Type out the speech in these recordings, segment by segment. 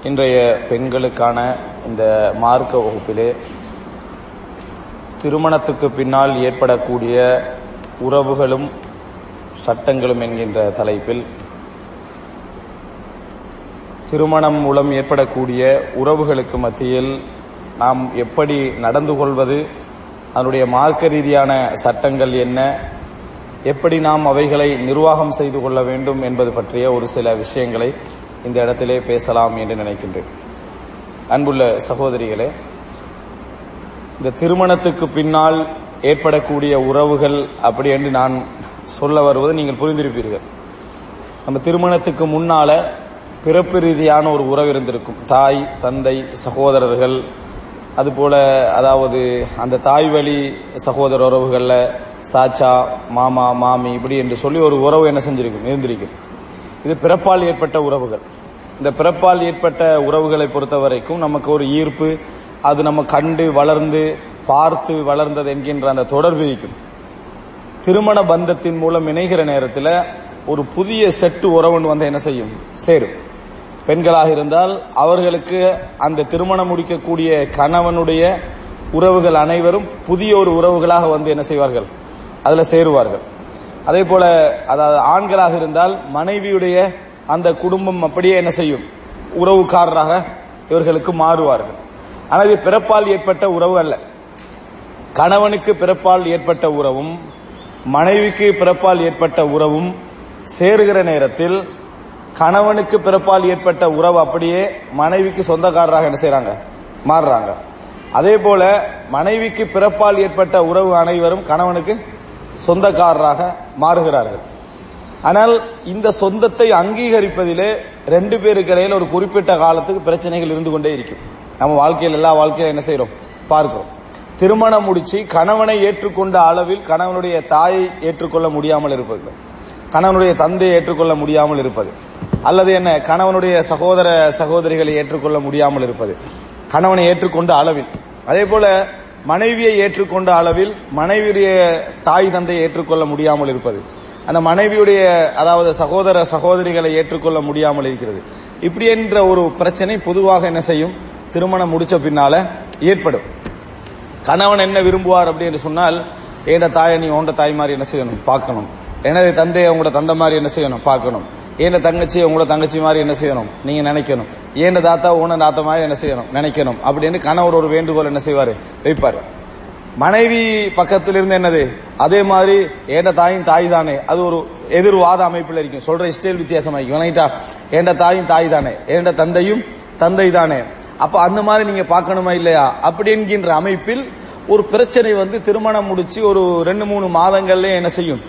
இன்றைய பெண்களுக்கான இந்த மார்க்க வகுப்பிலே திருமணத்துக்கு பின்னால் ஏற்படக்கூடிய உறவுகளும் சட்டங்களும் என்கின்ற தலைப்பில் திருமணம் மூலம் ஏற்படக்கூடிய உறவுகளுக்கு மத்தியில் நாம் எப்படி நடந்து கொள்வது அதனுடைய மார்க்க ரீதியான சட்டங்கள் என்ன எப்படி நாம் அவைகளை நிர்வாகம் செய்து கொள்ள வேண்டும் என்பது பற்றிய ஒரு சில விஷயங்களை இந்த இடத்திலே பேசலாம் என்று நினைக்கின்றேன். அன்புள்ள சகோதரிகளே இந்த திருமணத்துக்கு பின்னால் ஏற்படக்கூடிய உறவுகள் அப்படி என்று நான் சொல்ல வருவது நீங்கள் புரிந்திருப்பீர்கள். நம்ம திருமணத்துக்கு முன்னால பிறப்பு ரீதியான ஒரு உறவு இருந்திருக்கும். தாய் தந்தை சகோதரர்கள் அதுபோல அதாவது அந்த தாய் வழி சகோதர உறவுகள்ல சாச்சா மாமா மாமி இப்படி என்று சொல்லி ஒரு உறவு என்ன செஞ்சிருக்கும் இருந்திருக்கும். இது பிறப்பால் ஏற்பட்ட உறவுகள். இந்த பிறப்பால் ஏற்பட்ட உறவுகளை பொறுத்த வரைக்கும் நமக்கு ஒரு ஈர்ப்பு அது நம்ம கண்டு வளர்ந்து பார்த்து வளர்ந்தது என்கின்ற அந்த தொடர்பு இருக்கும். திருமண பந்தத்தின் மூலம் இணைகிற நேரத்தில் ஒரு புதிய செட்டு உறவுன்னு வந்து என்ன செய்யும்? சேரும். பெண்களாக இருந்தால் அவர்களுக்கு அந்த திருமணம் முடிக்கக்கூடிய கணவனுடைய உறவுகள் அனைவரும் புதிய ஒரு உறவுகளாக வந்து என்ன செய்வார்கள்? அதில் சேருவார்கள். அதே போல அதாவது ஆண்களாக இருந்தால் மனைவியுடைய அந்த குடும்பம் அப்படியே என்ன செய்யும்? உறவுக்காரராக இவர்களுக்கு மாறுவார்கள். ஆனால் இது பிறப்பால் ஏற்பட்ட உறவு அல்ல. கணவனுக்கு பிறப்பால் ஏற்பட்ட உறவும் மனைவிக்கு பிறப்பால் ஏற்பட்ட உறவும் சேருகிற நேரத்தில் கணவனுக்கு பிறப்பால் ஏற்பட்ட உறவு அப்படியே மனைவிக்கு சொந்தக்காரராக என்ன செய்யறாங்க மாறுறாங்க. அதே போல மனைவிக்கு பிறப்பால் ஏற்பட்ட உறவு அனைவரும் கணவனுக்கு சொந்தக்காரராக மாறுகிறார்கள். ஆனால் இந்த சொந்தத்தை அங்கீகரிப்பதிலே ரெண்டு பேருக்கு இடையில ஒரு குறிப்பிட்ட காலத்துக்கு பிரச்சனைகள் இருந்து கொண்டே இருக்கும். நம்ம வாழ்க்கையில் எல்லா வாழ்க்கையில என்ன செய்யறோம் பார்க்கிறோம். திருமணம் முடிச்சு கணவனை ஏற்றுக்கொண்ட அளவில் கணவனுடைய தாயை ஏற்றுக்கொள்ள முடியாமல் இருப்பது. கணவனுடைய தந்தையை ஏற்றுக்கொள்ள முடியாமல் இருப்பது. அல்லது என்ன? கணவனுடைய சகோதர சகோதரிகளை ஏற்றுக்கொள்ள முடியாமல் இருப்பது. கணவனை ஏற்றுக்கொண்ட அளவில். அதே போல மனைவியை ஏற்றுக்கொண்ட அளவில் மனைவியுடைய தாய் தந்தையை ஏற்றுக்கொள்ள முடியாமல் இருப்பது. அந்த மனைவியுடைய அதாவது சகோதர சகோதரிகளை ஏற்றுக்கொள்ள முடியாமல் இருக்கிறது. இப்படி என்ற ஒரு பிரச்சனை பொதுவாக என்ன செய்யும்? திருமணம் முடிச்ச பின்னால ஏற்படும். கணவன் என்ன விரும்புவார் அப்படின்னு சொன்னால் ஏட தாயை நீ உண்ட தாய் மாதிரி என்ன செய்யணும்? பார்க்கணும். எனது தந்தையை உங்களோட தந்தை மாதிரி என்ன செய்யணும்? பார்க்கணும். ஏண்ட தங்கச்சி உங்களோட தங்கச்சி மாதிரி என்ன செய்யணும்? நீங்க நினைக்கணும். ஏன தாத்தா உன தாத்தா மாதிரி என்ன செய்யணும்? நினைக்கணும். அப்படின்னு கணவர் ஒரு வேண்டுகோள் என்ன செய்வாரு? வைப்பாரு. மனைவி பக்கத்தில் இருந்து என்னது? அதே மாதிரி ஏண்ட தாயும் தாய் தானே அது ஒரு எதிர்வாத அமைப்பில் இருக்கும். சொல்ற ஸ்டைல் வித்தியாசமாயிருக்கும் விளங்கிட்டா ஏண்ட தாயும் தாய் தானே ஏண்ட தந்தையும் தந்தை தானே அப்ப அந்த மாதிரி நீங்க பார்க்கணுமா இல்லையா? அப்படி என்கின்ற அமைப்பில் ஒரு பிரச்சனை வந்து திருமணம் முடிச்சு ஒரு ரெண்டு மூணு மாதங்கள்லயே என்ன செய்யும்?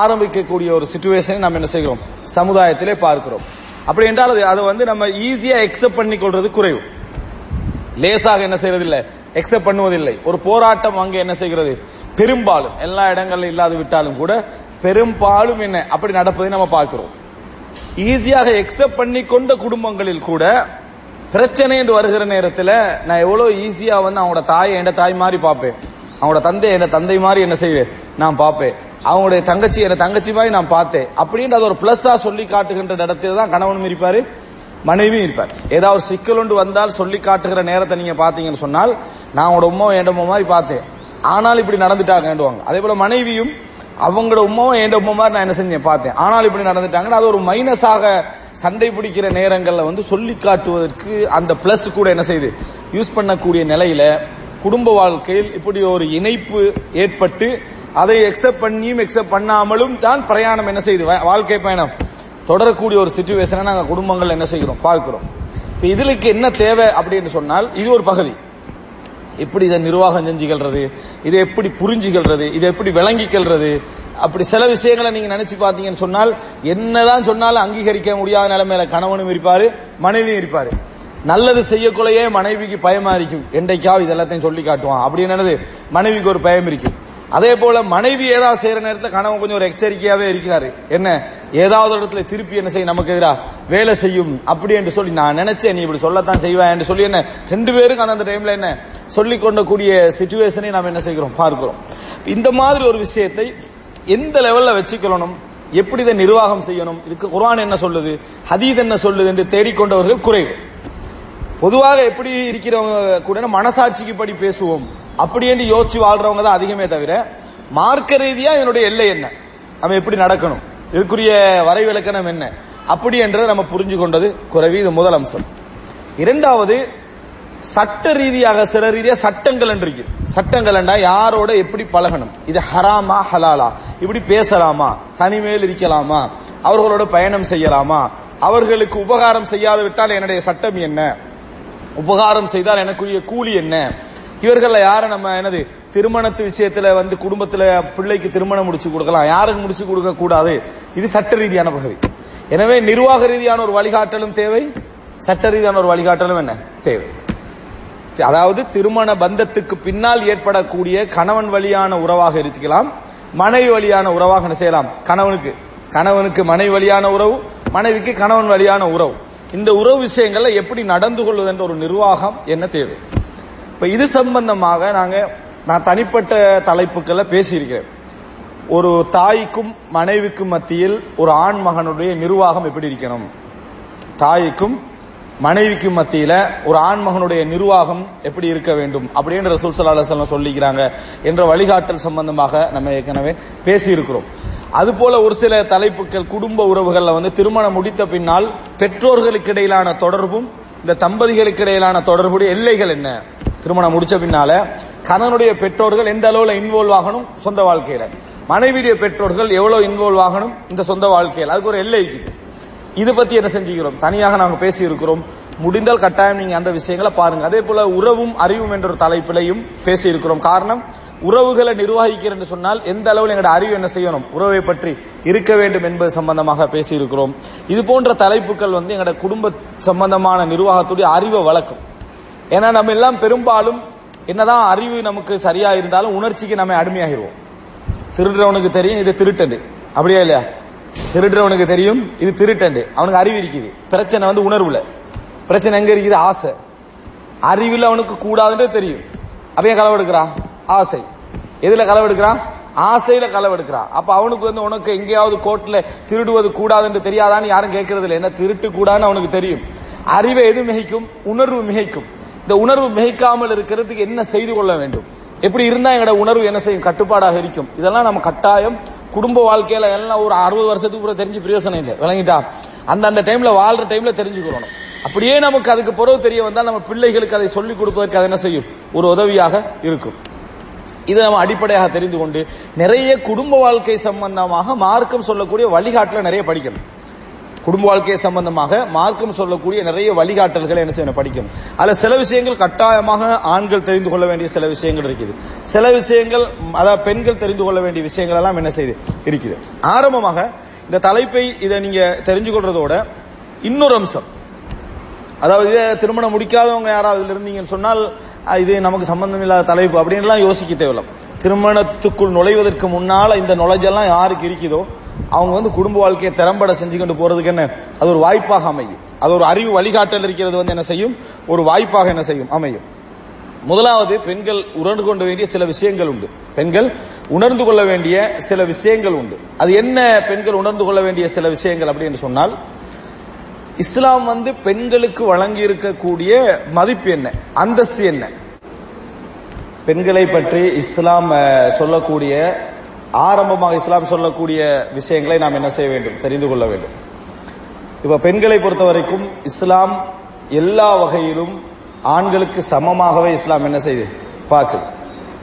ஆரம்பிக்கக்கூடிய ஒரு சுச்சுவேஷனை நம்ம என்ன செய்கிறோம்? சமுதாயத்திலே பார்க்கிறோம். அப்படி என்றால் அதை வந்து நம்ம ஈஸியா எக்ஸப்ட் பண்ணி கொள்றது குறைவு. லேசாக என்ன செய்யறது இல்லை எக்ஸப்ட் பண்ணுவதில்லை. ஒரு போராட்டம் அங்க என்ன செய்கிறது? பெரும்பாலும் எல்லா இடங்களிலும் இல்லாது விட்டாலும் கூட பெரும்பாலும் என்ன? அப்படி நடப்பதை நம்ம பார்க்கிறோம். ஈஸியாக எக்ஸப்ட் பண்ணி கொண்ட குடும்பங்களில் கூட பிரச்சனை என்று வருகிற நேரத்தில் நான் எவ்வளவு ஈஸியா வந்து அவங்களோட தாயை என் தாய் மாதிரி பார்ப்பேன். அவங்களோட தந்தை என் தந்தை மாதிரி என்ன செய்வேன்? நான் பார்ப்பேன். அவங்களுடைய தங்கச்சி என் தங்கச்சி மாதிரி நான் பார்த்தேன். அப்படின்ற அது ஒரு பிளஸ்ஸா சொல்லி காட்டுகின்ற இடத்துல தான் கணவனும் இருப்பாரு மனைவியும் இருப்பார். ஏதாவது சிக்கல் ஒன்று வந்தால் சொல்லி காட்டுகிற நேரத்தை நீங்க பாத்தீங்கன்னு சொன்னால் நான் உங்களோட உமா என் உமா மாதிரி பார்த்தேன். ஆனால் இப்படி நடந்துட்டாங்கன்னுவாங்க. அதே போல மனைவியும் அவங்களோட உமாவும் ஏண்ட உமா மாதிரி நான் என்ன செஞ்சேன் பார்த்தேன். ஆனால் இப்படி நடந்துட்டாங்கன்னு அது ஒரு மைனஸாக சண்டை பிடிக்கிற நேரங்கள்ல வந்து சொல்லி காட்டுவதற்கு அந்த பிளஸ் கூட என்ன செய்யுது யூஸ் பண்ணக்கூடிய நிலையில குடும்ப வாழ்க்கையில் இப்படி ஒரு இணைப்பு ஏற்பட்டு அதை எக்ஸப்ட் பண்ணியும் எக்ஸப்ட் பண்ணாமலும் தான் பிரயாணம் என்ன செய்யுது வாழ்க்கை பயணம். தொடரக்கூடிய ஒரு சுச்சுவேஷனை நாங்க குடும்பங்கள் என்ன செய்கிறோம்? பார்க்கிறோம். இப்போ இதுக்கு என்ன தேவை அப்படின்னு சொன்னால் இது ஒரு பகுதி. எப்படி இதை நிர்வாகம் செஞ்சுக்கிறது இதை எப்படி புரிஞ்சுக்கிறது இதை எப்படி விளங்கிக்கிறது அப்படி சில விஷயங்களை நீங்க நினைச்சு பாத்தீங்கன்னு சொன்னால் என்னதான் சொன்னாலும் அங்கீகரிக்க முடியாத நிலைமையில கணவனும் இருப்பாரு மனைவியும் இருப்பாரு. நல்லது செய்யக்குள்ளேயே மனைவிக்கு பயமா இருக்கும். என்றைக்காவது இது எல்லாத்தையும் சொல்லி காட்டுவான். அப்படின்னு என்னது? மனைவிக்கு ஒரு பயம் இருக்கும். அதே போல மனைவி ஏதாவது செய்யற நேரத்தில் கணவன் கொஞ்சம் ஒரு எச்சரிக்கையாவே இருக்கிறாரு. என்ன? ஏதாவது இடத்துல திருப்பி என்ன செய்யும் நமக்கு எதிரா வேலை செய்யும். அப்படி என்று சொல்லி நான் நினைச்சேன் நீ இப்படி சொல்லத்தான் செய்வேன் என்று சொல்லி என்ன ரெண்டு பேருக்கு அந்த டைம்ல என்ன சொல்லி கொண்டக்கூடிய சுச்சுவேஷனை நாம் என்ன செய்கிறோம்? பார்க்கிறோம். இந்த மாதிரி ஒரு விஷயத்தை எந்த லெவல்ல வச்சுக்கணும் எப்படி இதை நிர்வாகம் செய்யணும்? இதுக்கு குரான் என்ன சொல்லுது? ஹதீத் என்ன சொல்லுது? என்று தேடிக்கொண்டவர்கள் குறைவு. பொதுவாக எப்படி இருக்கிறவங்க கூட மனசாட்சிக்கு படி பேசுவோம். அப்படி என்று யோசிச்சு வாழ்றவங்க தான் அதிகமே தவிர மார்க்க ரீதியா இதனுடைய எல்லை என்ன? நம்ம எப்படி நடக்கணும்? இதுக்குரிய வரைவிலக்கணம் என்ன? அப்படி என்றதை நம்ம புரிஞ்சு கொண்டது குறைவி இது முதல் அம்சம். இரண்டாவது சட்ட ரீதியாக சில ரீதியா சட்டங்கள் இருக்கு. சட்டங்கள் என்றா யாரோட எப்படி பழகணும்? இது ஹராமா ஹலாலா? இப்படி பேசலாமா? தனிமையில் இருக்கலாமா? அவர்களோட பயணம் செய்யலாமா? அவர்களுக்கு உபகாரம் செய்யாது விட்டால் என்னுடைய சட்டம் என்ன? உபகாரம் செய்தால் எனக்குரிய கூலி என்ன? இவர்கள யார நம்ம என்னது திருமணத்து விஷயத்துல வந்து குடும்பத்துல பிள்ளைக்கு திருமணம் முடிச்சு கொடுக்கலாம் யாருக்கு முடிச்சு கொடுக்க கூடாது? இது சட்ட ரீதியான பகுதி. எனவே நிர்வாக ரீதியான ஒரு வழிகாட்டலும் தேவை சட்ட ரீதியான ஒரு வழிகாட்டலும் என்ன? தேவை. அதாவது திருமண பந்தத்துக்கு பின்னால் ஏற்படக்கூடிய கணவன் வழியான உறவாக இருக்கலாம் மனைவி வழியான உறவாக என்ன செய்யலாம்? கணவனுக்கு. கணவனுக்கு மனைவி வழியான உறவு மனைவிக்கு கணவன் வழியான உறவு. இந்த உறவு விஷயங்கள்ல எப்படி நடந்து கொள்வது என்ற ஒரு நிர்வாகம் என்ன தேவை? இப்ப இது சம்பந்தமாக நாங்க நான் தனிப்பட்ட தலைப்புக்களை பேசியிருக்கிறேன். ஒரு தாய்க்கும் மனைவிக்கும் மத்தியில் ஒரு ஆண் மகனுடைய நிர்வாகம் எப்படி இருக்கணும்? தாய்க்கும் மனைவிக்கும் மத்தியில ஒரு ஆண் மகனுடைய நிர்வாகம் எப்படி இருக்க வேண்டும்? அப்படின்னு ரசூல் சல்லா அலுவலம் சொல்லிக்கிறாங்க என்ற வழிகாட்டல் சம்பந்தமாக நம்ம ஏற்கனவே பேசியிருக்கிறோம். அதுபோல ஒரு சில தலைப்புகள் குடும்ப உறவுகள்ல வந்து திருமணம் முடித்த பின்னால் பெற்றோர்களுக்கு இடையிலான தொடர்பும் இந்த தம்பதிகளுக்கு இடையிலான தொடர்புடைய எல்லைகள் என்ன? திருமணம் முடிச்ச பின்னால கணவனுடைய பெற்றோர்கள் எந்த அளவுல இன்வால்வ் ஆகணும்? சொந்த வாழ்க்கையில. மனைவியுடைய பெற்றோர்கள் எவ்வளவு இன்வால்வ் ஆகணும்? இந்த சொந்த வாழ்க்கையில். அதுக்கு ஒரு எல்லை இது பத்தி என்ன செஞ்சுக்கிறோம்? தனியாக நாங்க பேசி இருக்கிறோம் முடிந்தால் கட்டாயம் நீங்க அந்த விஷயங்களை பாருங்க. அதே போல உறவும் அறிவும் என்ற ஒரு தலைப்பிலையும் பேசி இருக்கிறோம் காரணம் உறவுகளை நிர்வகிக்கிறேன் சொன்னால் எந்த அளவில் எங்களோட அறிவு என்ன செய்யணும்? உறவை பற்றி இருக்க வேண்டும் என்பது சம்பந்தமாக பேசியிருக்கிறோம். இது போன்ற தலைப்புகள் வந்து எங்களோட குடும்ப சம்பந்தமான நிர்வாகத்துடைய அறிவை வளர்க்கும். ஏன்னா நம்ம எல்லாம் பெரும்பாலும் என்னதான் அறிவு நமக்கு சரியா இருந்தாலும் உணர்ச்சிக்கு நம்ம அடிமையாகிடுவோம் திருடுறவனுக்கு தெரியும் இது திருட்டண்டு அப்படியா இல்லையா? திருடுறவனுக்கு தெரியும் இது திருட்டண்டு அவனுக்கு அறிவு இருக்குது. பிரச்சனை வந்து உணர்வுல. பிரச்சனை எங்க இருக்குது? ஆசை. அறிவில் அவனுக்கு கூடாதுன்றே தெரியும். அப்படியே களவெடுக்கிறான் ஆசை. எதுல களவெடுக்கிறான் ஆசையில களவெடுக்கிறான் அப்ப அவனுக்கு வந்து உனக்கு எங்கேயாவது கோர்ட்ல திருடுவது கூடாதுன்னு தெரியாதான்னு யாரும் கேட்கறது இல்லை என்ன திருட்டு கூடாதுன்னு அவனுக்கு தெரியும். அறிவை எது மிகைக்கும்? உணர்வு மிகைக்கும். இந்த உணர்வு மிகைக்காமல் இருக்கிறதுக்கு என்ன செய்து கொள்ள வேண்டும்? எப்படி இருந்தா எங்களோட உணர்வு என்ன செய்யும்? கட்டுப்பாடாக இருக்கும். இதெல்லாம் நம்ம கட்டாயம் குடும்ப வாழ்க்கையில எல்லாம் ஒரு அறுபது வருஷத்துக்கு கூட தெரிஞ்சு பிரயோசனம் இல்லை. விளங்கிட்டா? அந்த அந்த டைம்ல வாழ்ற டைம்ல தெரிஞ்சுக்கணும் அப்படியே நமக்கு அதுக்கு பிறகு தெரிய வந்தால் நம்ம பிள்ளைகளுக்கு அதை சொல்லிக் கொடுப்பதற்கு அது என்ன செய்யும்? ஒரு உதவியாக இருக்கும். இதை நம்ம அடிப்படையாக தெரிந்து கொண்டு நிறைய குடும்ப வாழ்க்கை சம்பந்தமாக மார்க்கம் சொல்லக்கூடிய வழிகாட்டுல நிறைய படிக்கணும். குடும்ப வாழ்க்கை சம்பந்தமாக மார்க்கம் சொல்லக்கூடிய நிறைய வழிகாட்டல்களை என்ன செய்யணும் படிக்கணும். அதுல சில விஷயங்கள் கட்டாயமாக ஆண்கள் தெரிந்து கொள்ள வேண்டிய சில விஷயங்கள் இருக்குது. சில விஷயங்கள் அதாவது பெண்கள் தெரிந்து கொள்ள வேண்டிய விஷயங்கள் எல்லாம் என்ன செய்து இருக்குது. ஆரம்பமாக இந்த தலைப்பை இதை நீங்க தெரிஞ்சு கொள்றதோட இன்னொரு அம்சம். அதாவது இதை திருமணம் முடிக்காதவங்க யாராவது இருந்தீங்கன்னு சொன்னால் இது நமக்கு சம்பந்தம் இல்லாத தலைப்பு அப்படின்லாம் யோசிக்க தேவையில்ல. திருமணத்துக்குள் நுழைவதற்கு முன்னால இந்த நுழைஞ்செல்லாம் யாருக்கு இருக்குதோ அவங்க வந்து குடும்ப வாழ்க்கையை திறம்பட செஞ்சு கொண்டு போறதுக்கு என்ன? அது ஒரு வாய்ப்பாக அமையும். அது ஒரு அறிவு வழிகாட்டல் இருக்கிறது வந்து என்ன செய்யும்? ஒரு வாய்ப்பாக என்ன செய்யும்? அமையும். முதலாவது பெண்கள் உணர்ந்து கொள்ள வேண்டிய சில விஷயங்கள் உண்டு. பெண்கள் உணர்ந்து கொள்ள வேண்டிய சில விஷயங்கள் உண்டு. அது என்ன பெண்கள் உணர்ந்து கொள்ள வேண்டிய சில விஷயங்கள் அப்படின்னு சொன்னால் இஸ்லாம் வந்து பெண்களுக்கு வழங்கி இருக்கக்கூடிய மதிப்பு என்ன? அந்தஸ்து என்ன? பெண்களை பற்றி இஸ்லாம் சொல்லக்கூடிய ஆரம்பமாக இஸ்லாம் சொல்லக்கூடிய விஷயங்களை நாம் என்ன செய்ய வேண்டும்? தெரிந்து கொள்ள வேண்டும். இப்ப பெண்களை பொறுத்த வரைக்கும் இஸ்லாம் எல்லா வகையிலும் ஆண்களுக்கு சமமாகவே இஸ்லாம் என்ன செய்து? பார்க்குது.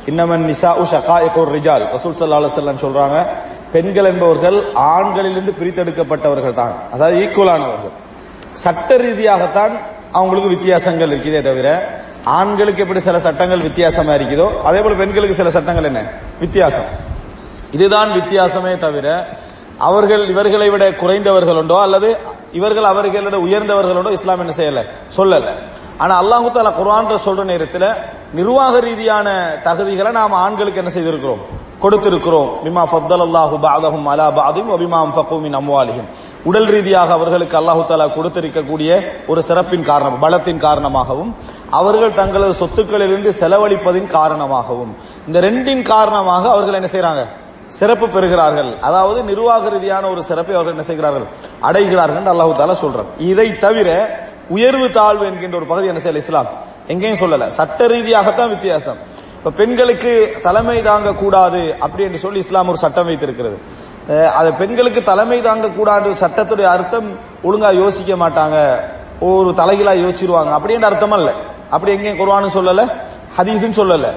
இன்னமன் நிசா உ ஷகாயகோர் ரிஜால் வசூல் சல்லா அலுவலம் சொல்றாங்க பெண்கள் என்பவர்கள் ஆண்களிலிருந்து பிரித்தெடுக்கப்பட்டவர்கள் தான். அதாவது ஈக்குவலானவர்கள் சட்ட ரீதியாகத்தான் அவங்களுக்கு வித்தியாசங்கள் இருக்குதே தவிர ஆண்களுக்கு எப்படி சில சட்டங்கள் வித்தியாசமா இருக்குதோ அதே போல பெண்களுக்கு சில சட்டங்கள் என்ன? வித்தியாசம். இதுதான் வித்தியாசமே தவிர அவர்கள் இவர்களை விட குறைந்தவர்கள் உண்டோ அல்லது இவர்கள் அவர்களை விட உயர்ந்தவர்கள் உண்டோ இஸ்லாம் என்ன செய்யல? சொல்லல. ஆனா அல்லாஹு தாலா குரான் சொல்ற நேரத்தில் நிர்வாக ரீதியான தகுதிகளை நாம் ஆண்களுக்கு என்ன செய்திருக்கிறோம்? கொடுத்திருக்கிறோம். பிமா ஃபத்தல் அல்லாஹு பாதஹும் அலா பாதிம் அபிமாம் ஃபக்கூமின் அம்வாலிஹிம். உடல் ரீதியாக அவர்களுக்கு அல்லாஹு தாலா கொடுத்திருக்கக்கூடிய ஒரு சிறப்பின் காரணம் பலத்தின் காரணமாகவும் அவர்கள் தங்களது சொத்துக்களிலிருந்து செலவழிப்பதின் காரணமாகவும். இந்த ரெண்டின் காரணமாக அவர்கள் என்ன செய்யறாங்க சிறப்பு பெறுகிறார்கள். அதாவது நிர்வாக ரீதியான ஒரு சிறப்பை அவர்கள் என்ன செய்கிறார்கள்? அடைகிறார்கள் என்று அல்லாஹு தாலா சொல்றார் இதை தவிர உயர்வு தாழ்வு என்கின்ற ஒரு பகுதி என்ன செய்யல இஸ்லாம்? எங்கேயும் சொல்லல. சட்ட ரீதியாகத்தான் வித்தியாசம். இப்ப பெண்களுக்கு தலைமை தாங்க கூடாது அப்படி என்று சொல்லி இஸ்லாம் ஒரு சட்டம் வைத்திருக்கிறது. அது பெண்களுக்கு தலைமை தாங்க கூடாது சட்டத்துடைய அர்த்தம் ஒழுங்கா யோசிக்க மாட்டாங்க. ஒரு தலைகீழா யோசிச்சிருவாங்க. அப்படின்ற அர்த்தம் அல்ல அப்படி எங்கேயும் குர்ஆனும் சொல்லல ஹதீஸும் சொல்லல.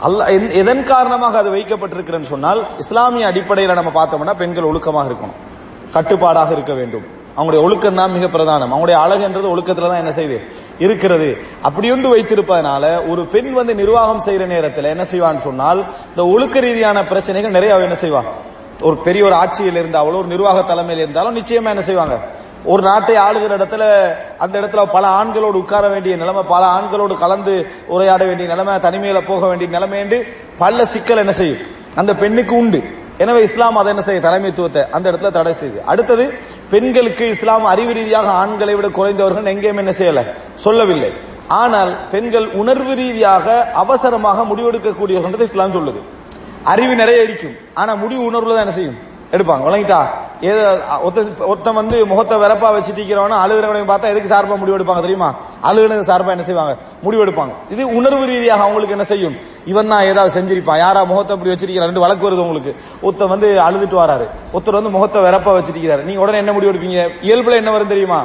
அல்ல என்- எதன் காரணமாக அது வைக்கப்பட்டிருக்கிறேன்னு சொன்னால் இஸ்லாமிய அடிப்படையில் நம்ம பார்த்தோம்னா பெண்கள் ஒழுக்கமாக இருக்கணும். கட்டுப்பாடாக இருக்க வேண்டும். அவங்களுடைய ஒழுக்கம் தான் மிக பிரதானம். அவங்களுடைய அழகுன்றது ஒழுக்கத்துல தான் என்ன செய்யுது இருக்கிறது. அப்படி ஒன்று வைத்திருப்பதனால ஒரு பெண் வந்து நிர்வாகம் செய்யற நேரத்தில் என்ன செய்வான்னு சொன்னால் இந்த ஒழுக்க ரீதியான பிரச்சனைகள் நிறைய என்ன செய்வான் ஒரு பெரிய ஒரு ஆட்சியில் இருந்தாலும் ஒரு நிர்வாக தலைமையில் இருந்தாலும் நிச்சயமா என்ன செய்வாங்க? ஒரு நாட்டை ஆளுகிற இடத்துல அந்த இடத்துல பல ஆண்களோடு உட்கார வேண்டிய நிலைமை பல ஆண்களோடு கலந்து உரையாட வேண்டிய நிலைமை தனிமையில போக வேண்டிய நிலைமை பல சிக்கல் என்ன செய்யும்? அந்த பெண்ணுக்கு உண்டு. எனவே இஸ்லாம் அதை என்ன செய்ய தலைமைத்துவத்தை அந்த இடத்துல தடை செய்து அடுத்தது பெண்களுக்கு இஸ்லாம் அறிவு ரீதியாக ஆண்களை விட குறைந்தவர்கள் எங்கேயும் என்ன செய்யல? சொல்லவில்லை. ஆனால் பெண்கள் உணர்வு ரீதியாக அவசரமாக முடிவெடுக்கக்கூடியவர்கள் இஸ்லாம் சொல்லுது. அறிவு நிறைய இருக்கும். ஆனா முடிவு உணர்வுல தான் என்ன செய்யும்? எடுப்பாங்க. விளங்கிட்டா? ஏதோ ஒருத்தன் வந்து முகத்தை வெறப்பா தீக்கிறவனா அழுகிறவனையும் பார்த்தா எதுக்கு சார்பா முடிவு எடுப்பாங்க தெரியுமா? அழுகுனது சார்பா என்ன செய்வாங்க? முடிவு எடுப்பாங்க இது உணர்வு ரீதியாக அவங்களுக்கு என்ன செய்யும்? இவன் தான் ஏதாவது செஞ்சிருப்பான் யாரா முகத்தை அப்படி வச்சிருக்கிற? ரெண்டு வழக்கு வருது உங்களுக்கு. ஒருத்தர் வந்து அழுதுட்டு வராரு. ஒருத்தர் வந்து முகத்தை வெறப்பா வச்சிருக்கிறாரு. நீங்க உடனே என்ன முடிவு எடுப்பீங்க இயல்புல என்ன வரும் தெரியுமா?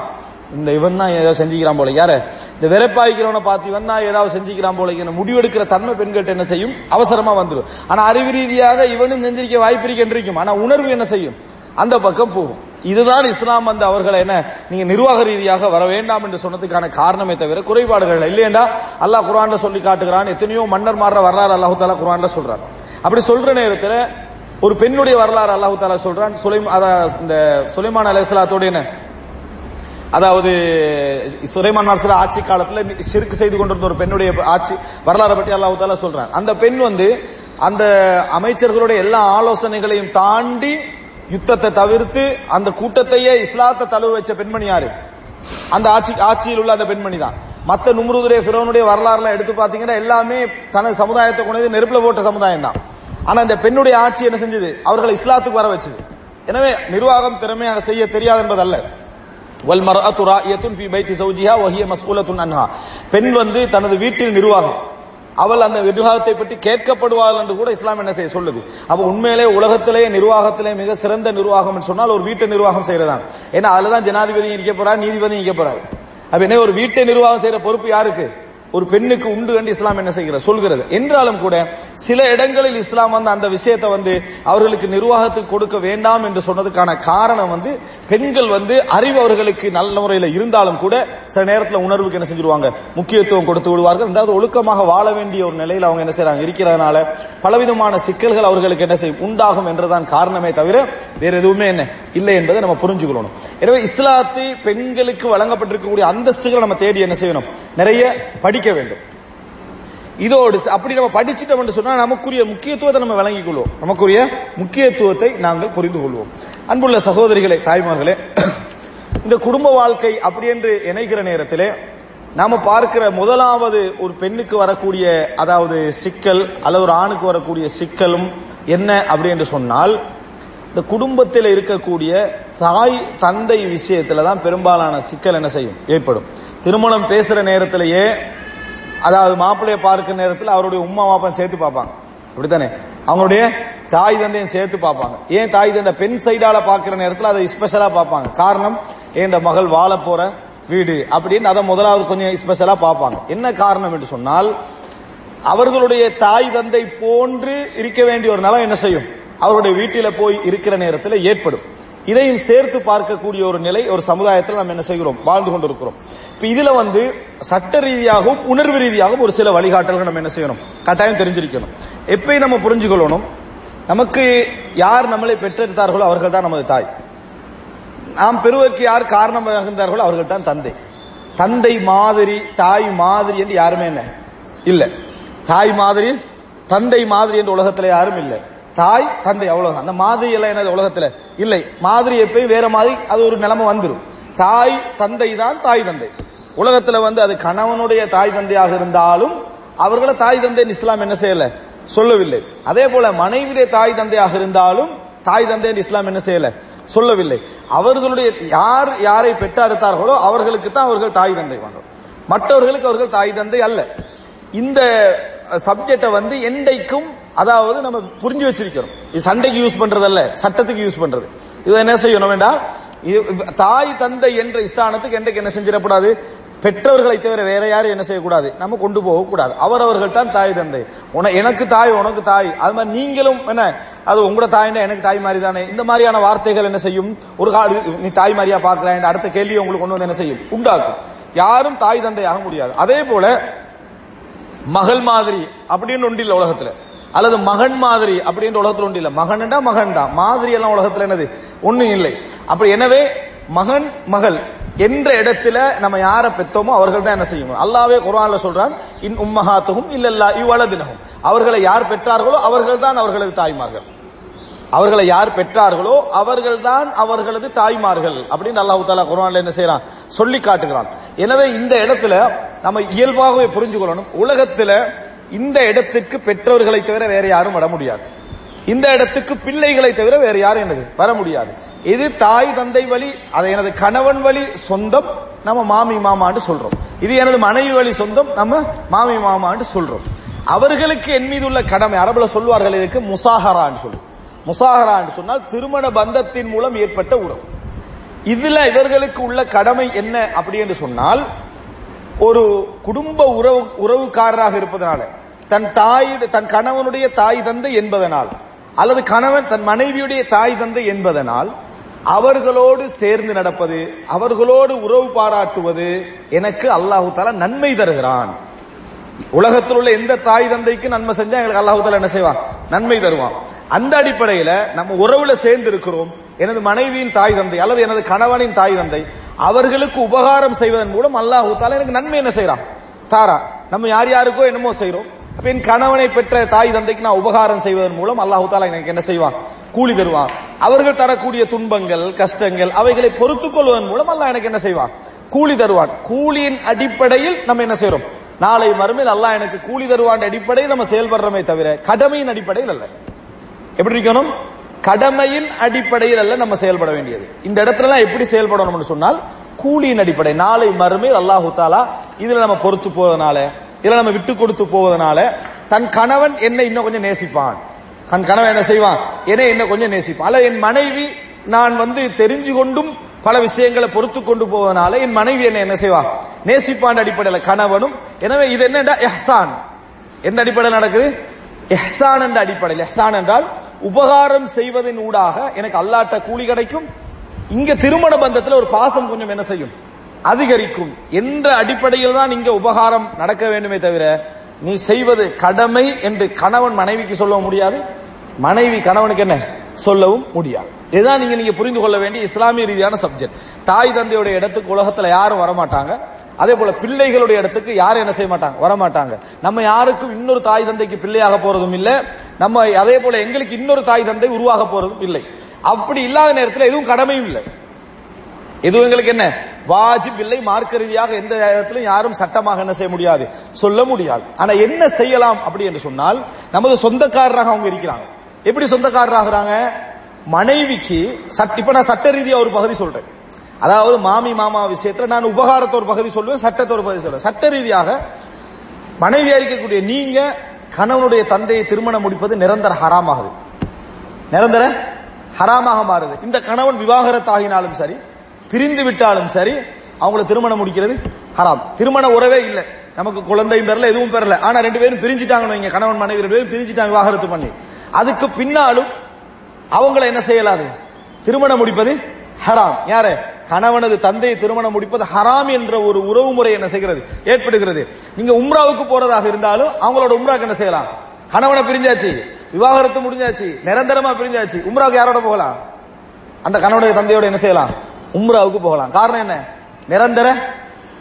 இந்த இவன் தான் ஏதாவது செஞ்சுக்கிறான் போல. யாரு? இந்த வெறப்பாய்க்கிறவனை பார்த்து இவன் தான் ஏதாவது செஞ்சுக்கிறான் போல இங்க முடிவெடுக்கிற தன்மை பெண்கிட்ட என்ன செய்யும்? அவசரமா வந்துடும் ஆனா அறிவு ரீதியாக இவனும் செஞ்சிருக்க வாய்ப்பு இருக்கின்றிருக்கும் ஆனா உணர்வு என்ன செய்யும்? அந்த பக்கம் போகும். இதுதான் இஸ்லாம் வந்து அவர்களை என்ன நீங்க நிர்வாக ரீதியாக வர வேண்டாம் என்று சொன்னதுக்கான காரணமே தவிர குறைபாடுகள் இல்லையண்டா அல்லாஹ் குரான்ல சொல்லி காட்டுகிறான் எத்தனையோ மன்னர் மாற வரலாறு அல்லாஹு தாலா குரான்ல சொல்றான் அப்படி சொல்ற நேரத்தில் ஒரு பெண்ணுடைய வரலாறு அல்லாஹு தாலா சொல்றான் சுலைம் இந்த சுலைமான் அலைசலாத்தோட என்ன? அதாவது சுலைமான் அரசு ஆட்சி காலத்துல சிறுக்கு செய்து கொண்டிருந்த ஒரு பெண்ணுடைய ஆட்சி வரலாறு பற்றி அல்லாஹு தாலா சொல்றான். அந்த பெண் வந்து அந்த அமைச்சர்களுடைய எல்லா ஆலோசனைகளையும் தாண்டி யுத்தத்தை தவிர்த்து அந்த கூட்டத்தையே இஸ்லாத்தை தழுவ வச்ச பெண்மணி யாரு? அந்த ஆட்சி ஆட்சியில் உள்ள அந்த பெண்மணி தான். மத்த நுமருதுரே பிறவனுடைய வரலாறுல எடுத்து பாத்தீங்கன்னா எல்லாமே தனது சமுதாயத்தை கொண்டு நெருப்புல போட்ட சமுதாயம் தான். ஆனா இந்த பெண்ணுடைய ஆட்சி என்ன செஞ்சது? அவர்களை இஸ்லாத்துக்கு வர வச்சது. எனவே நிர்வாகம் திறமையாக செய்ய தெரியாது என்பதல்ல. பெண் வந்து தனது வீட்டில் நிர்வாகம். அவள் அந்த நிர்வாகத்தை பற்றி கேட்கப்படுவாள் என்று கூட இஸ்லாம் என்ன செய்ய சொல்லுது? அப்ப உண்மையிலே உலகத்திலேயே நிர்வாகத்திலே மிக சிறந்த நிர்வாகம் சொன்னால் ஒரு வீட்டு நிர்வாகம் செய்யறதான் ஏன்னா அதுலதான் ஜனாதிபதி இருக்க போறார் நீதிபதி இருக்க போறாரு. அப்ப என்ன ஒரு வீட்டை நிர்வாகம் செய்யற பொறுப்பு யாருக்கு? ஒரு பெண்ணுக்கு உண்டு என்று இஸ்லாம் என்ன செய்கிறது? சொல்கிறது. என்றாலும் கூட சில இடங்களில் இஸ்லாம் வந்து அந்த விஷயத்தை வந்து அவர்களுக்கு நிர்வாகத்துக்கு கொடுக்க வேண்டாம் என்று சொன்னதுக்கான காரணம் வந்து பெண்கள் வந்து அறிவு அவர்களுக்கு நல்ல முறையில் இருந்தாலும் கூட சில நேரத்தில் உணர்வுக்கு என்ன செஞ்சிருவாங்க? முக்கியத்துவம் கொடுத்து விடுவார்கள். ரெண்டாவது ஒழுக்கமாக வாழ வேண்டிய ஒரு நிலையில் அவங்க என்ன செய்யறாங்க இருக்கிறதுனால பலவிதமான சிக்கல்கள் அவர்களுக்கு என்ன செய்யும்? உண்டாகும் என்றுதான் காரணமே தவிர வேற எதுவுமே என்ன இல்லை என்பதை நம்ம புரிஞ்சுக்கணும் எனவே இஸ்லாத்தை பெண்களுக்கு வழங்கப்பட்டிருக்கக்கூடிய அந்தஸ்துகளை நம்ம தேடி என்ன செய்யணும்? நிறைய படிக்க வேண்டும். இதோடு அப்படி நம்ம படிச்சுட்டோம் என்று சொன்னா நமக்குரிய முக்கியத்துவத்தை நம்ம விளங்கிக் கொள்வோம். நமக்குரிய முக்கியத்துவத்தை நாங்கள் புரிந்து கொள்வோம். அன்புள்ள சகோதரிகளே தாய்மார்களே இந்த குடும்ப வாழ்க்கை அப்படி என்று இணைகிற நேரத்திலே நாம பார்க்கிற முதலாவது ஒரு பெண்ணுக்கு வரக்கூடிய அதாவது சிக்கல் அல்லது ஒரு ஆணுக்கு வரக்கூடிய சிக்கலும் என்ன அப்படி என்று சொன்னால் இந்த குடும்பத்தில் இருக்கக்கூடிய தாய் தந்தை விஷயத்துல தான் பெரும்பாலான சிக்கல் என்ன செய்யும்? ஏற்படும். திருமணம் பேசுற நேரத்திலேயே அதாவது மாப்பிள்ளையை பார்க்கிற நேரத்தில் அவருடைய உம்மா மாப்பன் சேர்த்து பார்ப்பாங்க. அப்படித்தானே? அவங்களுடைய தாய் தந்தையும் சேர்த்து பார்ப்பாங்க. ஏன் தாய் தந்தை பெண் சைடால பார்க்கிற நேரத்தில் அதை ஸ்பெஷலா பார்ப்பாங்க? காரணம் ஏன் மகள் வாழ போற வீடு அப்படின்னு அதை முதலாவது கொஞ்சம் ஸ்பெஷலா பார்ப்பாங்க. என்ன காரணம் என்று சொன்னால் அவர்களுடைய தாய் தந்தை போன்று இருக்க வேண்டிய ஒரு நிலம் என்ன செய்யும்? அவருடைய வீட்டில போய் இருக்கிற நேரத்தில் ஏற்படும். இதையும் சேர்த்து பார்க்கக்கூடிய ஒரு நிலை ஒரு சமுதாயத்தில் நம்ம என்ன செய்கிறோம்? வாழ்ந்து கொண்டிருக்கிறோம். இப்ப இதுல வந்து சட்ட ரீதியாகவும் உணர்வு ரீதியாகவும் ஒரு சில வழிகாட்டல்கள் நம்ம என்ன செய்யணும்? கட்டாயம் தெரிஞ்சிருக்கணும். எப்பயும் நம்ம புரிஞ்சுக்கொள்ளணும். நமக்கு யார் நம்மளை பெற்றெடுத்தார்களோ அவர்கள் தான் நமது தாய். நாம் பெறுவதற்கு யார் காரணமாக இருந்தார்களோ அவர்கள் தான் தந்தை. தந்தை மாதிரி தாய் மாதிரி என்று யாருமே என்ன? இல்ல. தாய் மாதிரி தந்தை மாதிரி என்று உலகத்துல யாரும் இல்லை. தாய் தந்தை அவ்வளவுதான். அந்த மாதிரி எல்லாம் என்னது உலகத்துல? இல்லை. மாதிரி எப்பயும் வேற மாதிரி அது ஒரு நிலைமை வந்துடும் தாய் தந்தை தான் தாய் தந்தை. உலகத்துல வந்து அது கணவனுடைய தாய் தந்தையாக இருந்தாலும் அவர்களை தாய் தந்தை இஸ்லாம் என்ன செய்யல? சொல்லவில்லை. அதே போல மனைவியுடைய தாய் தந்தையாக இருந்தாலும் தாய் தந்தை இஸ்லாம் என்ன செய்யல? சொல்லவில்லை. அவர்களுடைய யார் யாரை பெற்றெடுத்தார்களோ அவர்களுக்கு தான் அவர்கள் தாய் தந்தை வேண்டும் மற்றவர்களுக்கு அவர்கள் தாய் தந்தை அல்ல. இந்த சப்ஜெக்ட வந்து எண்டைக்கும் அதாவது நம்ம புரிஞ்சு வச்சிருக்கிறோம். இது சண்டைக்கு யூஸ் பண்றது அல்ல சட்டத்துக்கு யூஸ் பண்றது. இது என்ன செய்யணும் வேண்டாம் தாய் தந்தை என்ற ஸ்தானத்துக்கு என்றைக்கு என்ன செஞ்சிடக்கூடாது? பெற்றவர்களை தவிர வேற யாரும் என்ன செய்யக்கூடாது? நம்ம கொண்டு போகக்கூடாது. அவரவர்கள் தான் தாய் தந்தை. உன எனக்கு தாய் உனக்கு தாய். அது மாதிரி நீங்களும் என்ன? அது உங்களோட தாய்னா எனக்கு தாய் மாதிரி தானே இந்த மாதிரியான வார்த்தைகள் என்ன செய்யும்? ஒரு கால நீ தாய் மாதிரியா பாக்குறேன் அடுத்த கேள்வியை உங்களுக்கு கொண்டு வந்து என்ன செய்யும்? உண்டாக்கும். யாரும் தாய் தந்தை ஆக முடியாது. அதே போல மகள் மாதிரி அப்படின்னு ஒன்றில் உலகத்துல. அல்லது மகன் மாதிரி அப்படின்ற உலகத்தில் ஒன்று இல்லை. மகன்டா மகன் தான் மாதிரி எல்லாம் உலகத்தில் என்னது? ஒன்றும் இல்லை. அப்படி எனவே மகன் மகள் என்ற இடத்துல நம்ம யாரை பெத்தோமோ அவர்கள் தான் என்ன செய்யணும்? அல்லாவே குரான்ல சொல்றான் இன் உம்மஹாத்துகும் இல்லல்லா இவ்வளதினகும் அவர்களை யார் பெற்றார்களோ அவர்கள் தான் அவர்களது தாய்மார்கள். அவர்களை யார் பெற்றார்களோ அவர்கள் தான் அவர்களது தாய்மார்கள் அப்படின்னு அல்லாஹு தாலா குரான்ல என்ன செய்யறான் சொல்லி காட்டுகிறான். எனவே இந்த இடத்துல நம்ம இயல்பாகவே புரிஞ்சு கொள்ளணும் உலகத்துல இந்த இடத்துக்கு பெற்றோர்களை தவிர வேற யாரும் வர முடியாது. இந்த இடத்துக்கு பிள்ளைகளை தவிர வேற யாரும் எனது வர முடியாது. இது தாய் தந்தை வழி அதை எனது கணவன் வழி சொந்தம் நம்ம மாமி மாமான்னு சொல்றோம். இது எனது மனைவி வழி சொந்தம் நம்ம மாமி மாமான்னு சொல்றோம். அவர்களுக்கு என் மீது உள்ள கடமை அரபுல சொல்வார்கள் இதுக்கு முசாஹரான்னு சொல்லி. முசாஹரான்னு சொன்னால் திருமண பந்தத்தின் மூலம் ஏற்பட்ட உறவு. இதுல இவர்களுக்கு உள்ள கடமை என்ன அப்படி என்று சொன்னால் ஒரு குடும்ப உறவு உறவுக்காரராக இருப்பதனால தன் தாய் தன் கணவனுடைய தாய் தந்தை என்பதனால் அல்லது கணவன் தன் மனைவியுடைய தாய் தந்தை என்பதனால் அவர்களோடு சேர்ந்து நடப்பது அவர்களோடு உறவு பாராட்டுவது எனக்கு அல்லாஹு தாலா நன்மை தருகிறான். உலகத்தில் உள்ள எந்த தாய் தந்தைக்கு நன்மை செஞ்சா எங்களுக்கு அல்லாஹு தாலா என்ன செய்வான்? நன்மை தருவான். அந்த அடிப்படையில நம்ம உறவுல சேர்ந்து இருக்கிறோம். எனது மனைவியின் தாய் தந்தை அல்லது எனது கணவனின் தாய் தந்தை அவர்களுக்கு உபகாரம் செய்வதன் மூலம் அல்லாஹு தாலா எனக்கு நன்மை என்ன செய்யறான் தாரா. நம்ம யார் யாருக்கோ என்னமோ செய்யறோம் அப்ப என் கணவனை பெற்ற தாய் தந்தைக்கு நான் உபகாரம் செய்வதன் மூலம் அல்லாஹு தாலா எனக்கு என்ன செய்வான்? கூலி தருவான். அவர்கள் தரக்கூடிய துன்பங்கள் கஷ்டங்கள் அவைகளை பொறுத்துக் கொள்வதன் மூலம் அல்லாஹ் எனக்கு என்ன செய்வான்? கூலி தருவான். கூலியின் அடிப்படையில் நம்ம என்ன செய்யறோம் நாளை மறுமையில் அல்லாஹ் எனக்கு கூலி தருவான் அடிப்படையில் நம்ம செயல்படுறோமே தவிர கடமையின் அடிப்படையில் அல்ல. எப்படி இருக்கணும் கடமையின் அடிப்படையில் அல்ல நம்ம செயல்பட வேண்டியது. இந்த இடத்துல எல்லாம் எப்படி செயல்படணும்னு சொன்னால் கூலியின் அடிப்படை. நாளை மறுமையில் அல்லாஹு தாலா இதுல நம்ம பொறுத்து போவதனால இதுல நம்ம விட்டு கொடுத்து போவதனால தன் கணவன் என்னை இன்னும் கொஞ்சம் நேசிப்பான். தன் கணவன் என்ன செய்வான்? என்னை என்ன கொஞ்சம் நேசிப்பான். அல்ல என் மனைவி நான் வந்து தெரிஞ்சு கொண்டும் பல விஷயங்களை பொறுத்து கொண்டு போவதனால என் மனைவி என்ன என்ன செய்வான் நேசிப்பான் அடிப்படையில் கணவனும். எனவே இது என்னடா எஹ்சான். எந்த அடிப்படையில் நடக்குது? எஹ்சான் என்ற அடிப்படையில். எஹ்சான் என்றால் உபகாரம் செய்வதன் ஊடாக எனக்கு அல்லாட்ட கூலி கிடைக்கும். இங்க திருமண பந்தத்தில் ஒரு பாசம் கொஞ்சம் என்ன செய்யும்? அதிகரிக்கும். என்ற அடிப்படையில் தான் இங்க உபகாரம் நடக்க வேண்டுமே தவிர நீ செய்வது கடமை என்று கணவன் மனைவிக்கு சொல்ல முடியாது. மனைவி கணவனுக்கு என்ன? சொல்லவும் முடியாது. இதுதான் நீங்க நீங்க புரிந்து கொள்ள வேண்டிய இஸ்லாமிய ரீதியான சப்ஜெக்ட் தாய் தந்தையுடைய இடத்துக்கு உலகத்துல யாரும் வரமாட்டாங்க. அதே போல பிள்ளைகளுடைய இடத்துக்கு யாரும் என்ன செய்ய மாட்டாங்க வரமாட்டாங்க. நம்ம யாருக்கும் இன்னொரு தாய் தந்தைக்கு பிள்ளையாக போறதும் இல்லை. நம்ம அதே போல எங்களுக்கு இன்னொரு தாய் தந்தை உருவாக போறதும் இல்லை. அப்படி இல்லாத நேரத்தில் எதுவும் கடமையும் இல்லை. எதுவும் எங்களுக்கு என்ன? வாஜிப் இல்லை மார்க்க ரீதியாக எந்த நேரத்திலும் யாரும் சட்டமாக என்ன செய்ய முடியாது. சொல்ல முடியாது. ஆனா என்ன செய்யலாம் அப்படி என்று சொன்னால் நமது சொந்தக்காரராக அவங்க இருக்கிறாங்க. எப்படி சொந்தக்காரராகிறாங்க? மனைவிக்கு சட்ட இப்ப நான் சட்ட ரீதியா ஒரு பகுதி சொல்றேன். அதாவது மாமி மாமா விஷயத்துல நான் உபகாரத்தை ஒரு பகுதி சொல்லுவேன் சட்டத்தை ஒரு பகுதி சொல்லுவேன். சட்ட ரீதியாக மனைவியா இருக்கக்கூடிய நீங்க கணவனுடைய தந்தையை திருமணம் முடிப்பது நிரந்தர ஹராமாகுது. நிரந்தர ஹராமாக மாறுது. இந்த கணவன் விவாகரத்தாகினாலும் சரி பிரிந்து விட்டாலும் சரி அவங்கள திருமணம் முடிக்கிறது ஹராம். திருமண உறவே இல்லை. நமக்கு குழந்தையும் பெறல எதுவும் பெறல. ஆனா ரெண்டு பேரும் பிரிஞ்சுட்டாங்கன்னு வைங்க கணவன் மனைவி ரெண்டு பேரும் பிரிஞ்சுட்டாங்க விவாகரத்து பண்ணி. அதுக்கு பின்னாலும் அவங்கள என்ன செய்யலாது? திருமணம் முடிப்பது ஹராம். யாரு? கணவனது தந்தையை திருமணம் முடிப்பது ஹராம் என்ற ஒரு உறவு முறை என்ன செய்கிறது? ஏற்படுகிறது. நீங்க உம்ராவுக்கு போறதாக இருந்தாலும் அவங்களோட உம்ராக்கு என்ன செய்யலாம்? கணவனை பிரிஞ்சாச்சு. விவாகரத்து முடிஞ்சாச்சு. நிரந்தரமா பிரிஞ்சாச்சு. உம்ராவுக்கு யாரோட போகலாம்? அந்த கணவனுடைய தந்தையோட என்ன செய்யலாம்? உம்ராவுக்கு போகலாம். காரணம் என்ன? நிரந்தர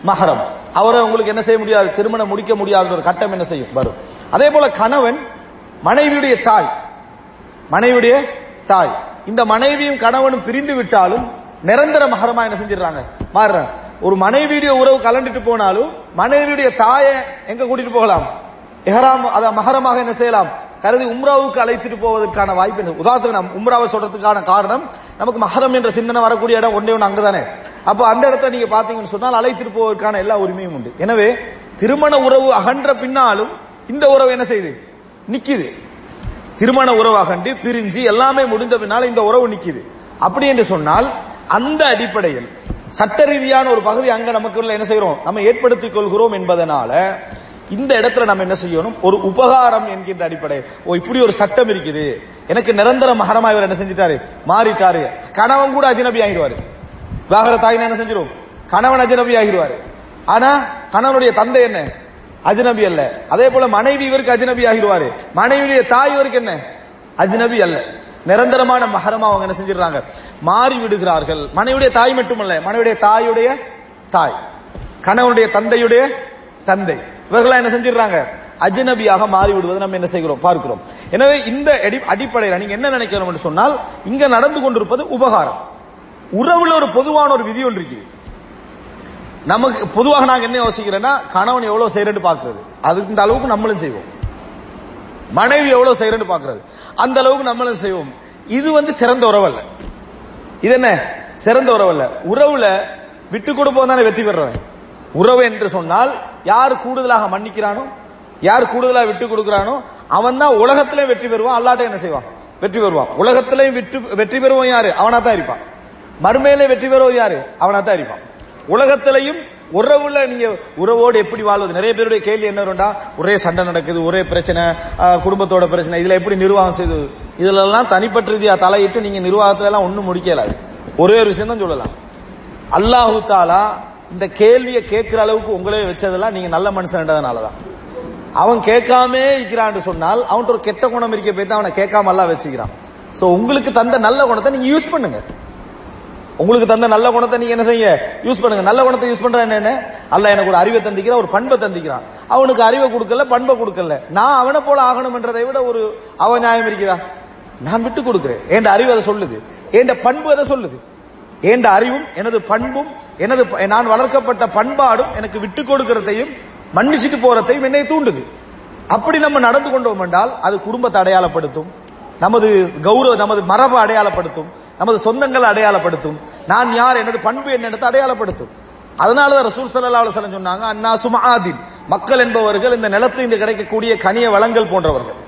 மகரம் அவரை உங்களுக்கு என்ன செய்ய முடியாது? திருமணம் முடிக்க முடியாத ஒரு கட்டம் என்ன செய்யும்? வரும். அதே போல கணவன் மனைவியுடைய தாய். மனைவியுடைய தாய். இந்த மனைவியும் கணவனும் பிரிந்து விட்டாலும் நிரந்தர மகரமா என்ன செஞ்சிடறாங்க? மாறுறாங்க. ஒரு மனைவியுடைய உறவு கலண்டுட்டு போனாலும் மனைவியுடைய தாயை எங்க கூட்டிட்டு போகலாம்? எஹராம் அத மகரமாக என்ன செய்யலாம்? கருதி உம்ராவுக்கு அழைத்துட்டு போவதற்கான வாய்ப்பு என்ன? உதாரணத்துக்கு நம்ம உம்ராவை சொல்றதுக்கான காரணம் நமக்கு மகரம் என்ற சிந்தனை வரக்கூடிய இடம் ஒன்றே ஒன்று அங்கதானே. அப்போ அந்த இடத்த நீங்க பாத்தீங்கன்னு சொன்னால் அழைத்துட்டு போவதற்கான எல்லா உரிமையும் உண்டு. எனவே திருமண உறவு அகன்ற பின்னாலும் இந்த உறவு என்ன செய்யுது? நிக்குது. திருமண உறவு அகன்று பிரிஞ்சு எல்லாமே முடிந்த பின்னால் இந்த உறவு நிக்குது. அப்படி என்று சொன்னால் அந்த அடிப்படையில் சட்ட ரீதியான ஒரு பகுதி அங்க நமக்குள்ள என்ன செய்யறோம்? நம்ம ஏற்படுத்திக் கொள்கிறோம் என்பதனால இந்த இடத்துல நம்ம என்ன செய்யணும்? ஒரு உபகாரம் என்கின்ற அடிப்படை ஓ இப்படி ஒரு சட்டம் இருக்குது. எனக்கு நிரந்தர மகரமா இவர் என்ன செஞ்சிட்டாரு? மாறிட்டாரு. கணவன் கூட அஜினபி ஆகிடுவாரு. விவாகர தாயினா என்ன செஞ்சிடும் கணவன் அஜினபி ஆகிடுவாரு. ஆனா கணவனுடைய தந்தை என்ன? அஜ்னபி அல்ல. அதே போல மனைவி இவருக்கு அஜ்னபி ஆகிடுவாரு. மனைவியுடைய தாய் இவருக்கு என்ன? அஜ்னபி அல்ல. நிரந்தரமான மகரமா அவங்க என்ன செஞ்சிடறாங்க? மாறி விடுகிறார்கள். மனைவியுடைய தாய் மட்டுமல்ல மனைவியுடைய தாயுடைய தாய் கணவனுடைய தந்தையுடைய தந்தை. இவர்களா என்ன செஞ்சிடறாங்க? அஜ்னபியாக மாறி விடுவதை நம்ம என்ன செய்கிறோம்? பார்க்கிறோம். எனவே இந்த அடி- அடிப்படையில் நீங்க என்ன நினைக்கணும் என்று சொன்னால் இங்க நடந்து கொண்டிருப்பது உபகாரம். உறவுல ஒரு பொதுவான ஒரு விதி ஒன்று இருக்குது நமக்கு பொதுவாக நாங்க என்ன யோசிக்கிறேன்னா கணவன் எவ்வளவு செய்யறேன்னு பாக்குறது அதுக்கு இந்த அளவுக்கு நம்மளும் செய்வோம். மனைவி எவ்வளவு செய்யறேன்னு பாக்குறது அந்த அளவுக்கு நம்மளும் செய்வோம். இது வந்து சிறந்த உறவு அல்ல. இது என்ன? சிறந்த உறவு அல்ல. உறவுல விட்டு கொடுப்போம் தானே வெற்றி பெறவன் உறவு என்று சொன்னால் யார் கூடுதலாக மன்னிக்கிறானோ யார் கூடுதலாக விட்டு கொடுக்கிறானோ அவன் தான் உலகத்திலே வெற்றி பெறுவான். அல்லாட்ட என்ன செய்வான்? வெற்றி பெறுவான். உலகத்திலையும் விட்டு வெற்றி பெறுவோம் யாரு? அவனா தான் இருப்பான். மறுமையிலே வெற்றி பெறுவோம் யாரு? அவனா தான் இருப்பான். உலகத்திலையும் உறவுல நீங்க உறவோடு எப்படி வாழ்வது? நிறைய பேருடைய கேள்வி என்ன வரும்டா? ஒரே சண்டை நடக்குது ஒரே பிரச்சனை குடும்பத்தோட பிரச்சனை இதுல எப்படி நிர்வாகம் செய்து? இதுல எல்லாம் தனிப்பட்ட ரீதியா தலையிட்டு நீங்க நிர்வாகத்துல எல்லாம் ஒண்ணும் முடிக்கலாது ஒரே ஒரு விஷயம் தான் சொல்லலாம். அல்லாஹு தாலா இந்த கேள்வியை கேட்கிற அளவுக்கு உங்களே வச்சதெல்லாம் நீங்க நல்ல மனுஷன்றதுனாலதான் அவன் கேட்காமே இருக்கிறான்னு சொன்னால் அவன்கிட்ட ஒரு கெட்ட குணம் இருக்க போய் தான் அவனை கேட்காம எல்லாம் வச்சுக்கிறான். சோ உங்களுக்கு தந்த நல்ல குணத்தை நீங்க யூஸ் பண்ணுங்க. உங்களுக்கு தந்த நல்ல குணத்தை நீங்க என்ன செய்ய? யூஸ் பண்ணுங்க. நல்ல குணத்தை யூஸ் பண்றேன் என்ன அல்ல எனக்கு ஒரு அறிவை தந்திக்கிறான் ஒரு பண்பை தந்திக்கிறான். அவனுக்கு அறிவை கொடுக்கல பண்பை கொடுக்கல. நான் அவனை போல ஆகணும்ன்றதை விட ஒரு அவ நியாயம் இருக்குதா நான் விட்டு கொடுக்கிறேன். என் அறிவு அதை சொல்லுது. என் பண்பு அதை சொல்லுது. என் அறிவும் எனது பண்பும் எனது ப- நான் வளர்க்கப்பட்ட பண்பாடும் எனக்கு விட்டு கொடுக்கிறதையும் மன்னிச்சுட்டு போறதையும் என்னை தூண்டுது. அப்படி நம்ம நடந்து கொண்டோம் என்றால் அது குடும்பத்தை அடையாளப்படுத்தும். நமது கௌரவ நமது மரபை அடையாளப்படுத்தும். நமது சொந்தங்களை அடையாளப்படுத்தும். நான் யார் எனது பண்பு என்னத்தை அடையாளப்படுத்தும். அதனாலதான் ரசூல் சல்லா அலுவலம் சொன்னாங்க அண்ணா சுமாதின் மக்கள் என்பவர்கள் இந்த நிலத்தில் இருந்து கிடைக்கக்கூடிய கனிய வளங்கள் போன்றவர்கள்.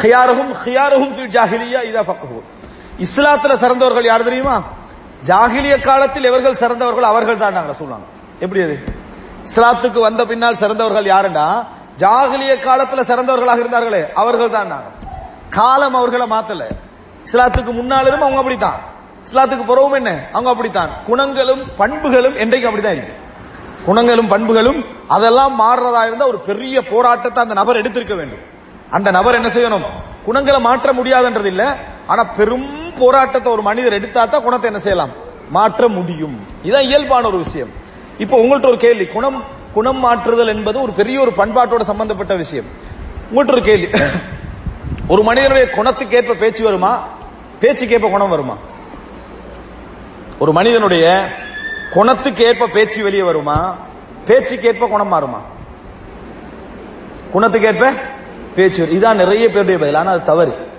ஹியாரஹும் ஹியாரஹும் ஃபில் ஜாஹிலியா இதா ஃபக்ஹு. இஸ்லாத்துல சிறந்தவர்கள் யார் தெரியுமா? ஜாகிலிய காலத்தில் எவர்கள் சிறந்தவர்கள் அவர்கள் தான் நாங்க சொல்லுவாங்க எப்படி அது? இஸ்லாத்துக்கு வந்த பின்னால் சிறந்தவர்கள் யாருன்னா ஜாகிலிய காலத்துல சிறந்தவர்களாக இருந்தார்களே அவர்கள் தான் நாங்க. காலம் அவர்களை மாத்தல. இஸ்லாத்துக்கு முன்னாலும் அவங்க அப்படித்தான். இஸ்லாத்துக்கு பிறவும் என்ன? அவங்க அப்படித்தான். குணங்களும் பண்புகளும் என்றைக்கும் அப்படித்தான் இருக்கு. குணங்களும் பண்புகளும் அதெல்லாம் மாறுறதா இருந்தா ஒரு பெரிய போராட்டத்தை அந்த நபர் எடுத்திருக்க வேண்டும். அந்த நபர் என்ன செய்யணும்? குணங்களை மாற்ற முடியாதுன்றது இல்ல. ஆனா பெரும் போராட்டத்தை ஒரு மனிதர் எடுத்தா தான் குணத்தை என்ன செய்யலாம்? மாற்ற முடியும். இதான் இயல்பான ஒரு விஷயம். இப்போ உங்கள்ட்ட ஒரு கேள்வி. குணம் குணம் மாற்றுதல் என்பது ஒரு பெரிய ஒரு பண்பாட்டோட சம்பந்தப்பட்ட விஷயம். உங்கள்ட்ட ஒரு கேள்வி. ஒரு மனிதனுடைய குணத்துக்கு ஏற்ப பேச்சு வருமா? பேச்சுக்கு ஏற்ப குணம் வருமா? ஒரு மனிதனுடைய குணத்துக்கு ஏற்ப பேச்சு வெளியே வருமா? பேச்சுக்கு ஏற்ப குணம் மாறுமா? குணத்துக்கு ஏற்ப பேச்சு வரும். இதான் நிறைய பேருடைய பதில். ஆனா அது தவறு.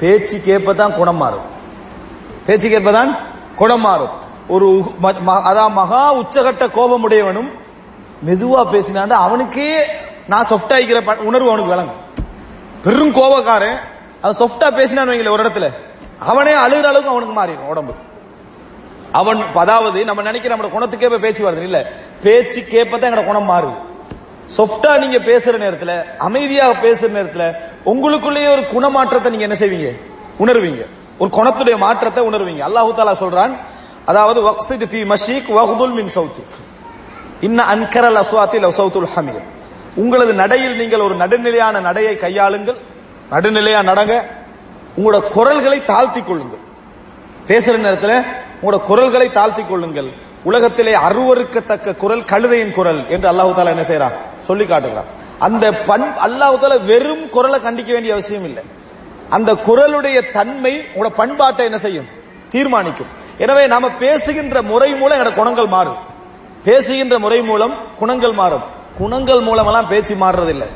பேச்சுக்கு ஏற்ப தான் குணம் மாறும். பேச்சுக்கு ஏற்ப தான் குணம் மாறும். ஒரு ம- ம- அதான் மகா உச்சகட்ட கோபமுடையவனும் மெதுவா பேசினாண்டா அவனுக்கே நான் சொஃப்ட் ஆகிக்கிற ப- உணர்வு அவனுக்கு விளங்கும். பெரும் கோபக்காரன். அவன் சொஃப்டா பேசினான்னு ஒரு இடத்துல. அவனே அழுகிற அளவுக்கு அவனுக்கு மாறிடும் உடம்பு. அவன் அதாவது நம்ம நினைக்கிற நம்ம குணத்துக்கேப்ப பேச்சு வருது. இல்ல பேச்சு கேப்பதான் எங்களோட குணம் மாறுது. சொஃப்டா நீங்க பேசுற நேரத்துல அமைதியாக பேசுற நேரத்துல உங்களுக்குள்ளேயே ஒரு குணமாற்றத்தை நீங்க என்ன செய்வீங்க? உணர்வீங்க. ஒரு குணத்துடைய மாற்றத்தை உணர்வீங்க. அல்லாஹு தாலா சொல்றான் அதாவது வக்ஸித் ஃபி மஷீக் வஹ்துல் மின் சௌத்திக் இன்ன அன்கரல் அஸ்வாத்தில் சௌத்துல் ஹமீர் உங்களது நடையில் நீங்கள் ஒரு நடுநிலையான நடையை கையாளுங்கள். நடுநிலையா நடங்க. உங்களோட குரல்களை தாழ்த்திக் கொள்ளுங்கள். பேசுற நேரத்தில் உங்களோட குரல்களை தாழ்த்திக் கொள்ளுங்கள். உலகத்திலே அருவருக்கத்தக்க குரல் கழுதையின் குரல் என்று அல்லாஹு தாலா என்ன செய்யறான் சொல்லி காட்டுகிறான் அந்த பண் அல்லாஹு தாலா வெறும் குரலை கண்டிக்க வேண்டிய அவசியம் இல்லை. அந்த குரலுடைய தன்மை உங்களோட பண்பாட்டை என்ன செய்யும்? தீர்மானிக்கும். எனவே நாம பேசுகின்ற முறை மூலம் என்னோட குணங்கள் மாறும். பேசுகின்ற முறை மூலம் குணங்கள் மாறும். குணங்கள் மூலமெல்லாம் பேச்சு மாறுறதில்லை.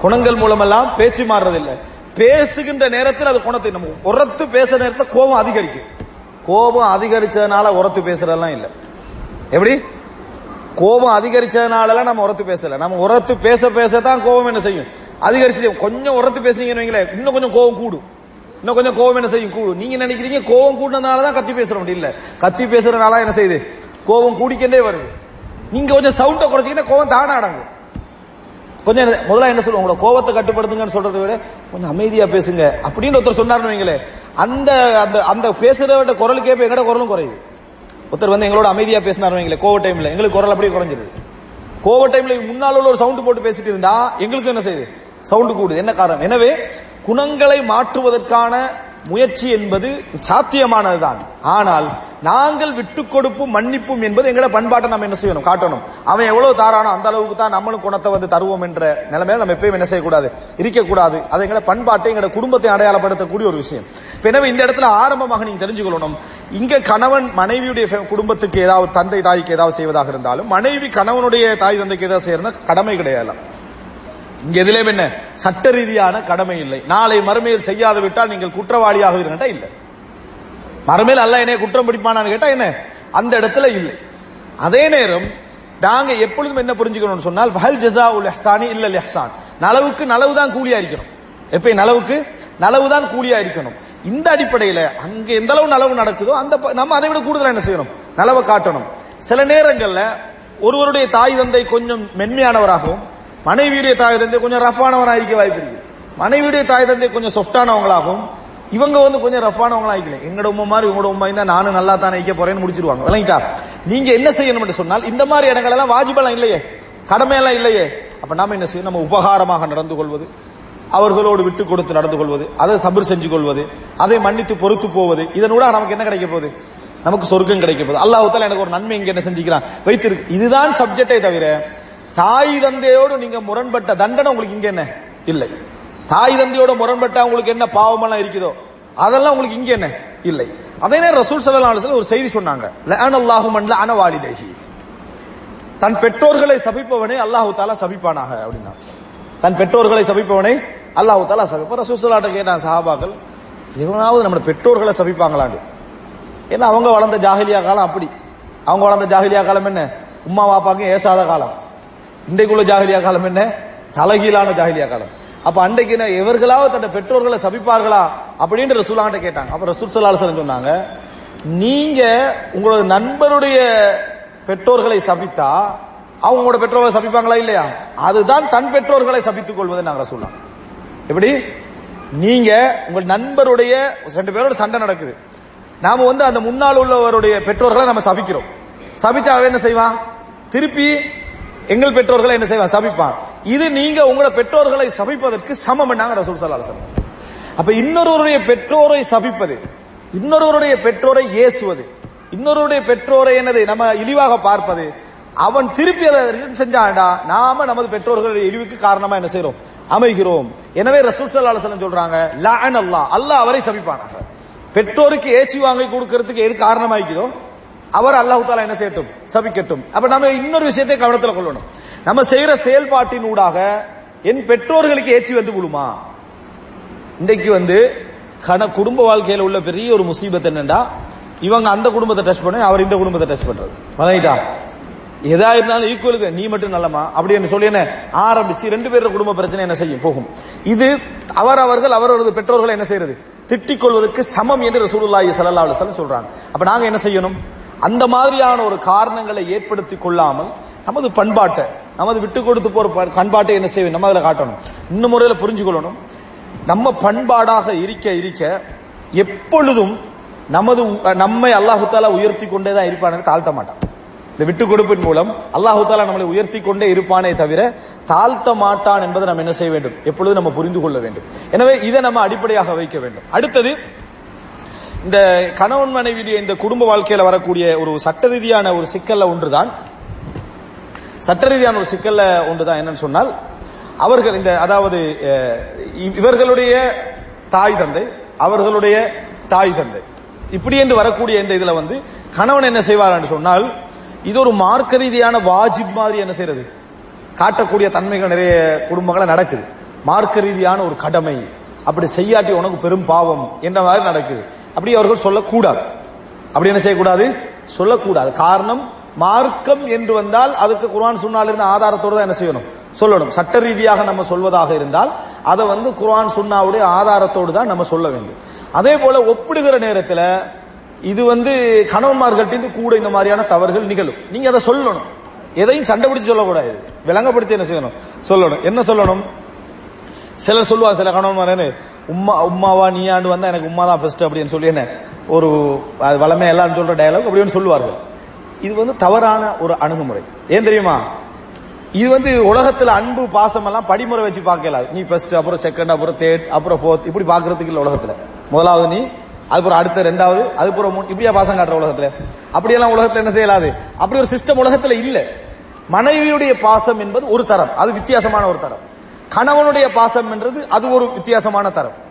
குணங்கள் மூலமெல்லாம் பேச்சு மாறுறதில்லை. பேசுகின்ற நேரத்தில் அது குணத்தை நம்ம உரத்து பேசுற நேரத்தில் கோபம் அதிகரிக்கும். கோபம் அதிகரிச்சதுனால உரத்து பேசுறதெல்லாம் இல்லை. எப்படி? கோபம் அதிகரிச்சதுனாலலாம் நம்ம உரத்து பேசல. நம்ம உரத்து பேச பேச தான் கோபம் என்ன செய்யும்? அதிகரிச்சு கொஞ்சம் உரத்து பேசுனீங்கன்னு வைங்களேன் இன்னும் கொஞ்சம் கோபம் கூடும். இன்னும் கொஞ்சம் கோபம் என்ன செய்யும்? கூடும். நீங்க நினைக்கிறீங்க கோபம் கூடினதுனால தான் கத்தி பேசுறோம் இல்ல. கத்தி பேசுறதுனால என்ன செய்யுது? கோபம் கூடிக்கிட்டே வருது. நீங்க கொஞ்சம் சவுண்டை குறைச்சிங்கன்னா கோவம் தானே அடங்கும் கொஞ்சம் என்ன- முதல்ல என்ன சொல்லுவோம் உங்களோட கோவத்தை கட்டுப்படுத்துங்கன்னு சொல்றதை விட கொஞ்சம் அமைதியா பேசுங்க. அப்படின்னு ஒருத்தர் சொன்னார்னு வைங்களேன் அந்த அந்த அந்த பேசுறவட குரலுக்கே இப்ப எங்கட குரலும் குறையுது. ஒருத்தர் வந்து எங்களோட அமைதியா பேசினாரு வைங்களேன் கோவ டைம்ல எங்களுக்கு குரல் அப்படியே குறைஞ்சிருது. கோவ டைம்ல முன்னால் உள்ள ஒரு சவுண்ட் போட்டு பேசிட்டு இருந்தா எங்களுக்கு என்ன செய்யுது? சவுண்ட் கூடுது. என்ன காரணம்? எனவே குணங்களை மாற்றுவதற்கான முயற்சி என்பது சாத்தியமானதுதான். ஆனால் நாங்கள் விட்டு கொடுப்பும் மன்னிப்பும் என்பது எங்களோட பண்பாட்டை நம்ம என்ன செய்யணும்? காட்டணும். அவன் எவ்வளவு தாரானோ அந்த அளவுக்கு தான் நம்மளும் குணத்தை வந்து தருவோம் என்ற நிலைமையில நம்ம எப்பயும் என்ன செய்யக்கூடாது? இருக்கக்கூடாது. அது எங்களை பண்பாட்டை எங்களோட குடும்பத்தை அடையாளப்படுத்தக்கூடிய ஒரு விஷயம். எனவே இந்த இடத்துல ஆரம்பமாக நீங்க தெரிஞ்சுக்கொள்ளணும். இங்க கணவன் மனைவியுடைய ஃபே- குடும்பத்துக்கு ஏதாவது தந்தை தாய்க்கு ஏதாவது செய்வதாக இருந்தாலும் மனைவி கணவனுடைய தாய் தந்தைக்கு ஏதாவது செய்யறதுனா கடமை கிடையாது. இங்க எதிலேயும் என்ன? சட்ட ரீதியான கடமை இல்லை. நாளை மறுமையில் செய்யாது விட்டால் நீங்கள் குற்றவாளியாக கேட்டா இல்லை. மறுமையில் அல்ல என்னைய குற்றம் பிடிப்பானான்னு கேட்டா என்ன? அந்த இடத்துல இல்லை. அதே நேரம் நாங்க எப்பொழுதும் என்ன புரிஞ்சுக்கணும்னு சொன்னால் ஃபஹல் ஜஸா உல் ஹசானி இல்ல இஹ்சான். நலவுக்கு நலவு தான் கூலியா இருக்கணும். எப்ப நலவுக்கு? நலவு தான் கூலியா இருக்கணும். இந்த அடிப்படையில அங்க எந்த அளவு நலவு நடக்குதோ அந்த நம்ம அதை விட கூடுதலா என்ன செய்யணும்? நலவை காட்டணும். சில நேரங்கள்ல ஒருவருடைய தாய் தந்தை கொஞ்சம் மென்மையானவராகவும் மனைவியுடைய தாய் தந்தை கொஞ்சம் ரஃபானவனா இருக்க வாய்ப்பு இருக்கு. மனைவியுடைய தாய் தந்தை கொஞ்சம் சாஃப்டானவங்களாகும் இவங்க வந்து கொஞ்சம் ரஃபானவங்களா இருக்கல எங்கட உம்மா மாதிரி உங்களோட உம்மா இருந்தா நானும் நல்லா தானே இருக்க போறேன்னு முடிச்சிருவாங்க. விளங்கிட்டா? நீங்க என்ன செய்யணும் என்று சொன்னால் இந்த மாதிரி இடங்கள் எல்லாம் வாஜிபெல்லாம் இல்லையே. கடமையெல்லாம் இல்லையே. அப்ப நாம என்ன செய்யணும்? நம்ம உபகாரமாக நடந்து கொள்வது அவர்களோடு விட்டு கொடுத்து நடந்து கொள்வது அதை சபர் செஞ்சு கொள்வது அதை மன்னித்து பொறுத்து போவது இதனூட நமக்கு என்ன கிடைக்க போகுது? நமக்கு சொர்க்கம் கிடைக்க போகுது. அல்லாஹால எனக்கு ஒரு நன்மை இங்க என்ன செஞ்சுக்கிறான்? வைத்திருக்கு. இதுதான் சப்ஜெக்டே தவிர தாய் தந்தையோடு நீங்க முரண்பட்ட தண்டனை உங்களுக்கு இங்க என்ன? இல்லை. தாய் தந்தையோட முரண்பட்டா உங்களுக்கு என்ன பாவமெல்லாம் இருக்குதோ? அதெல்லாம் உங்களுக்கு இங்க என்ன? இல்லை. அதே நேரம் ரசூல் ஸல்லல்லாஹு அலைஹி ஒரு செய்தி சொன்னாங்க. லஅனல்லாஹு மன் தன் பெற்றோர்களை சபிப்பவனை அல்லாஹு தாலா சபிப்பானாக அப்படின்னா. தன் பெற்றோர்களை சபிப்பவனை அல்லாஹு தாலா சபிப்ப ரசூசலாட்ட கேட்டான் சஹாபாக்கள் எவனாவது நம்ம பெற்றோர்களை சபிப்பாங்களாண்டு? ஏன்னா அவங்க வளர்ந்த ஜாகிலியா காலம் அப்படி. அவங்க வளர்ந்த ஜாகிலியா காலம் என்ன? உம்மா வாப்பாக்கு ஏசாத காலம். இன்றைக்குள்ள ஜாகிலியா காலம் என்ன? தலைகீழான ஜாகிலியா காலம். அப்ப அன்றைக்கு என்ன இவர்களாவது தன் பெற்றோர்களை சபிப்பார்களா? அப்படின்னு ரசூலாண்ட கேட்டாங்க. அப்ப ரசூல் சல்லாஹ் சொன்னாங்க நீங்க உங்களோட நண்பருடைய பெற்றோர்களை சபித்தா அவங்க உங்களோட பெற்றோர்களை சபிப்பாங்களா இல்லையா? அதுதான் தன் பெற்றோர்களை சபித்துக் கொள்வது நாங்க சொல்லலாம் எப்படி? நீங்க உங்கள் நண்பருடைய ரெண்டு பேரோட சண்டை நடக்குது. நாம வந்து அந்த முன்னால் உள்ளவருடைய பெற்றோர்களை நம்ம சபிக்கிறோம். சபிச்சா அவன் என்ன செய்வான்? திருப்பி எங்கள் பெற்றோர்களை என்ன செய்வான்? சபிப்பான். இது நீங்க உங்களோட பெற்றோர்களை சபிப்பதற்கு சமம் என்னாங்க ரசூல் ஸல்லல்லாஹு அப்ப இன்னொருவருடைய பெற்றோரை சபிப்பது இன்னொருவருடைய பெற்றோரை ஏசுவது இன்னொருடைய பெற்றோரை என்னது நம்ம இழிவாக பார்ப்பது அவன் திருப்பி அதை செஞ்சாண்டா நாம நமது பெற்றோர்களுடைய இழிவுக்கு காரணமா என்ன செய்யறோம் அமைகிறோம். எனவே ரசூல் ஸல்லல்லாஹு சொல்றாங்க லஅன் அல்லாஹ் அல்லாஹ் அவரை சபிப்பானாக. பெற்றோருக்கு ஏச்சி வாங்கி கொடுக்கறதுக்கு எது காரணமாய்க்குதோ அவர் அல்லாஹ் தாலா என்ன செய்யட்டும்? சபிக்கட்டும். அப்ப நம்ம இன்னொரு விஷயத்தை கவனத்தில் கொள்ளணும். நம்ம செய்யற செயல்பாட்டின் ஊடாக என் பெற்றோர்களுக்கு ஏச்சி வந்து விழுமா? இன்றைக்கு வந்து கன குடும்ப வாழ்க்கையில உள்ள பெரிய ஒரு முசீபத் என்னண்டா? இவங்க அந்த குடும்பத்தை டச் பண்ண அவர் இந்த குடும்பத்தை டச் பண்றது. வணங்கிட்டா எதா இருந்தாலும் ஈக்குவலுக்கு நீ மட்டும் நல்லமா அப்படின்னு சொல்லி என்ன ஆரம்பிச்சு ரெண்டு பேரோட குடும்ப பிரச்சனை என்ன செய்யும்? போகும். இது அவர் அவர்கள் அவரது பெற்றோர்களை என்ன செய்யறது? திட்டிக் கொள்வதற்கு சமம் என்று ரசூலுல்லாஹி ஸல்லல்லாஹு அலைஹி வஸல்லம் சொல்றாங்க. அப்ப நாங்க என்ன செய்யணும்? அந்த மாதிரியான ஒரு காரணங்களை ஏற்படுத்தி கொள்ளாமல் நமது பண்பாட்டை நமது விட்டு கொடுத்து போற பண்பாட்டை என்ன செய்யும் நம்ம அதில் காட்டணும். இன்னும் முறையில் புரிஞ்சு கொள்ளணும் நம்ம பண்பாடாக இருக்க இருக்க எப்பொழுதும் நமது நம்மை அல்லாஹு தாலா உயர்த்தி கொண்டே தான் இருப்பானே தாழ்த்த மாட்டான். இந்த விட்டு கொடுப்பின் மூலம் அல்லாஹு தாலா நம்மளை உயர்த்தி கொண்டே இருப்பானே தவிர தாழ்த்த மாட்டான் என்பதை நம்ம என்ன செய்ய வேண்டும்? எப்பொழுதும் நம்ம புரிந்து கொள்ள வேண்டும். எனவே இதை நம்ம அடிப்படையாக வைக்க வேண்டும். அடுத்தது இந்த கணவன் மனைவியுடைய இந்த குடும்ப வாழ்க்கையில வரக்கூடிய ஒரு சட்ட ரீதியான ஒரு சிக்கல்ல ஒன்றுதான். சட்ட ரீதியான ஒரு சிக்கல்ல ஒன்றுதான் என்னன்னு சொன்னால் அவர்கள் இந்த அதாவது இவர்களுடைய தாய் தந்தை அவர்களுடைய தாய் தந்தை. இப்படி என்று வரக்கூடிய இந்த இதுல வந்து கணவன் என்ன செய்வார் என்று சொன்னால் இது ஒரு மார்க்க ரீதியான வாஜிப் மாதிரி என்ன செய்யறது காட்டக்கூடிய தன்மைகள் நிறைய குடும்பங்களை நடக்குது. மார்க்க ரீதியான ஒரு கடமை. அப்படி செய்யாட்டி உனக்கு பெரும் பாவம் என்ற மாதிரி நடக்குது. அப்படி அவர்கள் சொல்லக்கூடாது. அப்படி என்ன செய்யக்கூடாது? சொல்லக்கூடாது. காரணம் மார்க்கம் என்று வந்தால் அதுக்கு குர்ஆன் சுன்னால இருந்த ஆதாரத்தோடு தான் என்ன செய்யணும்? சொல்லணும். சட்ட ரீதியாக நம்ம சொல்வதாக இருந்தால் அதை வந்து குர்ஆன் சுன்னாவுடைய ஆதாரத்தோடு தான் நம்ம சொல்ல வேண்டும். அதே போல ஒப்பிடுகிற நேரத்தில் இது வந்து கணவன்மார்கள்ட்ட கூட இந்த மாதிரியான தவறுகள் நிகழும். நீங்க அதை சொல்லணும். எதையும் சண்டை பிடிச்சு சொல்லக்கூடாது. விளங்கப்படுத்தி என்ன செய்யணும்? சொல்லணும். என்ன சொல்லணும்? சிலர் சொல்லுவாங்க சில கணவன் உம்மா உம்மாவா நீ ஆண்டு வந்தா எனக்கு உம்மா தான் ஃபர்ஸ்ட் அப்படின்னு சொல்லி என்ன ஒரு அது வளமே எல்லாம் சொல்ற டயலாக் அப்படின்னு சொல்லுவார்கள். இது வந்து தவறான ஒரு அணுகுமுறை. ஏன் தெரியுமா? இது வந்து உலகத்துல அன்பு பாசம் எல்லாம் படிமுறை வச்சு பார்க்கல நீ ஃபர்ஸ்ட் அப்புறம் செகண்ட் அப்புறம் தேர்ட் அப்புறம் ஃபோர்த் இப்படி பாக்குறதுக்கு இல்ல உலகத்துல. முதலாவது நீ அதுக்கப்புறம் அடுத்த ரெண்டாவது அதுக்கப்புறம் மூணு இப்படியா பாசம் காட்டுற உலகத்துல. அப்படியெல்லாம் உலகத்துல என்ன செய்யலாது? அப்படி ஒரு சிஸ்டம் உலகத்துல இல்ல. மனைவியுடைய பாசம் என்பது ஒரு தரம். அது வித்தியாசமான ஒரு தரம். கணவனுடைய பாசம் என்றது அது ஒரு வித்தியாசமான தரம்.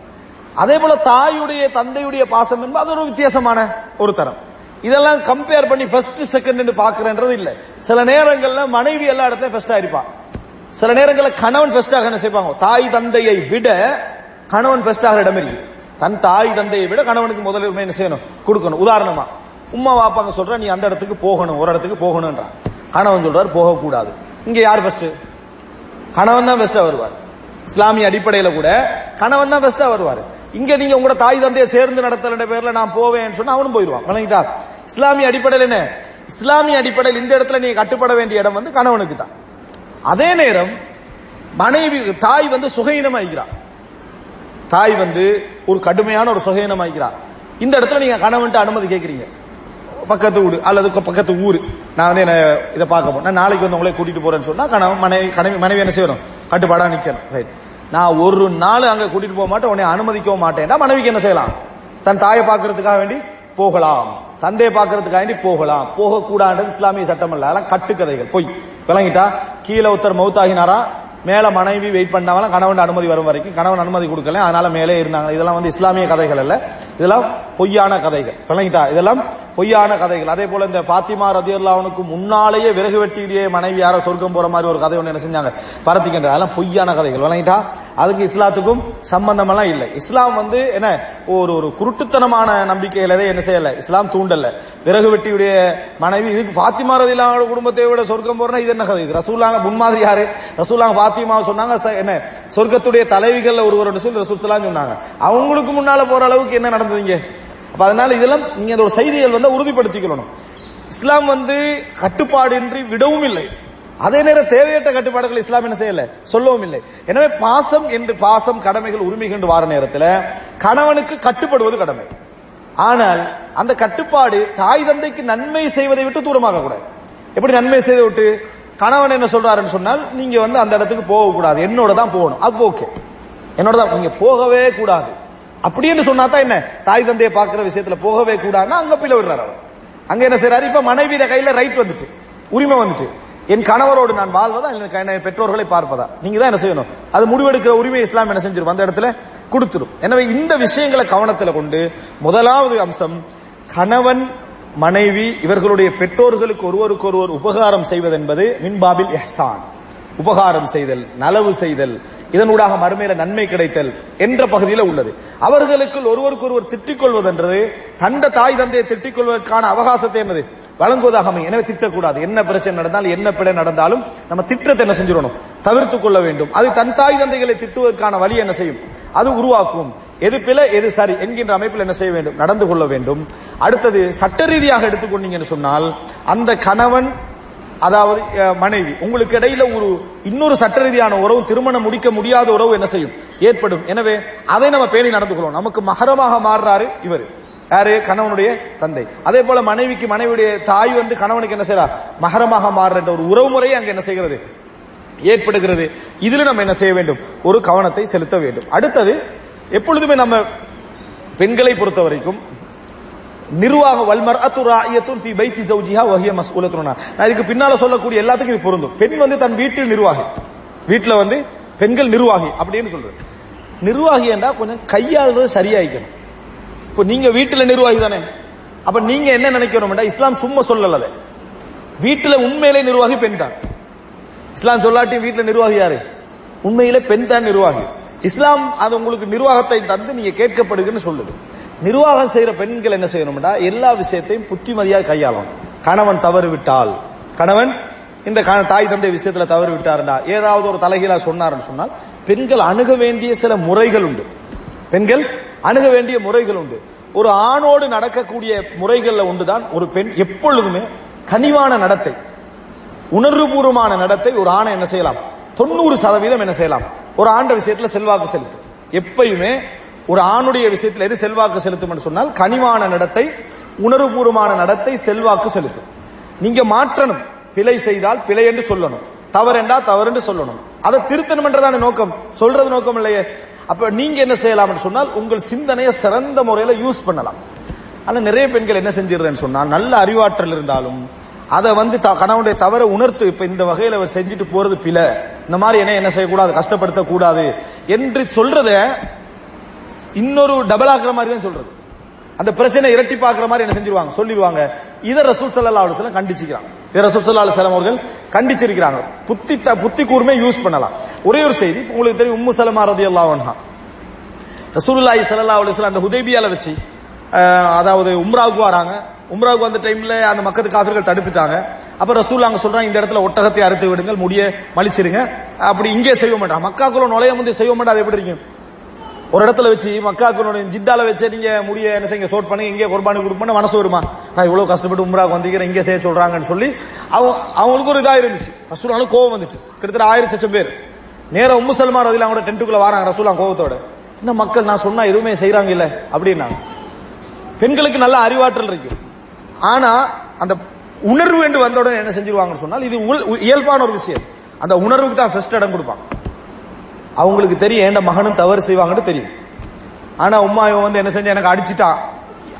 அதே போல தாயுடைய தந்தையுடைய பாசம் என்பது அது ஒரு வித்தியாசமான ஒரு தரம். இதெல்லாம் கம்பேர் பண்ணி ஃபர்ஸ்ட் செகண்ட் பாக்குறன்றது இல்ல. சில நேரங்கள்ல மனைவி எல்லா இடத்துலயும் ஃபர்ஸ்டா இருப்பா. சில நேரங்களில் கணவன் ஃபர்ஸ்டாக என்ன செய்வாங்க? தாய் தந்தையை விட கணவன் ஃபர்ஸ்டாக இடம் இருக்கு தன் தாய் தந்தையை விட கணவனுக்கு முதலில் என்ன செய்யணும்? கொடுக்கணும். உதாரணமா உம்மா வாப்பாங்க சொல்ற நீ அந்த இடத்துக்கு போகணும் ஒரு இடத்துக்கு போகணும்ன்றான். கணவன் சொல்றாரு போகக்கூடாது. இங்க யார் ஃபர்ஸ்ட் கணவன் தான் பெஸ்டா வருவார். இஸ்லாமிய அடிப்படையில கூட கணவன் தான் பெஸ்டா வருவார். இங்க நீங்க உங்களோட தாய் தந்தையை சேர்ந்து நடத்தல பேர்ல நான் போவேன்னு சொன்னா அவனும் போயிடுவான். வணங்கிட்டா? இஸ்லாமிய அடிப்படையில் என்ன? இஸ்லாமிய அடிப்படையில் இந்த இடத்துல நீங்க கட்டுப்பட வேண்டிய இடம் வந்து கணவனுக்கு தான். அதே நேரம் மனைவி தாய் வந்து சுகையினமாகிறார் தாய் வந்து ஒரு கடுமையான ஒரு சுகையினமாகிறார் இந்த இடத்துல நீங்க கணவன்ட்டு அனுமதி கேட்கறீங்க பக்கத்து வீடு அல்லது பக்கத்து ஊர். நான் வந்து என்ன இதை பார்க்க போறேன். நான் நாளைக்கு வந்து உங்களை கூட்டிட்டு போறேன்னு சொன்னா கணவன் மனைவி கணவி மனைவி என்ன செய்யணும்? கட்டுப்பாடா நிக்கணும். ரைட் நான் ஒரு நாள் அங்க கூட்டிட்டு போக மாட்டேன் உன்னை அனுமதிக்கவும் மாட்டேன். மனைவிக்கு என்ன செய்யலாம்? தன் தாயை பார்க்கறதுக்காக வேண்டி போகலாம். தந்தையை பார்க்கறதுக்காக வேண்டி போகலாம். போகக்கூடாது இஸ்லாமிய சட்டம் அல்ல. அதெல்லாம் கட்டுக்கதைகள். பொய் விளங்கிட்டா கீழே ஒருத்தர் மௌத்தாகினாரா? மேல மனைவி வெயிட் பண்ணாமலாம் கணவன் அனுமதி வரும் வரைக்கும். கணவன் அனுமதி கொடுக்கல அதனால மேலே இருந்தாங்க. இதெல்லாம் வந்து இஸ்லாமிய கதைகள் அல்ல. இதெல்லாம் பொய்யான கதைகள். விளங்கிட்டா? இதெல்லாம் பொய்யான கதைகள். அதே போல இந்த பாத்திமா ரதியுல்லாவுக்கு முன்னாலேயே விறகு வெட்டியிலேயே மனைவி யாரோ சொர்க்கம் போற மாதிரி ஒரு கதை ஒன்று என்ன செஞ்சாங்க? பரத்திக்கின்ற. அதெல்லாம் பொய்யான கதைகள். விளங்கிட்டா? அதுக்கு இஸ்லாத்துக்கும் சம்பந்தம் எல்லாம் இல்லை. இஸ்லாம் வந்து என்ன? ஒரு ஒரு குருட்டுத்தனமான நம்பிக்கையில என்ன செய்யல? இஸ்லாம் தூண்டல. விறகு வெட்டியுடைய மனைவி இதுக்கு பாத்திமா ரதியுல்லாவோட குடும்பத்தை விட சொர்க்கம் போறனா இது என்ன கதை? இது ரசூலாங்க முன்மாதிரி யாரு? ரசூலாங்க பாத்திமா சொன்னாங்க ச- என்ன? சொர்க்கத்துடைய தலைவிகள்ல ஒருவர் சொல்லி ரசூல் சொன்னாங்க. அவங்களுக்கு முன்னால போற அளவுக்கு என்ன நடந்ததுங்க அப்ப அதனால இதெல்லாம் நீங்க அந்த ஒரு செய்திகள் வந்து உறுதிப்படுத்திக்கணும். இஸ்லாம் வந்து கட்டுப்பாடின்றி விடவும் இல்லை. அதே நேரம் தேவையற்ற கட்டுப்பாடுகள் இஸ்லாம் என்ன செய்யல? சொல்லவும் இல்லை. எனவே பாசம் என்று பாசம் கடமைகள் உரிமைகள் என்று வார நேரத்தில் கணவனுக்கு கட்டுப்படுவது கடமை. ஆனால் அந்த கட்டுப்பாடு தாய் தந்தைக்கு நன்மை செய்வதை விட்டு தூரமாக கூடாது. எப்படி நன்மை செய்து விட்டு? கணவன் என்ன சொல்றாருன்னு சொன்னால் நீங்க வந்து அந்த இடத்துக்கு போக கூடாது. என்னோட தான் போகணும். அது ஓகே என்னோட தான் நீங்க போகவே கூடாது. அப்படின்னு சொன்னா தான் என்ன? தாய் தந்தையை பார்க்கிற விஷயத்துல போகவே கூடாதுன்னா அங்க போய் விடுறாரு அவர். அங்க என்ன செய்யறாரு இப்ப மனைவியில கையில ரைட் வந்துட்டு உரிமை வந்துட்டு. என் கணவரோடு நான் வாழ்வதா? இல்லை என் பெற்றோர்களை பார்ப்பதா? நீங்க தான் என்ன செய்யணும்? அது முடிவெடுக்கிற உரிமை இஸ்லாம் என்ன செஞ்சிரும்? அந்த இடத்துல கொடுத்துரும். எனவே இந்த விஷயங்களை கவனத்துல கொண்டு முதலாவது அம்சம் கணவன் மனைவி இவர்களுடைய பெற்றோர்களுக்கு ஒருவருக்கு ஒருவர் உபகாரம் செய்வதென்பது மின்பாபில் எஹ்சான் உபகாரம் செய்தல் நலவு செய்தல் இதனூடாக மறுமையில நன்மை கிடைத்தல் என்ற பகுதியில் உள்ளது. அவர்களுக்குள் ஒருவருக்கு ஒருவர் திட்டிக் கொள்வதென்றது தந்த தாய் தந்தையை திட்டிக் கொள்வதற்கான அவகாசத்தை என்னது? வழங்குவதாக அமையும். எனவே திட்டக்கூடாது. என்ன பிரச்சனை நடந்தாலும் என்ன பிழை நடந்தாலும் நம்ம திட்டத்தை என்ன செஞ்சிடணும்? தவிர்த்து கொள்ள வேண்டும். அது தன் தாய் தந்தைகளை திட்டுவதற்கான வழி என்ன செய்யும்? அது உருவாக்கும். எது பிழை எது சரி என்கின்ற அமைப்பில் என்ன செய்ய வேண்டும்? நடந்து கொள்ள வேண்டும். அடுத்தது சட்ட ரீதியாக எடுத்துக்கொண்டீங்கன்னு சொன்னால் அந்த கணவன் அதாவது மனைவி. உங்களுக்கு இடையில ஒரு இன்னொரு சட்ட ரீதியான உறவு திருமணம் முடிக்க முடியாத உறவு என்ன செய்யும்? ஏற்படும். எனவே அதை நம்ம பேணி நடந்து கொள்வோம் நமக்கு மகரமாக மாறுறாரு இவர். யாரு? கணவனுடைய தந்தை. அதே போல மனைவிக்கு மனைவியுடைய தாய் வந்து கணவனுக்கு என்ன செய்யறா மகரமாக மாறுற ஒரு உறவு முறை அங்க என்ன செய்கிறது? ஏற்படுகிறது. இதுல நம்ம என்ன செய்ய வேண்டும்? ஒரு கவனத்தை செலுத்த வேண்டும். அடுத்தது எப்பொழுதுமே நம்ம பெண்களை பொறுத்த வரைக்கும் நிர்வாக வல்மர் அத்துராயத்துன் ஃபி பைத்தி ஜவுஜிஹா வஹிய மஸ்ஊலத்துனா நான் இதுக்கு பின்னால சொல்லக்கூடிய எல்லாத்துக்கும் இது பொருந்தும். பெண் வந்து தன் வீட்டில் நிர்வாகி. வீட்டில் வந்து பெண்கள் நிர்வாகி அப்படின்னு சொல்றது. நிர்வாகி என்றா கொஞ்சம் கையாளுறது சரியாயிக்கணும். இப்போ நீங்க வீட்டுல நிர்வாகி தானே? அப்ப நீங்க என்ன நினைக்கணும்டா இஸ்லாம் சும்மா சொல்லல அதை. வீட்டுல உண்மையிலே நிர்வாகி பெண் தான். இஸ்லாம் சொல்லாட்டி வீட்டுல நிர்வாகி யாரு? உண்மையிலே பெண் தான் நிர்வாகி. இஸ்லாம் அது உங்களுக்கு நிர்வாகத்தை தந்து நீங்க கேட்கப்படுதுன்னு சொல்லுது. நிர்வாகம் செய்யற பெண்கள் என்ன செய்யணும்டா? எல்லா விஷயத்தையும் புத்திமதியாக கையாளணும். கணவன் தவறு விட்டால் கணவன் இந்த க- தாய் தந்தை விஷயத்துல தவறு விட்டாருண்டா ஏதாவது ஒரு தலைகீழா சொன்னாருன்னு சொன்னால் பெண்கள் அணுக வேண்டிய சில முறைகள் உண்டு. பெண்கள் அணுக வேண்டிய முறைகள் உண்டு. ஒரு ஆணோடு நடக்கக்கூடிய முறைகள்ல ஒன்றுதான் ஒரு பெண் எப்பொழுதுமே கனிவான நடத்தை. உணர்வுபூர்வமான நடத்தை ஒரு ஆணை என்ன செய்யலாம்? தொண்ணூறு சதவீதம் என்ன செய்யலாம்? ஒரு ஆண்ட விஷயத்துல செல்வாக்கு செலுத்தும். எப்பயுமே ஒரு ஆணுடைய விஷயத்தில் எது செல்வாக்கு செலுத்தும் என்று சொன்னால் கனிவான நடத்தை உணர்வுபூர்வமான நடத்தை செல்வாக்கு செலுத்தும். நீங்க மாற்றணும். பிழை செய்தால் பிழை என்று சொல்லணும். தவறுண்டா தவறு சொல்லணும். அதை திருத்தணும் என்றதான நோக்கம்? சொல்றது நோக்கம் இல்லையே. அப்ப நீங்க என்ன செய்யலாம் சொன்னால் உங்கள் சிந்தனையை சிறந்த முறையில யூஸ் பண்ணலாம். ஆனா நிறைய பெண்கள் என்ன செஞ்சிடுறேன்னு சொன்னா நல்ல அறிவாற்றல் இருந்தாலும் அதை வந்து த- கணவனுடைய தவற உணர்த்து இப்ப இந்த வகையில செஞ்சுட்டு போறது பிழை. இந்த மாதிரி என்ன என்ன செய்யக்கூடாது கஷ்டப்படுத்த கூடாது என்று சொல்றத இன்னொரு டபுள் ஆக்குற மாதிரி தான் சொல்றது. அந்த பிரச்சனை இரட்டி பாக்குற மாதிரி என்ன செஞ்சிருவாங்க? சொல்லிடுவாங்க. இதை ரசூல் சல்லா அலுவலம் கண்டிச்சுக்கிறாங்க இத ரசூல் சல்லா அலுவலம் அவர்கள் கண்டிச்சிருக்கிறாங்க. புத்தி த- புத்தி கூர்மை யூஸ் பண்ணலாம். ஒரே ஒரு செய்தி உங்களுக்கு தெரியும் உம்மு சலமா ரதி அல்லாஹா ரசூலுல்லாஹி சல்லா அலைஹி வஸல்லம் அந்த ஹுதேபியால வச்சு அதாவது உம்ராவுக்கு வராங்க. உம்ராவுக்கு வந்த டைம்ல அந்த மக்கத்து காஃபிர்கள் தடுத்துட்டாங்க. அப்ப ரசூல் அங்க சொல்றாங்க இந்த இடத்துல ஒட்டகத்தை அறுத்து விடுங்கள் முடிய மலிச்சிருங்க. அப்படி இங்கே செய்ய மாட்டாங்க மக்காக்குள்ள நுழைய முந்தைய செய்ய மாட்டா அது எப்படி இருக்கும் ஒரு இடத்துல வச்சு மக்காக்களுடைய ஜித்தால வச்சு நீங்க முடிய என்ன செய்ய சோட் பண்ணி இங்கே குர்பானி கொடுப்போம்னு மனசு வருமா? நான் இவ்வளவு கஷ்டப்பட்டு உம்ராக்கு வந்திருக்கிறேன் இங்கே செய்ய சொல்றாங்கன்னு சொல்லி அவங்க அவங்களுக்கு ஒரு இதா இருந்துச்சு. ரசூலாலும் கோவம் வந்துச்சு. கிட்டத்தட்ட ஆயிரத்தி லட்சம் பேர். நேரம் உம்மு சல்மா ரதில அவங்களோட டென்ட்டுக்குள்ள வராங்க ரசூலாம் கோவத்தோட இன்னும் மக்கள் நான் சொன்னா எதுவுமே செய்யறாங்க இல்ல அப்படின்னாங்க பெண்களுக்கு நல்ல அறிவாற்றல் இருக்கு. ஆனா அந்த உணர்வு என்று வந்த உடனே என்ன செஞ்சிருவாங்கன்னு சொன்னால் இது உள்- இயல்பான ஒரு விஷயம். அந்த உணர்வுக்கு தான் ஃபர்ஸ்ட் இடம் கொடுப்பாங்க. அவங்களுக்கு தெரியும் ஏண்ட மகனும் தவறு செய்வாங்கன்னு தெரியும். ஆனா உம்மா இவன் வந்து என்ன செஞ்சா எனக்கு அடிச்சிட்டான்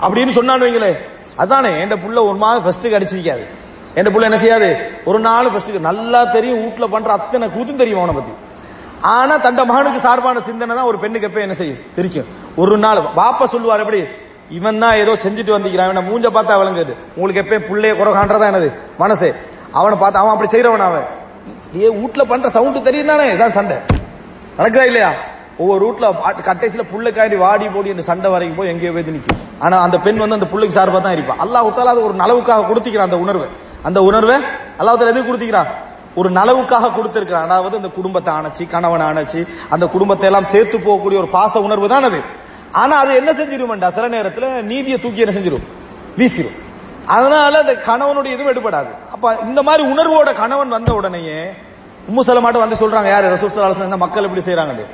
அப்படின்னு சொன்னான்னு வைங்களே அதானே என் புள்ள ஒரு மாதம் ஃபர்ஸ்ட்டுக்கு அடிச்சிருக்காது. என் புள்ள என்ன செய்யாது? ஒரு நாள் ஃபர்ஸ்ட்டுக்கு நல்லா தெரியும் வீட்டுல பண்ற அத்தனை கூத்தும் தெரியும் அவனை பத்தி. ஆனா தண்ட மகனுக்கு சார்பான சிந்தனை தான் ஒரு பெண்ணுக்கு எப்ப என்ன செய்யும்? தெரியும் ஒரு நாள் பாப்பா சொல்லுவார் எப்படி? இவன் தான் ஏதோ செஞ்சுட்டு வந்திக்கிறான் அவனை மூஞ்ச பார்த்தா விளங்குது உங்களுக்கு எப்பயும் புள்ளைய குறை காண்றதா என்னது? மனசே. அவனை பார்த்து அவன் அப்படி செய்யறவன் அவன். ஏ வீட்டுல பண்ற சவுண்ட் தெரியும் தானே இதான் சண்டை. நடக்குதா இல்லையா? ஒவ்வொரு ரூட்ல கட்டைசில புள்ள காண்டி வாடி போடி அந்த சண்டை வரைக்கும் போய் எங்கேயோ போய் நிற்கும் ஆனா அந்த பெண் வந்து அந்த புள்ளைக்கு சார்பா தான் இருப்பா. அல்லாஹ் அது ஒரு நலவுக்காக கொடுத்திக்கிறான் அந்த உணர்வை. அந்த உணர்வை அல்லாஹ் தாலா எதுக்கு கொடுத்திக்கிறான் ஒரு நலவுக்காக கொடுத்திருக்கிறான் அதாவது அந்த குடும்பத்தை அணைச்சி கணவனை அணைச்சி அந்த குடும்பத்தை எல்லாம் சேர்த்து போகக்கூடிய ஒரு பாச உணர்வு தான் அது. ஆனா அது என்ன செஞ்சிருமெண்டா? சில நேரத்துல நீதியை தூக்கி என்ன செஞ்சிரும்? வீசிரும். அதனால அந்த கணவனுடைய இதுவும் எடுபடாது. அப்ப இந்த மாதிரி உணர்வோட கணவன் வந்த உடனேயே உம்முசலமாட்ட வந்து சொல்றாங்க யாரு? ரசூல் ஸல்லல்லாஹு மக்கள் எப்படி செய்யறாங்க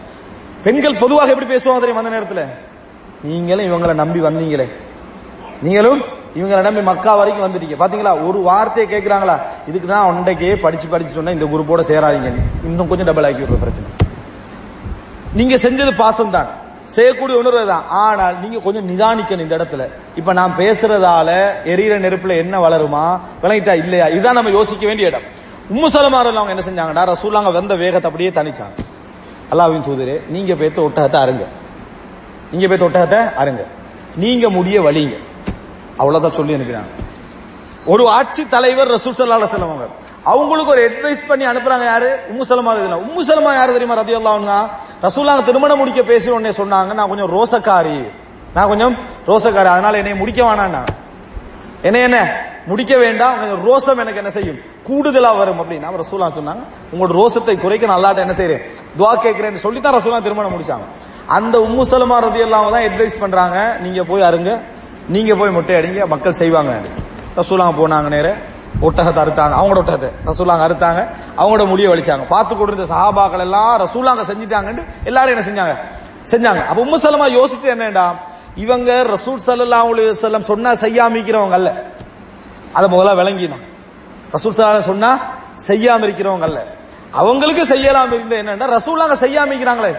பெண்கள் பொதுவாக எப்படி பேசுவாங்க தெரியும் அந்த நேரத்தில்? நீங்களும் இவங்களை நம்பி வந்தீங்களே. நீங்களும் இவங்களை நம்பி மக்கா வரைக்கும் வந்துட்டீங்க. பாத்தீங்களா? ஒரு வார்த்தையை கேட்கிறாங்களா இதுக்கு தான் ஒன்றைக்கே படிச்சு படிச்சு சொன்னா இந்த குரூப்போட சேராதீங்க இன்னும் கொஞ்சம் டபுள் ஆக்கி விடுற பிரச்சனை நீங்க செஞ்சது பாசம் தான் செய்யக்கூடிய உணர்வு தான். ஆனால் நீங்க கொஞ்சம் நிதானிக்கணும் இந்த இடத்துல. இப்ப நான் பேசுறதால எரியிற நெருப்புல என்ன வளருமா? விளங்கிட்டா இல்லையா? இதுதான் நம்ம யோசிக்க வேண்டிய இடம். உம்மு சலமாரில் அவங்க என்ன செஞ்சாங்கடா? ரசூலாங்க வந்த வேகத்தை அப்படியே தனிச்சாங்க அல்லாவின் தூதரே நீங்க பேத்த ஒட்டகத்தை அருங்க நீங்க பேத்த ஒட்டகத்தை அருங்க நீங்க முடிய வழிங்க அவ்வளவுதான் சொல்லி அனுப்பினாங்க. ஒரு ஆட்சி தலைவர் ரசூல் சல்லா செல்லவங்க அவங்களுக்கு ஒரு அட்வைஸ் பண்ணி அனுப்புறாங்க யாரு? உம்மு சலமா இதுல உம்மு சலமா யாரு தெரியுமா ரதியல்லாவுங்க ரசூலாங்க திருமணம் முடிக்க பேசி உடனே சொன்னாங்க நான் கொஞ்சம் ரோசக்காரி. நான் கொஞ்சம் ரோசக்காரி. அதனால என்னை முடிக்க வேணாம் என்ன என்ன? முடிக்க வேண்டாம். கொஞ்சம் ரோசம் எனக்கு என்ன செய்யும்? கூடுதலா வரும் அப்படின்னா. ரசூலா சொன்னாங்க உங்களோட ரோசத்தை குறைக்க நல்லாட்ட என்ன செய்யறேன் துவா கேட்கிறேன்னு சொல்லி தான் ரசூலா திருமணம் முடிச்சாங்க. அந்த உம்மு சலமா ரதி எல்லாம் தான் அட்வைஸ் பண்றாங்க. நீங்க போய் அருங்க. நீங்க போய் முட்டை அடிங்க. மக்கள் செய்வாங்க. ரசூலாங்க போனாங்க நேர. ஒட்டகத்தை அறுத்தாங்க. அவங்களோட ஒட்டகத்தை. ரசூலாங்க அறுத்தாங்க. அவங்களோட முடிய வலிச்சாங்க. பார்த்து கொடுத்த சஹாபாக்கள் எல்லாம் ரசூலாங்க செஞ்சிட்டாங்கன்னு எல்லாரும் என்ன செஞ்சாங்க? செஞ்சாங்க. அப்ப உம்மு சலமா யோசிச்சு என்னடா? இவங்க ரசூல் சல்லா அலி வஸல்லம் சொன்னா செய்யாமிக்கிறவங்க அல்ல. அதை முதல்ல விளங்கிதான். ரசூல் சார் சொன்னா செய்யாம இருக்கிறவங்க அல்ல அவங்களுக்கு செய்யலாம் இருந்த என்னன்னா ரசூலாங்க செய்யாம இருக்கிறாங்களே.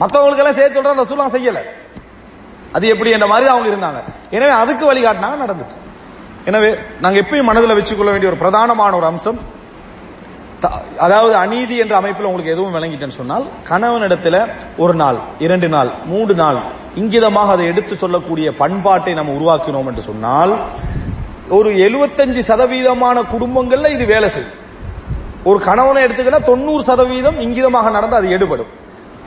மத்தவங்களுக்கு எல்லாம் செய்ய சொல்ற ரசூலாங்க செய்யல. அது எப்படி என்ற மாதிரி அவங்க இருந்தாங்க. எனவே அதுக்கு வழிகாட்டினாங்க நடந்துச்சு. எனவே நாங்க எப்பயும் மனதில் வச்சுக்கொள்ள வேண்டிய ஒரு பிரதானமான ஒரு அம்சம் த- அதாவது அநீதி என்ற அமைப்பில் உங்களுக்கு எதுவும் விளங்கிட்டேன்னு சொன்னால் கணவனிடத்துல ஒரு நாள் இரண்டு நாள் மூன்று நாள் இங்கிதமாக அதை எடுத்து சொல்லக்கூடிய பண்பாட்டை நம்ம உருவாக்கினோம் என்று சொன்னால் ஒரு 75% சதவீதமான குடும்பங்கள்ல இது வேலை செய்யும். ஒரு கணவனை எடுத்துக்கிட்டா தொண்ணூறு சதவீதம் இங்கிதமாக நடந்து அது எடுபடும்.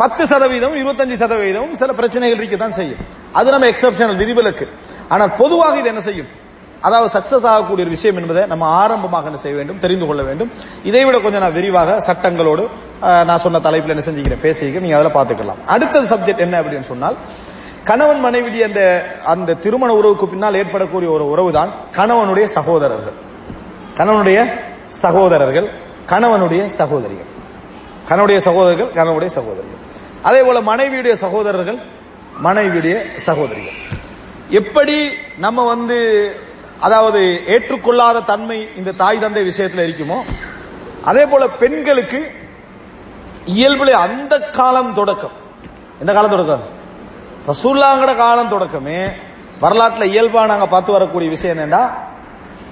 பத்து சதவீதம் இருபத்தஞ்சு சதவீதம் சில பிரச்சனைகள் இருக்கத்தான் செய்யும். அது நம்ம எக்ஸப்ஷனல் விதிவிலக்கு. ஆனால் பொதுவாக இது என்ன செய்யும்? அதாவது சக்சஸ் ஆகக்கூடிய ஒரு விஷயம் என்பதை நம்ம ஆரம்பமாக என்ன செய்ய வேண்டும்? தெரிந்து கொள்ள வேண்டும். இதை விட கொஞ்சம் நான் விரிவாக சட்டங்களோடு நான் சொன்ன தலைப்பில் என்ன செஞ்சுக்கிறேன்? பேசிக்கிறேன். நீங்க அதில் பார்த்துக்கலாம். அடுத்தது சப்ஜெக்ட் என்ன அப்படின்னு சொன்னால் கணவன் மனைவி அந்த அந்த திருமண உறவுக்கு பின்னால் ஏற்படக்கூடிய ஒரு உறவு தான் கணவனுடைய சகோதரர்கள். கணவனுடைய சகோதரர்கள் கணவனுடைய சகோதரிகள். கணவனுடைய சகோதரர்கள் கணவனுடைய சகோதரிகள். அதே போல மனைவியுடைய சகோதரர்கள் மனைவியுடைய சகோதரிகள். எப்படி நம்ம வந்து அதாவது ஏற்றுக்கொள்ளாத தன்மை இந்த தாய் தந்தை விஷயத்தில் இருக்குமோ அதே போல பெண்களுக்கு இயல்புல அந்த காலம் தொடக்கம். எந்த காலம் தொடக்கம்? ரசூல்லாங்கிற காலம் தொடக்கமே வரலாற்றுல இயல்பா நாங்க பார்த்து வரக்கூடிய விஷயம் என்னன்னா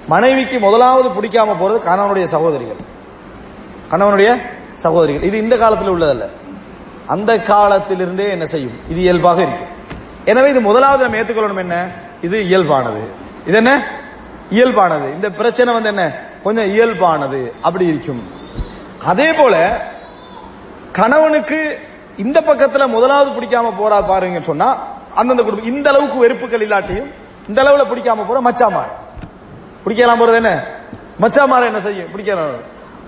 மனைவிக்கு முதலாவது பிடிக்காம போறது கணவனுடைய சகோதரிகள். கணவனுடைய சகோதரிகள். இது இந்த காலத்தில் உள்ளதல்ல. அந்த காலத்திலிருந்தே என்ன செய்யும்? இது இயல்பாக இருக்கும். எனவே இது முதலாவது நம்ம ஏற்றுக்கொள்ளணும் என்ன? இது இயல்பானது. இது என்ன? இயல்பானது. இந்த பிரச்சனை வந்து என்ன? கொஞ்சம் இயல்பானது. அப்படி இருக்கும். அதே போல கணவனுக்கு இந்த பக்கத்துல முதலாவது பிடிக்காம போறா பாருங்க சொன்னா அந்தந்த குடும்பம் இந்த அளவுக்கு வெறுப்புகள் இல்லாட்டியும் இந்த அளவுல பிடிக்காம போற மச்சாமார். பிடிக்கலாம் போறது என்ன? மச்சாமார என்ன செய்யும்? பிடிக்கலாம்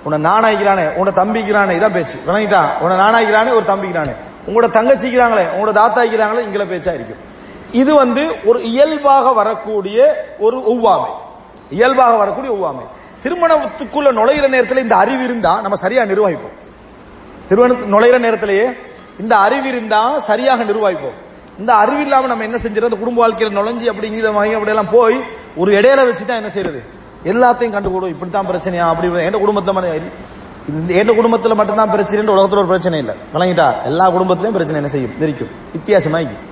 உன்னை நானாய்க்கிறானே உன்னை தம்பிக்கிறானே இதான் பேச்சு. விளங்கிட்டான். உன்னை நானாய்க்கிறானே ஒரு தம்பிக்கிறானே. உங்களோட தங்கச்சிக்கிறாங்களே உங்களோட தாத்தாய்க்கிறாங்களே இங்கில பேச்சா இருக்கும். இது வந்து ஒரு இயல்பாக வரக்கூடிய ஒரு ஒவ்வாமை. இயல்பாக வரக்கூடிய ஒவ்வாமை. திருமணத்துக்குள்ள நுழையிற நேரத்தில் இந்த அறிவு இருந்தா நம்ம சரியா நிர்வகிப்போம். திருமணத்துக்கு நுழையிற நேரத்திலேயே இந்த அறிவு இருந்தா சரியாக நிர்வாகிப்போம் இந்த அறிவு இல்லாம நம்ம என்ன செஞ்சிடும் அந்த குடும்ப வாழ்க்கையில நுழைஞ்சி அப்படிங்கிற வாங்கி அப்படி எல்லாம் போய் ஒரு இடையில வச்சுதான் என்ன செய்யறது? எல்லாத்தையும் கண்டுகூடும். இப்படித்தான் பிரச்சனையா? அப்படி இப்படி. குடும்பத்துல மட்டும் இந்த எந்த குடும்பத்துல மட்டும்தான் பிரச்சனை உலகத்துல ஒரு பிரச்சனை இல்ல. விளங்கிட்டா? எல்லா குடும்பத்திலயும் பிரச்சனை என்ன செய்யும்? இருக்கும் வித்தியாசமாய்க்கும்.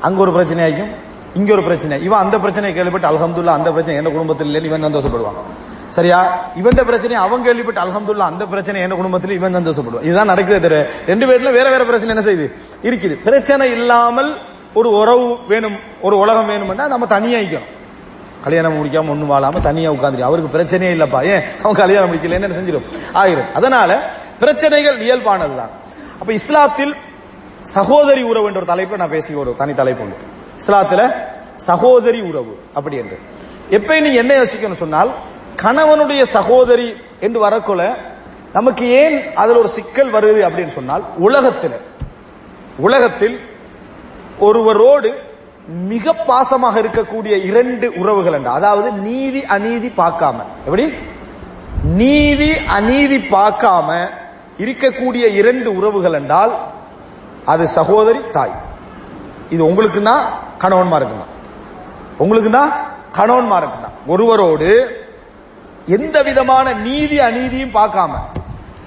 அங்க ஒரு பிரச்சனை ஆயிக்கும் இங்க ஒரு பிரச்சனை. இவன் அந்த பிரச்சனையை கேள்விப்பட்டு அலகம்துல்லா அந்த பிரச்சனை எந்த குடும்பத்தில் இல்லைன்னு இவன் சந்தோஷப்படுவான் சரியா? இவன் பிரச்சனை அவன் கேள்விப்பட்டு அலமதுல்லா அந்த பிரச்சனை என் குடும்பத்தில் இவன் சந்தோஷப்படுவான் இதுதான் நடக்குது தவிர ரெண்டு பேர்ல வேற வேற பிரச்சனை என்ன செய்யுது? இருக்குது. பிரச்சனை இல்லாமல் ஒரு உறவு வேணும் ஒரு உலகம் வேணும்னா நம்ம தனியா இருக்கணும் கல்யாணம் முடிக்காம ஒண்ணு வாழாம தனியா உட்காந்துரு அவருக்கு பிரச்சனையே இல்லப்பா. ஏன்? அவன் கல்யாணம் முடிக்கல என்ன செஞ்சிடும்? ஆயிரும். அதனால பிரச்சனைகள் இயல்பானதுதான். அப்ப இஸ்லாத்தில் சகோதரி உறவு என்ற ஒரு தலைப்புல நான் பேசி ஒரு தனி தலைப்பு உண்டு. இஸ்லாத்துல சகோதரி உறவு அப்படி என்று. எப்ப நீ என்ன யோசிக்கணும் சொன்னால் கணவனுடைய சகோதரி என்று வரக்குள்ள நமக்கு ஏன் அதில் ஒரு சிக்கல் வருது அப்படின்னு சொன்னால் உலகத்தில். உலகத்தில் ஒருவரோடு மிக பாசமாக இருக்கக்கூடிய இரண்டு உறவுகள் என்ற அதாவது நீதி அநீதி பார்க்காம. எப்படி? நீதி அநீதி பார்க்காம இருக்கக்கூடிய இரண்டு உறவுகள் என்றால் அது சகோதரி தாய். இது உங்களுக்கு தான் கணவன்மாருக்கு தான் உங்களுக்கு தான் கணவன்மாருக்கு தான் ஒருவரோடு எந்த விதமான நீதி அநீதியும் பார்க்காம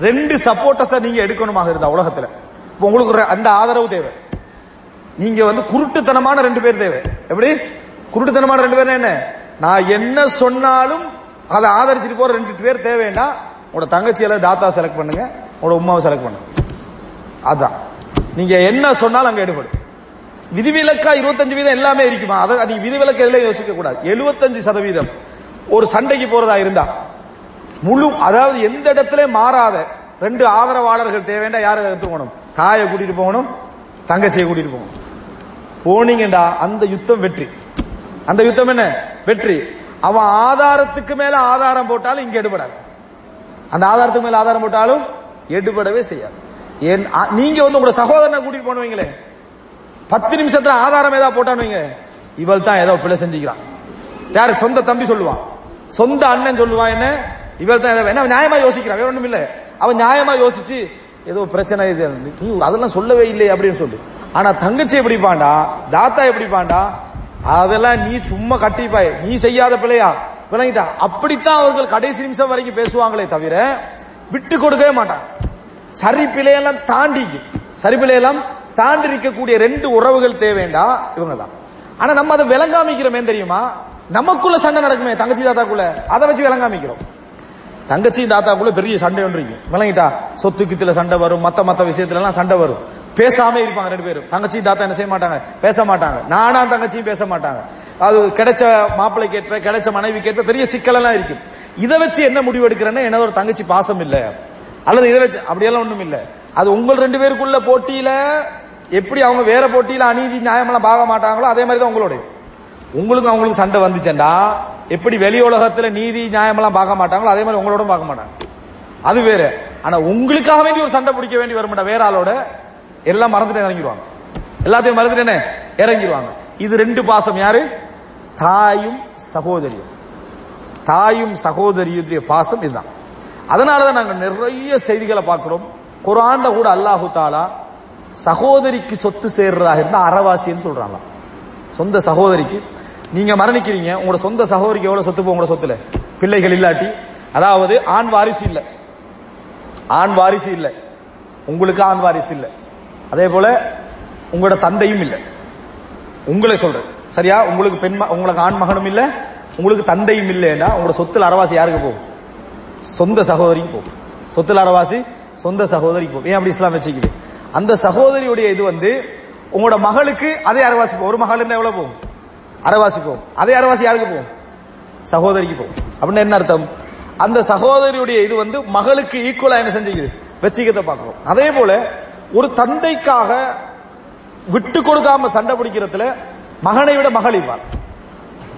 ரெண்டு சப்போர்ட்டஸ நீங்க எடுக்கணுமாக இருந்தா உலகத்துல. இப்ப உங்களுக்கு அந்த ஆதரவு தேவை. நீங்க வந்து குருட்டுத்தனமான ரெண்டு பேர் தேவை. எப்படி? குருட்டுத்தனமான ரெண்டு பேர் என்ன? நான் என்ன சொன்னாலும் அதை ஆதரிச்சுட்டு போற ரெண்டு பேர் தேவைன்னா உங்களோட தங்கச்சியில தாத்தா செலக்ட் பண்ணுங்க உங்களோட உமாவை செலக்ட் பண்ணுங்க. அதான். நீங்க என்ன சொன்னாலும் அங்க ஈடுபடும் விதிவிலக்கா இருபத்தஞ்சு வீதம் எல்லாமே இருக்குமா? அதை நீங்க விதிவிலக்கு எதுல யோசிக்க கூடாது எழுபத்தஞ்சு சதவீதம். ஒரு சண்டைக்கு போறதா இருந்தா. முழு அதாவது எந்த இடத்துல மாறாத ரெண்டு ஆதரவாளர்கள் தேவைண்டா யாரை எடுத்துக்கணும் தாயை கூட்டிட்டு போகணும் தங்கச்சியை கூட்டிட்டு போகணும். போனீங்கடா அந்த யுத்தம் வெற்றி. அந்த யுத்தம் என்ன? வெற்றி. அவன் ஆதாரத்துக்கு மேல ஆதாரம் போட்டாலும் இங்க எடுபடாது. அந்த ஆதாரத்துக்கு மேல ஆதாரம் போட்டாலும் எடுபடவே செய்யாது. ஏன் நீங்க வந்து உங்களோட சகோதரனை கூட்டிட்டு போனவீங்களே பத்து நிமிஷத்துல ஆதாரம் ஏதாவது போட்டான்னு வைங்க இவள் தான் ஏதோ பிள்ளை செஞ்சுக்கிறான். யாரு? சொந்த தம்பி சொல்லுவான். சொந்த அண்ணன் சொல்லுவான் என்ன? இவர் தான் என்ன நியாயமா யோசிக்கிறான். வேற ஒண்ணும் இல்ல அவன் நியாயமா யோசிச்சு ஏதோ பிரச்சனை இது நீ அதெல்லாம் சொல்லவே இல்லை அப்படின்னு சொல்லு. ஆனா தங்கச்சி எப்படி பாண்டா தாத்தா எப்படி பாண்டா அதெல்லாம் நீ சும்மா கட்டிப்பாய். நீ செய்யாத பிள்ளையா விளங்கிட்டா. அப்படித்தான் அவர்கள் கடைசி நிமிஷம் வரைக்கும் பேசுவாங்களே தவிர விட்டு கொடுக்கவே மாட்டான். சரி பிழையெல்லாம் தாண்டி சரிப்பிலையெல்லாம் தாண்டி இருக்கக்கூடிய ரெண்டு உறவுகள் தேவைண்டா? இவங்க தான் ஆனா நம்ம அதை விளங்காமிக்கிறோமே தெரியுமா? நமக்குள்ள சண்டை நடக்குமே தங்கச்சி தாத்தாக்குள்ள. அதை வச்சு விளங்காமிக்கிறோம் தங்கச்சி தாத்தாக்குள்ள பெரிய சண்டை ஒன்று இருக்கும் விளங்கிட்டா சொத்து கித்துல சண்டை வரும் மத்த மத்த விஷயத்துல எல்லாம் சண்டை வரும். பேசாம இருப்பாங்க ரெண்டு பேரும். தங்கச்சி தாத்தா என்ன செய்ய மாட்டாங்க? பேச மாட்டாங்க. நானா தங்கச்சியும் பேச மாட்டாங்க. அது கிடைச்ச மாப்பிள்ளை கேட்ப கிடைச்ச மனைவி கேட்ப பெரிய சிக்கல் எல்லாம் இருக்கும் இதை வச்சு என்ன முடிவு எடுக்கிறேன்னா என்ன ஒரு தங்கச்சி பாசம் இல்ல. அல்லது இதை வச்சு அப்படியெல்லாம் ஒண்ணும் இல்ல. அது உங்கள் ரெண்டு பேருக்குள்ள போட்டியில எப்படி அவங்க வேற போட்டியில அநீதி நியாயமெல்லாம் பார்க்க மாட்டாங்களோ அதே மாதிரி தான் உங்களுடைய. உங்களுக்கும் அவங்களுக்கு சண்டை வந்துச்சேன்டா. எப்படி வெளி உலகத்துல நீதி நியாயமெல்லாம் பார்க்க மாட்டாங்களோ அதே மாதிரி உங்களோட பார்க்க மாட்டாங்க. அது வேற. ஆனா உங்களுக்காக வேண்டி ஒரு சண்டை பிடிக்க வேண்டி வர மாட்டா வேற ஆளோட. எல்லாம் மறந்துட்டு இறங்கிடுவாங்க எல்லாத்தையும் மறந்துட்டு இறங்கிடுவாங்க இது ரெண்டு பாசம் யாரு? தாயும் சகோதரியும். தாயும் சகோதரியுடைய பாசம் இதுதான். அதனாலதான் நாங்க நிறைய செய்திகளை பார்க்கிறோம். குரான்ல கூட அல்லாஹு தாலா சகோதரிக்கு சொத்து சேர்றதாக இருந்தா அறவாசின்னு சொல்றாங்க சொந்த சகோதரிக்கு நீங்க மரணிக்கிறீங்க உங்களோட சொந்த சகோதரிக்கு எவ்வளவு சொத்து உங்களோட சொத்துல. பிள்ளைகள் இல்லாட்டி. அதாவது ஆண் வாரிசு இல்ல. ஆண் வாரிசு இல்ல. உங்களுக்கு ஆண் வாரிசு இல்ல. அதே போல உங்களோட தந்தையும் இல்ல. உங்களை சொல்றேன். சரியா? உங்களுக்கு பெண் ம- உங்களுக்கு ஆண் மகனும் இல்ல. உங்களுக்கு தந்தையும் இல்லைன்னா உங்களோட சொத்துல அறவாசி யாருக்கு போகும்? சொந்த சகோதரிக்கு போகும். சொத்துல அறவாசி சொந்த சகோதரிக்கு போகும். ஏன் அப்படி இஸ்லாம் வச்சுக்குது? அந்த சகோதரியுடைய இது வந்து உங்களோட மகளுக்கு அதே அறவாசி ஒரு மகள் இருந்தா எவ்வளவு போகும்? அரவாசி போகும் அதே அரவாசி யாருக்கு போகும் சகோதரிக்கு போகும் அப்படின்னு என்ன அர்த்தம்? அந்த சகோதரியுடைய இது வந்து மகளுக்கு ஈக்குவலா என்ன செஞ்சுக்குது? வச்சுக்கிறத பார்க்கிறோம். அதே போல ஒரு தந்தைக்காக விட்டு கொடுக்காம சண்டை பிடிக்கிறதுல மகனை விட மகள் இவ்வாள்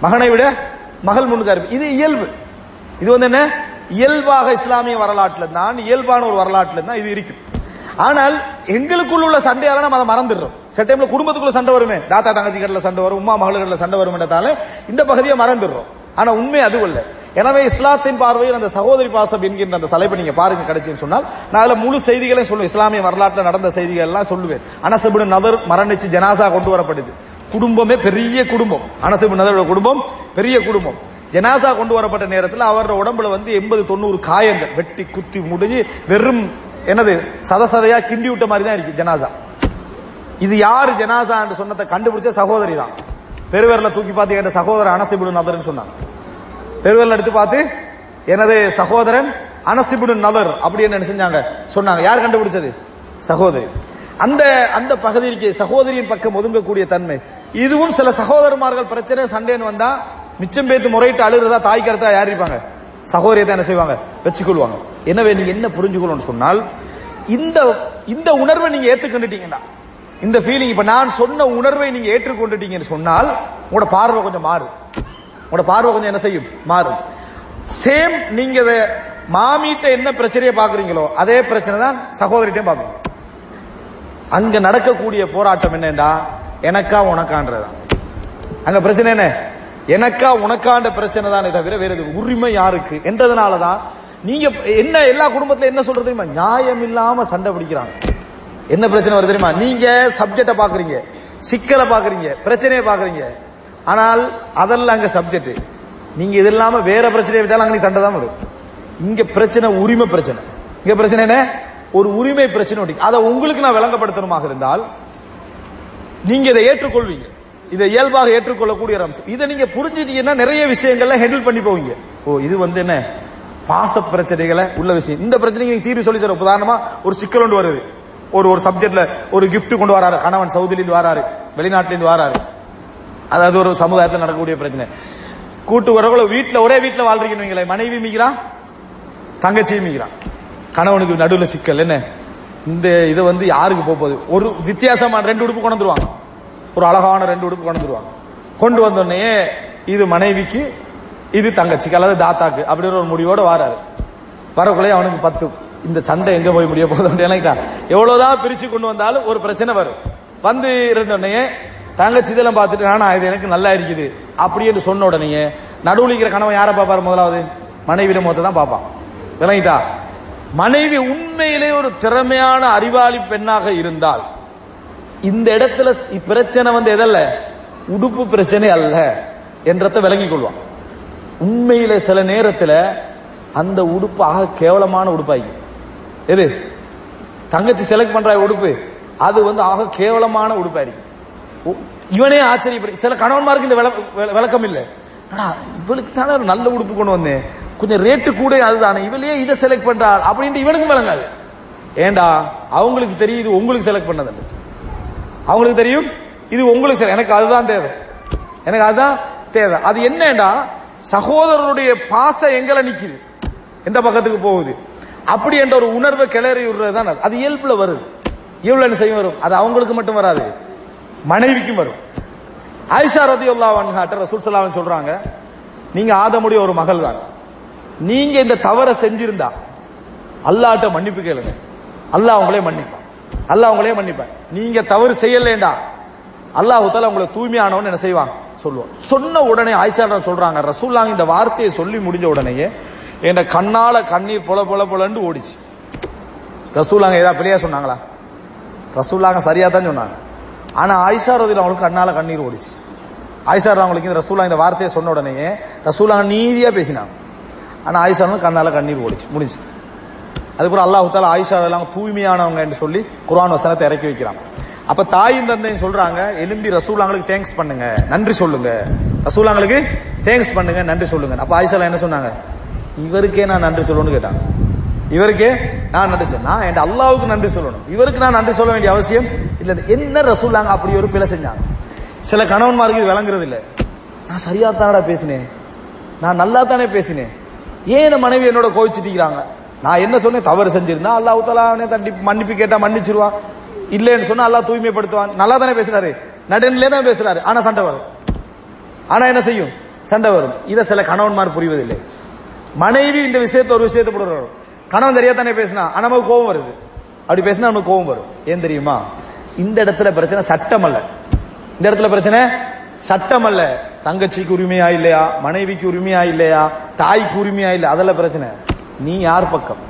மகனை விட மகள் முன்னுக்கு இது இயல்பு. இது வந்து என்ன? இயல்பாக இஸ்லாமிய வரலாற்றுல தான் இயல்பான ஒரு வரலாற்றுல தான் இது இருக்கும் ஆனால் எங்களுக்குள்ள உள்ள சண்டையால நம்ம அதை மறந்துடுறோம். சில டைம்ல குடும்பத்துக்குள்ள சண்டை வருமே. தாத்தா தங்கச்சி கடல சண்டை வரும் உமா மகளிர்ல சண்டை வரும்ன்றதால இந்த பகுதியை மறந்துடுறோம். ஆனா உண்மை அது இல்ல. எனவே இஸ்லாத்தின் பார்வையில் அந்த சகோதரி பாசம் என்கின்ற அந்த தலைப்பை நீங்க பாருங்க கிடைச்சுன்னு சொன்னால். நான் அதுல முழு செய்திகளையும் சொல்லுவேன். இஸ்லாமிய வரலாற்றில் நடந்த செய்திகள் எல்லாம் சொல்லுவேன் அனசபின் நபர் மரணிச்சு ஜனாசா கொண்டு வரப்படுது குடும்பமே பெரிய குடும்பம். அனசபின் நதரோட குடும்பம் பெரிய குடும்பம். ஜனாசா கொண்டு வரப்பட்ட நேரத்தில் அவரோட உடம்புல வந்து எண்பது தொண்ணூறு காயங்கள். வெட்டி குத்தி முடிஞ்சு வெறும் என்னது சதசதையா கிண்டி விட்ட மாதிரி தான் இருக்கு ஜனாசா. இது யாரு ஜனாசா என்று சொன்னதை கண்டுபிடிச்ச சகோதரி தான். பெருவரில் தூக்கி பார்த்து என் சகோதரன் அனசிபுடு நதர்னு சொன்னாங்க பெருவரில் எடுத்து பார்த்து எனது சகோதரன் அனசிபுடு நதர் அப்படின்னு என்ன செஞ்சாங்க சொன்னாங்க. யார் கண்டுபிடிச்சது? சகோதரி. அந்த அந்த பகுதிக்கு சகோதரியின் பக்கம் ஒதுங்கக்கூடிய தன்மை. இதுவும் சில சகோதரமார்கள் பிரச்சனை சண்டேன்னு வந்தா மிச்சம் பேத்து முறையிட்டு அழுகிறதா தாய்க்கிறதா கருத்தா யார் இருப்பாங்க? சகோதரியத்தை என்ன செய்வாங்க? வச்சுக்கொள்வாங்க. எனவே நீங்க என்ன புரிஞ்சுக்கணும்னு சொன்னால் இந்த இந்த உணர்வை நீங்க ஏத்துக்கொண்டுட்டீங்கன்னா இந்த ஃபீலிங் இப்ப நான் சொன்ன உணர்வை நீங்க ஏற்றுக்கொண்டுட்டீங்கன்னு சொன்னால் உங்களோட பார்வை கொஞ்சம் மாறும். உங்களோட பார்வை கொஞ்சம் என்ன செய்யும்? மாறும். சேம் நீங்க இத மாமிட்ட என்ன பிரச்சனையை பாக்குறீங்களோ அதே பிரச்சனை தான் சகோதரிட்டையும் பார்க்கணும். அங்க நடக்கக்கூடிய போராட்டம் என்னண்டா? எனக்கா உனக்கான்றதான் அங்க பிரச்சனை என்ன? எனக்கா உனக்காண்ட பிரச்சனை தானே தவிர வேற உரிமை யாருக்கு? என்றதுனாலதான் நீங்க என்ன எல்லா குடும்பத்துல என்ன சொல்றது தெரியுமா? நியாயம் இல்லாம சண்டை பிடிக்கிறாங்க. என்ன பிரச்சனை வருது தெரியுமா? நீங்க சப்ஜெக்ட பாக்குறீங்க சிக்கலை பாக்குறீங்க பிரச்சனையை பாக்குறீங்க ஆனால் அதெல்லாம் அங்க சப்ஜெக்ட் நீங்க இது இல்லாம வேற பிரச்சனையை வச்சாலும் அங்க சண்டை தான் வரும். இங்க பிரச்சனை உரிமை பிரச்சனை. இங்க பிரச்சனை என்ன? ஒரு உரிமை பிரச்சனை அதை உங்களுக்கு நான் விளங்கப்படுத்தணுமாக இருந்தால் நீங்க இதை ஏற்றுக்கொள்வீங்க. இதை இயல்பாக ஏற்றுக்கொள்ளக்கூடிய அம்சம் இதை நீங்க புரிஞ்சுட்டீங்கன்னா நிறைய விஷயங்கள்ல ஹேண்டில் பண்ணி போவீங்க. ஓ இது வந்து என்ன? பாச பிரச்சனைகளை உள்ள விஷயம். இந்த பிரச்சனைக்கு நீங்க தீர்வு சொல்லி தரும் உதாரணமா ஒரு சிக்கல் ஒன்று வருது. ஒரு ஒரு சப்ஜெக்ட்ல ஒரு கிஃப்ட் கொண்டு வராரு. கணவன் சவுதிலேருந்து வராரு. வெளிநாட்டுல இருந்து வராரு. அதாவது ஒரு சமுதாயத்தில் நடக்கக்கூடிய பிரச்சனை. கூட்டு உறவுல வீட்டுல ஒரே வீட்டுல வாழ்றீங்கன்னு மனைவி மீகிறான் தங்கச்சியும் மீகிறான் கணவனுக்கு நடுவில் சிக்கல். என்ன? இந்த இதை வந்து யாருக்கு போக போகுது? ஒரு வித்தியாசமான ரெண்டு உடுப்பு கொண்டு வந்துருவாங்க. ஒரு அழகான ரெண்டு உடுப்பு கொண்டு வந்துருவாங்க. கொண்டு வந்தோடனே இது மனைவிக்கு இது தங்கச்சிக்கு அல்லது தாத்தாக்கு அப்படின்ற ஒரு முடிவோட வாராரு. வரக்குள்ளே அவனுக்கு பத்து. இந்த சண்டை எங்க போய் முடிய போதும் எவ்வளவுதான் பிரிச்சு கொண்டு வந்தாலும் ஒரு பிரச்சனை வரும். வந்து இருந்தோடனே தங்கச்சி இதெல்லாம் பார்த்துட்டு ஆனா இது எனக்கு நல்லா இருக்குது. அப்படின்னு சொன்ன உடனே நடுவுல இருக்கிற கணவன் யாரை பார்ப்பாரு முதலாவது? மனைவியில முகத்தை தான் பார்ப்பான். விளங்கிட்டா? மனைவி உண்மையிலே ஒரு திறமையான அறிவாளி பெண்ணாக இருந்தால் இந்த இடத்துல பிரச்சனை வந்து எதல்ல? உடுப்பு பிரச்சனை அல்ல என்றத விளங்கிக் கொள்வான். உண்மையில சில நேரத்துல அந்த உடுப்பு ஆக கேவலமான உடுப்பாகி. எது? தங்கச்சி செலக்ட் பண்ற உடுப்பு. அது வந்து ஆக கேவலமான உடுப்பா இருக்கு. உ- இவனே ஆச்சரியப்படு சில கணவன்மாருக்கு இந்த விளக்கம் இல்ல. இவளுக்கு தானே ஒரு நல்ல உடுப்பு கொண்டு வந்தேன் கொஞ்சம் ரேட்டு கூட அதுதானே. இவளையே இதை செலக்ட் பண்றாள் அப்படின்ட்டு இவனுக்கும் விளங்காது. ஏண்டா அவங்களுக்கு தெரியும் இது உங்களுக்கு செலக்ட் பண்ணது அவங்களுக்கு தெரியும் இது உங்களுக்கு சரி எனக்கு அதுதான் தேவை. எனக்கு அதுதான் தேவை. அது என்னடா சகோதரருடைய பாசம் எங்கல நிக்குது. எந்த பக்கத்துக்கு போகுது. அப்படி என்ற ஒரு உணர்வை கிளறி விடுறதுதான் அது. அது இயல்புல வருது. இயல்புல என்ன செய்யும்? வரும். அது அவங்களுக்கு மட்டும் வராது. மனைவிக்கும் வரும். ஆயிஷா ரதி அன்ஹாட்ட ரசூல் சலாவன் சொல்றாங்க நீங்க ஆதமுடைய ஒரு மகள் தான். நீங்க இந்த தவறை செஞ்சிருந்தா அல்லாட்ட மன்னிப்பு கேளுங்க. அல்லாஹ் உங்களே மன்னிப்பான். அல்லாஹ் உங்களே மன்னிப்பான். நீங்க தவறு செய்யலேண்டா அல்லாஹ் தால உங்களை தூய்மையானவன் என்ன செய்வாங்க சொல்லுவோம் சொன்ன உடனே ஆயிஷா சொல்றாங்க ரசூல்லாங்க இந்த வார்த்தையை சொல்லி முடிஞ்ச உடனேயே என் கண்ணால கண்ணீர் பொல பொல பொலன்னு ஓடிச்சு. ரசூலாங்க ஏதாவது பிள்ளையா சொன்னாங்களா? ரசூல்லாங்க சரியா தான் சொன்னாங்க. ஆனா ஆயிஷா ரதில் அவங்களுக்கு கண்ணால கண்ணீர் ஓடிச்சு. ஆயிஷா அவங்களுக்கு இந்த ரசூலா இந்த வார்த்தையை சொன்ன உடனே ரசூலாங்க நீதியா பேசினாங்க. ஆனா ஆயிஷா கண்ணால கண்ணீர் ஓடிச்சு. முடிஞ்சது. அதுக்கப்புறம் அல்லாஹு தாலா ஆயிஷா எல்லாம் தூய்மையானவங்க என்று சொல்லி குரான் வசனத்தை இறக்கி வைக்கிறான். அப்ப தாயும் தந்தையும் சொல்றாங்க எலும்பி ரசூலாங்களுக்கு தேங்க்ஸ் பண்ணுங்க நன்றி சொல்லுங்க. ரசூலாங்களுக்கு தேங்க்ஸ் பண்ணுங்க நன்றி சொல்லுங்க. அப்ப ஆயிஷா என்ன சொன்னாங்க? இவருக்கே நான் நன்றி சொல்லணும்னு கேட்டாங்க. இவருக்கே நான் நன்றி சொல்ல நான் என் அல்லாவுக்கு நன்றி சொல்லணும். இவருக்கு நான் நன்றி சொல்ல வேண்டிய அவசியம் இல்ல. என்ன ரசூலாங்க அப்படி ஒரு பிழை செஞ்சாங்க? சில கணவன்மாருக்கு இது விளங்குறது இல்ல நான் சரியா தானடா பேசினேன்? நான் நல்லா தானே பேசினேன்? ஏன் மனைவி என்னோட கோவிச்சிட்டிக்கிறாங்க நான் என்ன சொன்னேன்? தவறு செஞ்சிருந்தா அல்லாஹ் தலா தண்டி மன்னிப்பு கேட்டா மன்னிச்சிருவான். இல்லைன்னு சொன்னா அல்லாஹ் தூய்மைப்படுத்துவான். நல்லா தானே பேசுறாரு? நடுநிலே தான் பேசுறாரு. ஆனா சண்டை வரும். ஆனா என்ன செய்யும்? சண்டை வரும். இதை சில கணவன்மார் புரிவதில்லை. மனைவி இந்த விஷயத்தை ஒரு விஷயத்தை போடுறாரு கணவன் தெரியா தானே பேசினா? ஆனா நமக்கு கோபம் வருது. அப்படி பேசினா நமக்கு கோபம் வரும். ஏன் தெரியுமா? இந்த இடத்துல பிரச்சனை சட்டம் அல்ல. இந்த இடத்துல பிரச்சனை சட்டம் அல்ல. தங்கச்சிக்கு உரிமையா இல்லையா? மனைவிக்கு உரிமையா இல்லையா? தாய்க்கு உரிமையா இல்ல? அதெல்லாம் பிரச்சனை. நீ யார் பக்கம்?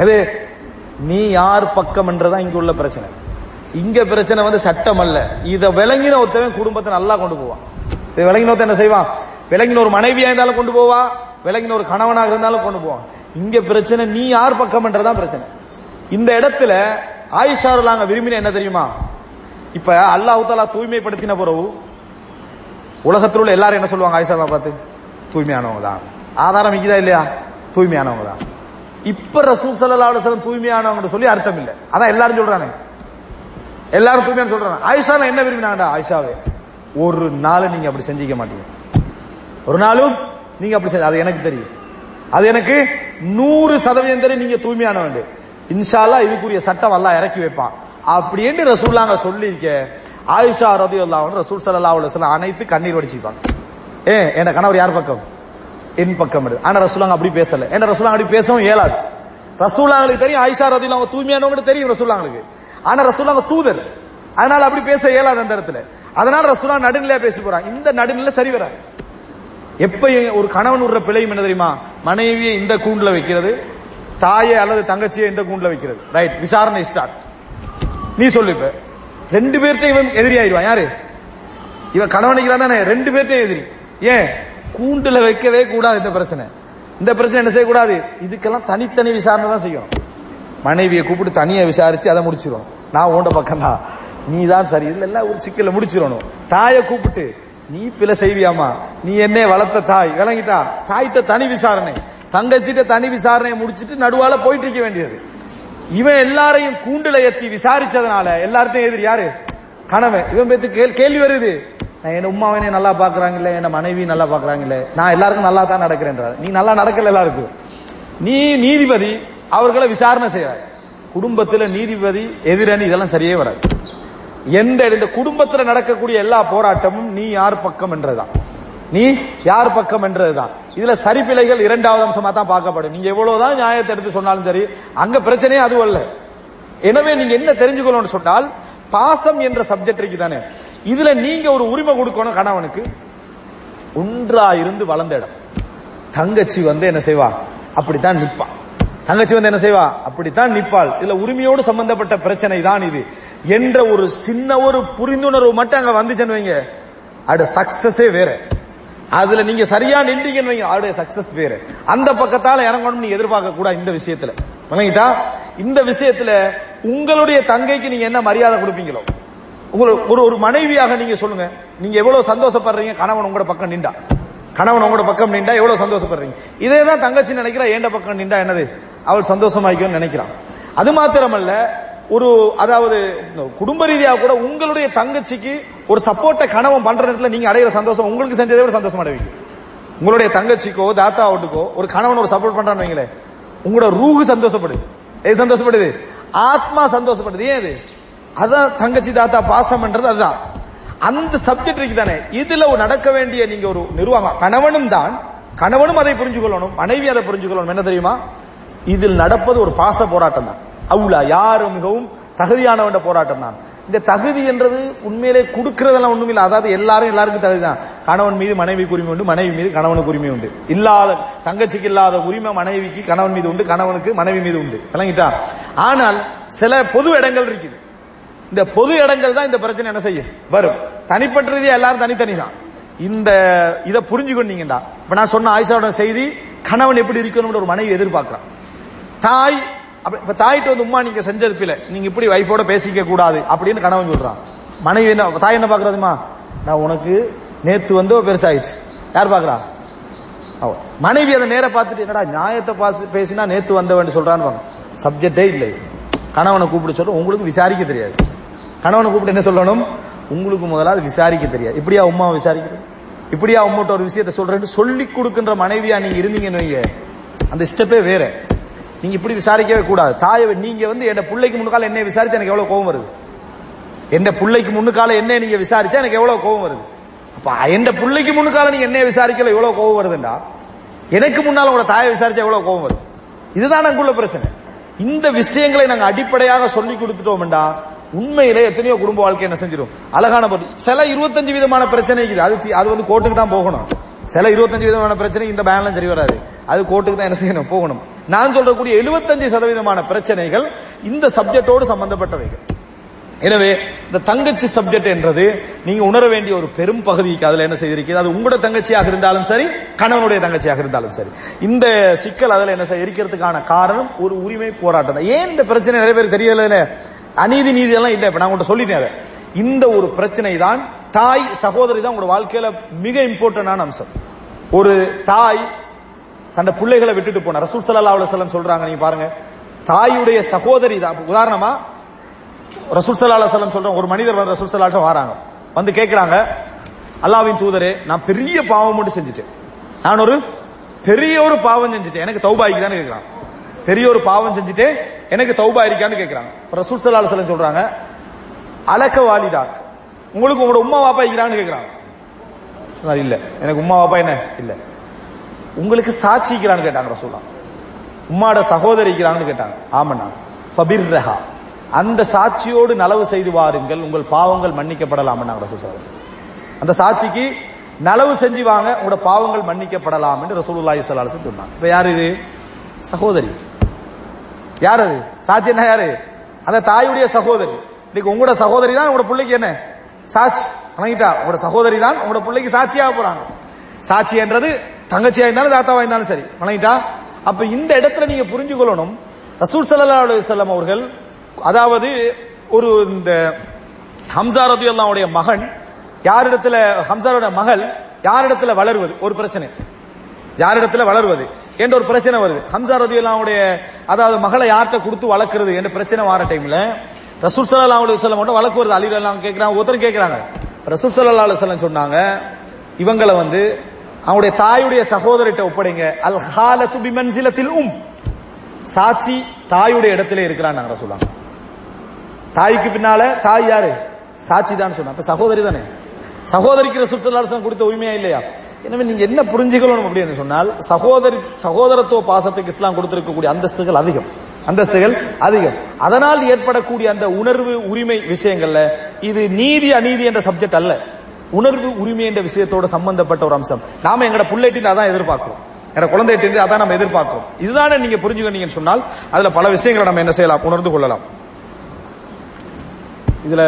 அது நீ யார் பக்கம் என்றதான் இங்க உள்ள பிரச்சனை. இங்க பிரச்சனை வந்து சட்டம் அல்ல. இத விளங்கின ஒருத்தவன் குடும்பத்தை நல்லா கொண்டு போவான். இதை விளங்கின ஒருத்தன் என்ன செய்வான்? விளங்கின ஒரு மனைவியா இருந்தாலும் கொண்டு போவா. விளங்கின ஒரு கணவனாக இருந்தாலும் கொண்டு போவான். இங்க பிரச்சனை நீ யார் பக்கம் என்றதான் பிரச்சனை. இந்த இடத்துல ஆயிஷாருல நாங்க விரும்பின என்ன தெரியுமா? இப்ப அல்லாஹ் தாலா தூய்மைப்படுத்தின பிறகு உலகத்தில் உள்ள எல்லாரும் என்ன சொல்லுவாங்க? ஆயிஷா பார்த்து தூய்மையானவங்க தான் ஆதாரம் இங்கதா இல்லையா? தூய்மையானவங்க தான். இப்ப ரசூல் சல்லா அலுவலம் தூய்மையானவங்க சொல்லி அர்த்தம் இல்லை. அதான் எல்லாரும் சொல்றாங்க எல்லாரும் தூய்மையான சொல்றாங்க ஆயிஷா என்ன விரும்பினாங்கடா? ஆயிஷாவே ஒரு நாள் நீங்க அப்படி செஞ்சிக்க மாட்டீங்க. ஒரு நாளும் நீங்க அப்படி செஞ்ச அது எனக்கு தெரியும். அது எனக்கு நூறு சதவீதம் தெரியும் நீங்க தூய்மையானவங்க. இன்ஷால்லா இதுக்குரிய சட்டம் எல்லாம் இறக்கி வைப்பான். அப்படின்னு ரசூல்லாங்க சொல்லியிருக்க ஆயிஷா ரதி அல்லாஹ் ரசூல் சல்லா அலுவலம் அனைத்து கண்ணீர் வடிச்சுப்பாங்க. ஏ என் கணவர் யார் பக்கம்? என் பக்கம் இருக்கு. ஆனா ரசூலாங்க அப்படி பேசல. ஏன்னா ரசூலாங்க அப்படி பேசவும் இயலாது. ரசூலாங்களுக்கு தெரியும் ஆயிஷா ரதி அவங்க தூய்மையானவங்க தெரியும் ரசூலாங்களுக்கு ஆனா ரசூலாங்க தூதர். அதனால அப்படி பேச இயலாது அந்த இடத்துல. அதனால ரசூலா நடுநிலையா பேசி போறாங்க. இந்த நடுநிலை சரி வராது. எப்ப ஒரு கணவன் விடுற பிழையும் என்ன தெரியுமா? மனைவியை இந்த கூண்டுல வைக்கிறது தாயை அல்லது தங்கச்சியை இந்த கூண்டுல வைக்கிறது. ரைட் விசாரணை ஸ்டார்ட் நீ சொல்லு இப்ப. ரெண்டு பேர்ட்டையும் இவன் எதிரி ஆயிடுவான். யாரு? இவன் கணவன் தானே? ரெண்டு பேர்ட்டையும் எதிரி. ஏன்? கூண்டுல வைக்கவே கூடாது இந்த பிரச்சனை. இந்த பிரச்சனை என்ன செய்யக்கூடாது? இதுக்கெல்லாம் தனித்தனி விசாரணை தான் செய்யணும். மனைவியை கூப்பிட்டு தனியா விசாரிச்சு அதை முடிச்சிடும் நான் உண்ட பக்கம் தான் நீ தான் சரி. இல்ல இல்ல ஒரு சிக்கல முடிச்சிடணும். தாயை கூப்பிட்டு நீ பிழை செய்வியாமா நீ என்ன வளர்த்த தாய். விளங்கிட்டா? தாய்த்த தனி விசாரணை. தங்கச்சிட்ட தனி விசாரணையை முடிச்சிட்டு நடுவால போயிட்டு இருக்க வேண்டியது. இவன் எல்லாரையும் கூண்டுல ஏத்தி விசாரிச்சதுனால எல்லார்ட்டையும் எதிர் யாரு? கணவன். இவன் பேத்து கேள்- கேள்வி வருது. என் உமாவனே நல்லா பாக்குறாங்கல்ல என் மனைவி நல்லா பாக்குறாங்கல்ல நான் எல்லாருக்கும் நல்லா தான் நடக்கிறேன்றார் நீ நல்லா நடக்கல எல்லாருக்கும். நீ நீதிபதி அவர்களை விசாரணை செய்வார் குடும்பத்துல நீதிபதி எதிரணி இதெல்லாம் சரியே வராது. எந்த இந்த குடும்பத்துல நடக்கக்கூடிய எல்லா போராட்டமும் நீ யார் பக்கம் என்றதுதான். நீ யார் பக்கம் என்றதுதான். இதுல சரிப்பிழைகள் இரண்டாவது அம்சமா தான் பார்க்கப்படும். நீங்க எவ்வளவுதான் நியாயத்தை எடுத்து சொன்னாலும் சரி அங்க பிரச்சனையே அது அல்ல. எனவே நீங்க என்ன தெரிஞ்சுக்கணும்னு சொன்னால் பாசம் என்ற சப்ஜெக்ட் இருக்கு தானே இதுல நீங்க ஒரு உரிமை கொடுக்கணும் கணவனுக்கு. ஒன்றா இருந்து வளர்ந்த இடம். தங்கச்சி வந்து என்ன செய்வா? அப்படித்தான் நிப்பா. தங்கச்சி வந்து என்ன செய்வா? அப்படித்தான் நிப்பாள். இதுல உரிமையோடு சம்பந்தப்பட்ட பிரச்சனை தான் இது. என்ற ஒரு சின்ன ஒரு புரிந்துணர்வு மட்டும் அங்க வந்துச்சுன்னு வைங்க. அது சக்சஸே வேற. அதுல நீங்க சரியா நின்றீங்கன்னு வைங்க. அவருடைய சக்சஸ் வேற. அந்த பக்கத்தால இறங்கணும் நீ எதிர்பார்க்க கூடாது இந்த விஷயத்துல. வணங்கிட்டா இந்த விஷயத்துல உங்களுடைய தங்கைக்கு நீங்க என்ன மரியாதை கொடுப்பீங்களோ? ஒரு ஒரு மனைவியாக நீங்க சொல்லுங்க. நீங்க எவ்வளவு சந்தோஷப்படுறீங்க? கணவன் உங்களோட பக்கம் நின்றா. கணவன் உங்களோட பக்கம் நின்றா எவ்வளவு சந்தோஷப்படுறீங்க? இதே தான் தங்கச்சி நினைக்கிறா ஏண்ட பக்கம் நின்றா என்னது? அவள் சந்தோஷமாய்க்கும்னு நினைக்கிறான். அது மாத்திரமல்ல ஒரு அதாவது குடும்ப ரீதியாக கூட உங்களுடைய தங்கச்சிக்கு ஒரு சப்போர்ட்டை கணவன் பண்ற நேரத்தில் நீங்க அடைகிற சந்தோஷம் உங்களுக்கு செஞ்சதை விட சந்தோஷம் அடைவீங்க. உங்களுடைய தங்கச்சிக்கோ தாத்தாவுட்டுக்கோ ஒரு கணவன் ஒரு சப்போர்ட் பண்றான்னு வைங்களேன் உங்களோட ரூஹு சந்தோஷப்படுது. எது சந்தோஷப்படுது? ஆத்மா சந்தோஷப்படுது. ஏன் இது? அதான் தங்கச்சி தாத்தா பாசம்ன்றது அதுதான். அந்த சப்ஜெக்ட் இருக்கு தானே இதுல ஒரு நடக்க வேண்டிய நீங்க ஒரு நிர்வாகம். கணவனும் தான். கணவனும் அதை புரிஞ்சு கொள்ளணும். மனைவி அதை புரிஞ்சு கொள்ளணும். என்ன தெரியுமா? இதில் நடப்பது ஒரு பாச போராட்டம் தான். அவ்வளா. யாரும் மிகவும் தகுதியானவன் போராட்டம் தான். இந்த தகுதி என்றது உண்மையிலே கொடுக்கறதெல்லாம் ஒண்ணும் இல்லை. அதாவது எல்லாரும் எல்லாருக்கும் தகுதி தான். கணவன் மீது மனைவிக்கு உரிமை உண்டு மனைவி மீது கணவனுக்கு உரிமை உண்டு. இல்லாத தங்கச்சிக்கு இல்லாத உரிமை மனைவிக்கு கணவன் மீது உண்டு கணவனுக்கு மனைவி மீது உண்டு. விளங்கிட்டா? ஆனால் சில பொது இடங்கள் இருக்குது. இந்த பொது இடங்கள் தான் இந்த பிரச்சனை என்ன செய்யும்? வரும். தனிப்பட்ட ரீதியா எல்லாரும் தனித்தனி தான் இந்த இதை புரிஞ்சுக்கொண்டீங்கடா. இப்ப நான் சொன்ன ஆயிஷாவோட செய்தி கணவன் எப்படி இருக்கணும்னு ஒரு மனைவி எதிர்பார்க்கிறான். தாய் இப்ப தாயிட்ட வந்து உமா நீங்க செஞ்சது பிள்ளை நீங்க இப்படி வைஃபோட பேசிக்க கூடாது அப்படின்னு கணவன் சொல்றான். மனைவி என்ன தாய் என்ன பாக்குறதுமா? நான் உனக்கு நேத்து வந்து பெருசாயிடுச்சு. யார் பாக்குறா? அவ. மனைவி அதை நேர பார்த்துட்டு என்னடா நியாயத்தை பாசி பேசினா நேத்து வந்தவன் சொல்றான்னு பாங்க சப்ஜெக்டே இல்லை. கணவனை கூப்பிட்டு சொல்ற உங்களுக்கு விசாரிக்க தெரியாது. கணவனை கூப்பிட்டு என்ன சொல்லணும்? உங்களுக்கு முதலாவது விசாரிக்க தெரியாது. இப்படியா உமா விசாரிக்கிறது? இப்படியா உம்மட்ட ஒரு விஷயத்த சொல்றேன்னு சொல்லி கொடுக்கின்ற மனைவியா நீங்க இருந்தீங்கன்னு வைங்க. அந்த ஸ்டெப்பே வேற. நீங்க இப்படி விசாரிக்கவே கூடாது. தாயை நீங்க வந்து என் பிள்ளைக்கு முன்னுக்கால என்ன விசாரிச்சா எனக்கு எவ்வளவு கோவம் வருது? என் பிள்ளைக்கு முன்னுக்கால என்ன நீங்க விசாரிச்சா எனக்கு எவ்வளவு கோவம் வருது? அப்ப என் பிள்ளைக்கு முன்னுக்கால நீங்க என்ன விசாரிக்கல எவ்வளவு கோவம் வருதுண்டா? எனக்கு முன்னால உங்களோட தாயை விசாரிச்சா எவ்வளவு கோவம் வருது? இதுதான் அங்குள்ள பிரச்சனை. இந்த விஷயங்களை நாங்க அடிப்படையாக சொல்லி கொடுத்துட்டோம்டா உண்மையிலே எத்தனையோ குடும்ப வாழ்க்கை என்ன செஞ்சிடும். அழகான பொருள் சில இருபத்தஞ்சு விதமான பிரச்சனை இருக்குது அது அது வந்து கோர்ட்டுக்கு தான் போகணும். சில இருபத்தஞ்சு விதமான பிரச்சனை இந்த பேங்க்லாம் சரி வராது. அது கோர்ட்டுக்கு தான் என்ன செய்யணும் போகணும். நான் சொல்றக்கூடிய எழுபத்தஞ்சு சதவீதமான பிரச்சனைகள் இந்த சப்ஜெக்டோடு சம்பந்தப்பட்டவைகள். எனவே இந்த தங்கச்சி சப்ஜெக்ட் என்றது நீங்க உணர வேண்டிய ஒரு பெரும் பகுதிக்கு அதுல என்ன செய்திருக்கிறது? அது உங்களோட தங்கச்சியாக இருந்தாலும் சரி கணவனுடைய தங்கச்சியாக இருந்தாலும் சரி. இந்த சிக்கல் அதுல என்ன செய்ய இருக்கிறதுக்கான காரணம் ஒரு உரிமை போராட்டம் தான். ஏன் இந்த பிரச்சனை நிறைய பேர் தெரியல அநீதி நீதி எல்லாம் இல்ல. இப்ப நான் உங்கள்கிட்ட சொல்லிட்டேன் அதை. இந்த ஒரு பிரச்சனை தான் தாய் சகோதரி தான் உங்களோட வாழ்க்கையில மிக இம்பார்ட்டன்டான அம்சம். ஒரு தாய் தன்னை பிள்ளைகளை விட்டுட்டு போன ரசூல் சல்லா அலுவலம் சொல்றாங்க நீங்க பாருங்க. தாயுடைய சகோதரி தான். உதாரணமா ரசூல் சல்லா அலைஹி சொல்றேன் ஒரு மனிதர் வந்து ரசூல் சல்லாட்ட வராங்க. வந்து கேட்கிறாங்க அல்லாஹ்வின் தூதரே நான் பெரிய பாவம் மட்டும் செஞ்சுட்டேன். நான் ஒரு பெரிய ஒரு பாவம் செஞ்சுட்டேன். எனக்கு தௌபா இருக்குதான்னு பெரிய ஒரு பாவம் செஞ்சுட்டு எனக்கு தௌபா இருக்கான்னு கேக்குறாங்க. ரசூல் சல்லா அலைஹி சொல்றாங்க அலக்க வாலிதாக். உங்களுக்கு உங்களோட உம்மா வாப்பா இருக்கிறான்னு கேட்கிறாங்க இல்ல எனக்கு உம்மா வாப்பா என்ன? இல்ல. உங்களுக்கு சாட்சிக்கிறான்னு கேட்டாங்க ரசூலா உம்மாட சகோதரிக்கிறான்னு கேட்டாங்க. ஆமண்ணா. ஃபபிர்ரஹா. அந்த சாட்சியோடு நலவு செய்து வாருங்கள். உங்கள் பாவங்கள் மன்னிக்கப்படலாம் அந்த சாட்சிக்கு நலவு செஞ்சு வாங்க. உங்களோட பாவங்கள் மன்னிக்கப்படலாம் என்று ரசூலுல்லாஹி ஸல்லல்லாஹு அலைஹி வஸல்லம் சொன்னாங்க. இப்ப யார் இது? சகோதரி. யார் அது? சாட்சி என்ன யாரு? அந்த தாயுடைய சகோதரி. இன்னைக்கு உங்களோட சகோதரி தான் உங்களோட பிள்ளைக்கு என்ன? சாட்சி. வணங்கிட்டா. உங்களோட சகோதரி தான் உங்களோட பிள்ளைக்கு சாட்சியாக போறாங்க. சாட்சி என்றது தங்கச்சியா இருந்தாலும் தாத்தாவா இருந்தாலும் சரி. வணங்கிட்டா? அப்ப இந்த இடத்துல நீங்க புரிஞ்சு கொள்ளணும் ரசூல் சல்லா அலைஹி அவர்கள் அதாவது ஒரு இந்த ஹம்சா ரதியல்லாவுடைய மகன் யாரிடத்துல ஹம்சாரோட மகள் யாரிடத்துல வளருவது? ஒரு பிரச்சனை. யாரிடத்துல வளருவது? என்ற ஒரு பிரச்சனை வருது. ஹம்சா ரதி அல்லாவுடைய அதாவது மகளை யார்கிட்ட கொடுத்து வளர்க்கறது என்ற பிரச்சனை வார டைம்ல ரசூல் சல்லா அலைஹி வஸல்லம் மட்டும் வளர்க்குறது அலி எல்லாம் கேட்கிறாங்க ஒருத்தர் கேட்கிறாங்க ரசூல் சல்லா அலைஹி சொன்னாங்க இவங்களை வந்து அவனுடைய தாயுடைய சகோதரிட்ட ஒப்படைங்க. அல் ஹாலத்து பிமன்சிலத்தில் உம். சாட்சி தாயுடைய இடத்துல இருக்கிறான்னு சொல்லுவாங்க தாய்க்கு பின்னால தாய் யாரு? சாட்சி தான் சொன்ன அப்ப சகோதரி தானே? சகோதரிக்கு ரசூல் கொடுத்த உரிமையா இல்லையா? எனவே நீங்க என்ன புரிஞ்சுக்கணும் அப்படின்னு சொன்னால் சகோதரி சகோதரத்துவ பாசத்துக்கு இஸ்லாம் கொடுத்திருக்கக்கூடிய அந்தஸ்துகள் அதிகம். அந்தஸ்துகள் அதிகம். அதனால் ஏற்படக்கூடிய அந்த உணர்வு உரிமை விஷயங்கள்ல இது நீதி அநீதி என்ற சப்ஜெக்ட் அல்ல. உணர்வு உரிமை என்ற விஷயத்தோட சம்பந்தப்பட்ட ஒரு அம்சம். நாம எங்கட புள்ளைட்டின் அதான் எதிர்பார்க்கிறோம். எங்கட குழந்தைகிட்ட அதான் நம்ம எதிர்பார்க்கிறோம். இதுதானே நீங்க புரிஞ்சுக்கணுங்கன்னு சொன்னால் அதுல பல விஷயங்களை நம்ம என்ன செய்யலாம்? உணர்ந்து கொள்ளலாம். இதுல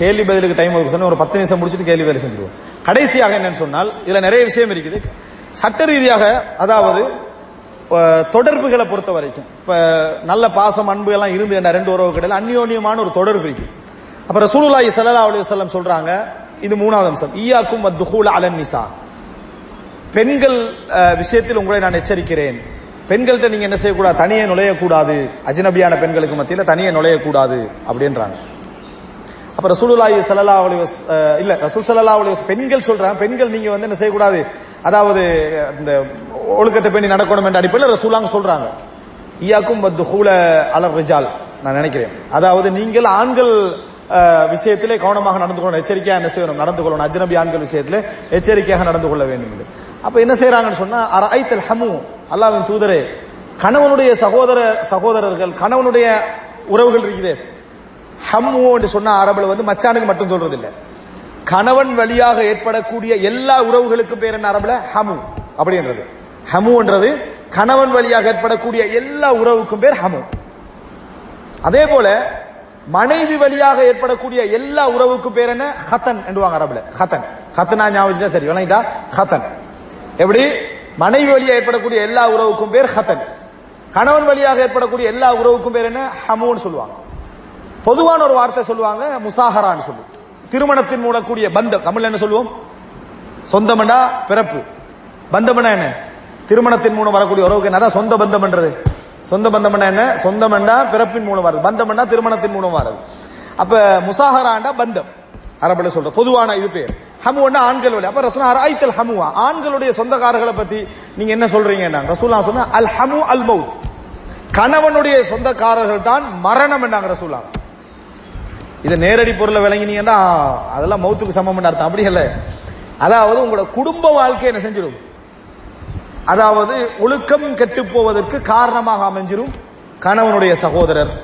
கேள்வி பதிலுக்கு டைம் ஒதுக்க ஒரு பத்து நிமிஷம் முடிச்சுட்டு கேள்வி பதில் செஞ்சிருவோம். கடைசியாக என்னன்னு சொன்னால் இதுல நிறைய விஷயம் இருக்குது. சட்ட ரீதியாக அதாவது தொடர்புகளை பொறுத்த வரைக்கும் இப்ப நல்ல பாசம் அன்பு எல்லாம் இருந்து என்ன ரெண்டு உறவு கிடையாது அந்யோன்யமான ஒரு தொடர்பு இருக்கு. அப்ப ரசூலுல்லாஹி ஸல்லல்லாஹு அலைஹி வஸல்லம் சொல்றாங்க இது மூணாவது அம்சம். ஈயாக்கும் வத்துஹூல் அலன் நிசா. பெண்கள் விஷயத்தில் உங்களை நான் எச்சரிக்கிறேன். பெண்கள்கிட்ட நீங்க என்ன செய்யக்கூடாது? தனியே நுழையக்கூடாது. அஜினபியான பெண்களுக்கு மத்தியில் தனியே நுழையக்கூடாது அப்படின்றாங்க. அப்ப ரசூலுல்லாஹி சல்லா அலி இல்ல ரசூல் சல்லா அலி பெண்கள் சொல்றாங்க பெண்கள் நீங்க வந்து என்ன செய்யக்கூடாது? அதாவது இந்த ஒழுக்கத்தை பேணி நடக்கணும் என்ற அடிப்படையில் ரசூலாங்க சொல்றாங்க. ஈயாக்கும் வத்துஹூல அலர் ரிஜால் நான் நினைக்கிறேன். அதாவது நீங்கள் ஆண்கள் விஷயத்திலே கவனமாக நடந்து கொள்ளணும் எச்சரிக்கையாக என்ன செய்யணும் நடந்து கொள்ளணும். அஜ்னபி ஆண்கள் விஷயத்திலே எச்சரிக்கையாக நடந்து கொள்ள வேண்டும் அப்ப என்ன செய்யறாங்கன்னு சொன்னா அரைத்தல் ஹமு அல்லாவின் தூதரே கணவனுடைய சகோதர சகோதரர்கள் கணவனுடைய உறவுகள் இருக்குது. ஹம்மு என்று சொன்ன அரபுல வந்து மச்சானுக்கு மட்டும் சொல்றது இல்ல கணவன் வழியாக ஏற்படக்கூடிய எல்லா உறவுகளுக்கும் பேர் என்ன அரபுல? ஹமு. அப்படின்றது. ஹமுன்றது கணவன் வழியாக ஏற்படக்கூடிய எல்லா உறவுக்கும் பேர் ஹமு. அதே போல மனைவி வழியாக ஏற்படக்கூடிய எல்லா உறவுக்கும் பேர் என்ன? ஹத்தன் என்றுவாங்க அரபுல. ஹத்தன். ஹத்தனா ஞாபகம் சரி விளங்கிட்டா? ஹத்தன். எப்படி? மனைவி வழியாக ஏற்படக்கூடிய எல்லா உறவுக்கும் பேர் ஹத்தன். கணவன் வழியாக ஏற்படக்கூடிய எல்லா உறவுக்கும் பேர் என்ன? ஹமுன்னு சொல்லுவாங்க. பொதுவான ஒரு வார்த்தை சொல்லுவாங்க முசாஹரான்னு சொல்லுவோம். திருமணத்தின் மூடக்கூடிய பந்தம் தமிழ்ல என்ன சொல்லுவோம்? சொந்தமண்டா பிறப்பு. பந்தம்னா என்ன? திருமணத்தின் மூலம் வரக்கூடிய உறவுக்கு என்ன அதான் சொந்த பந்தம்ன்றது? சொந்த பந்தம்னா என்ன? சொந்தமண்டா பிறப்பின் மூலம் வருது பந்தம்னா திருமணத்தின் மூலம் வருது அப்ப முசாஹராண்டா பந்தம். அரபுல சொல்ற பொதுவான இது பேர். ஹமுவன்னா ஆண்கள் வழி. அப்ப ரசூலா ஐத்தல் ஹமுவா. ஆண்களுடைய சொந்தக்காரர்களை பத்தி நீங்க என்ன சொல்றீங்க ரசூலா சொன்ன அல் ஹமு அல் மவுத் கணவனுடைய சொந்தக்காரர்கள் தான் மரணம் என்றாங்க ரசூலா. இதை நேரடி பொருளை விளங்கினீங்கன்னா அதெல்லாம் மௌத்துக்கு சமம் அர்த்தம். அப்படி இல்ல. அதாவது உங்களோட குடும்ப வாழ்க்கை என்ன செஞ்சிடும்? அதாவது ஒழுக்கம் கெட்டு போவதற்கு காரணமாக அமைஞ்சிரும் கணவனுடைய சகோதரர்.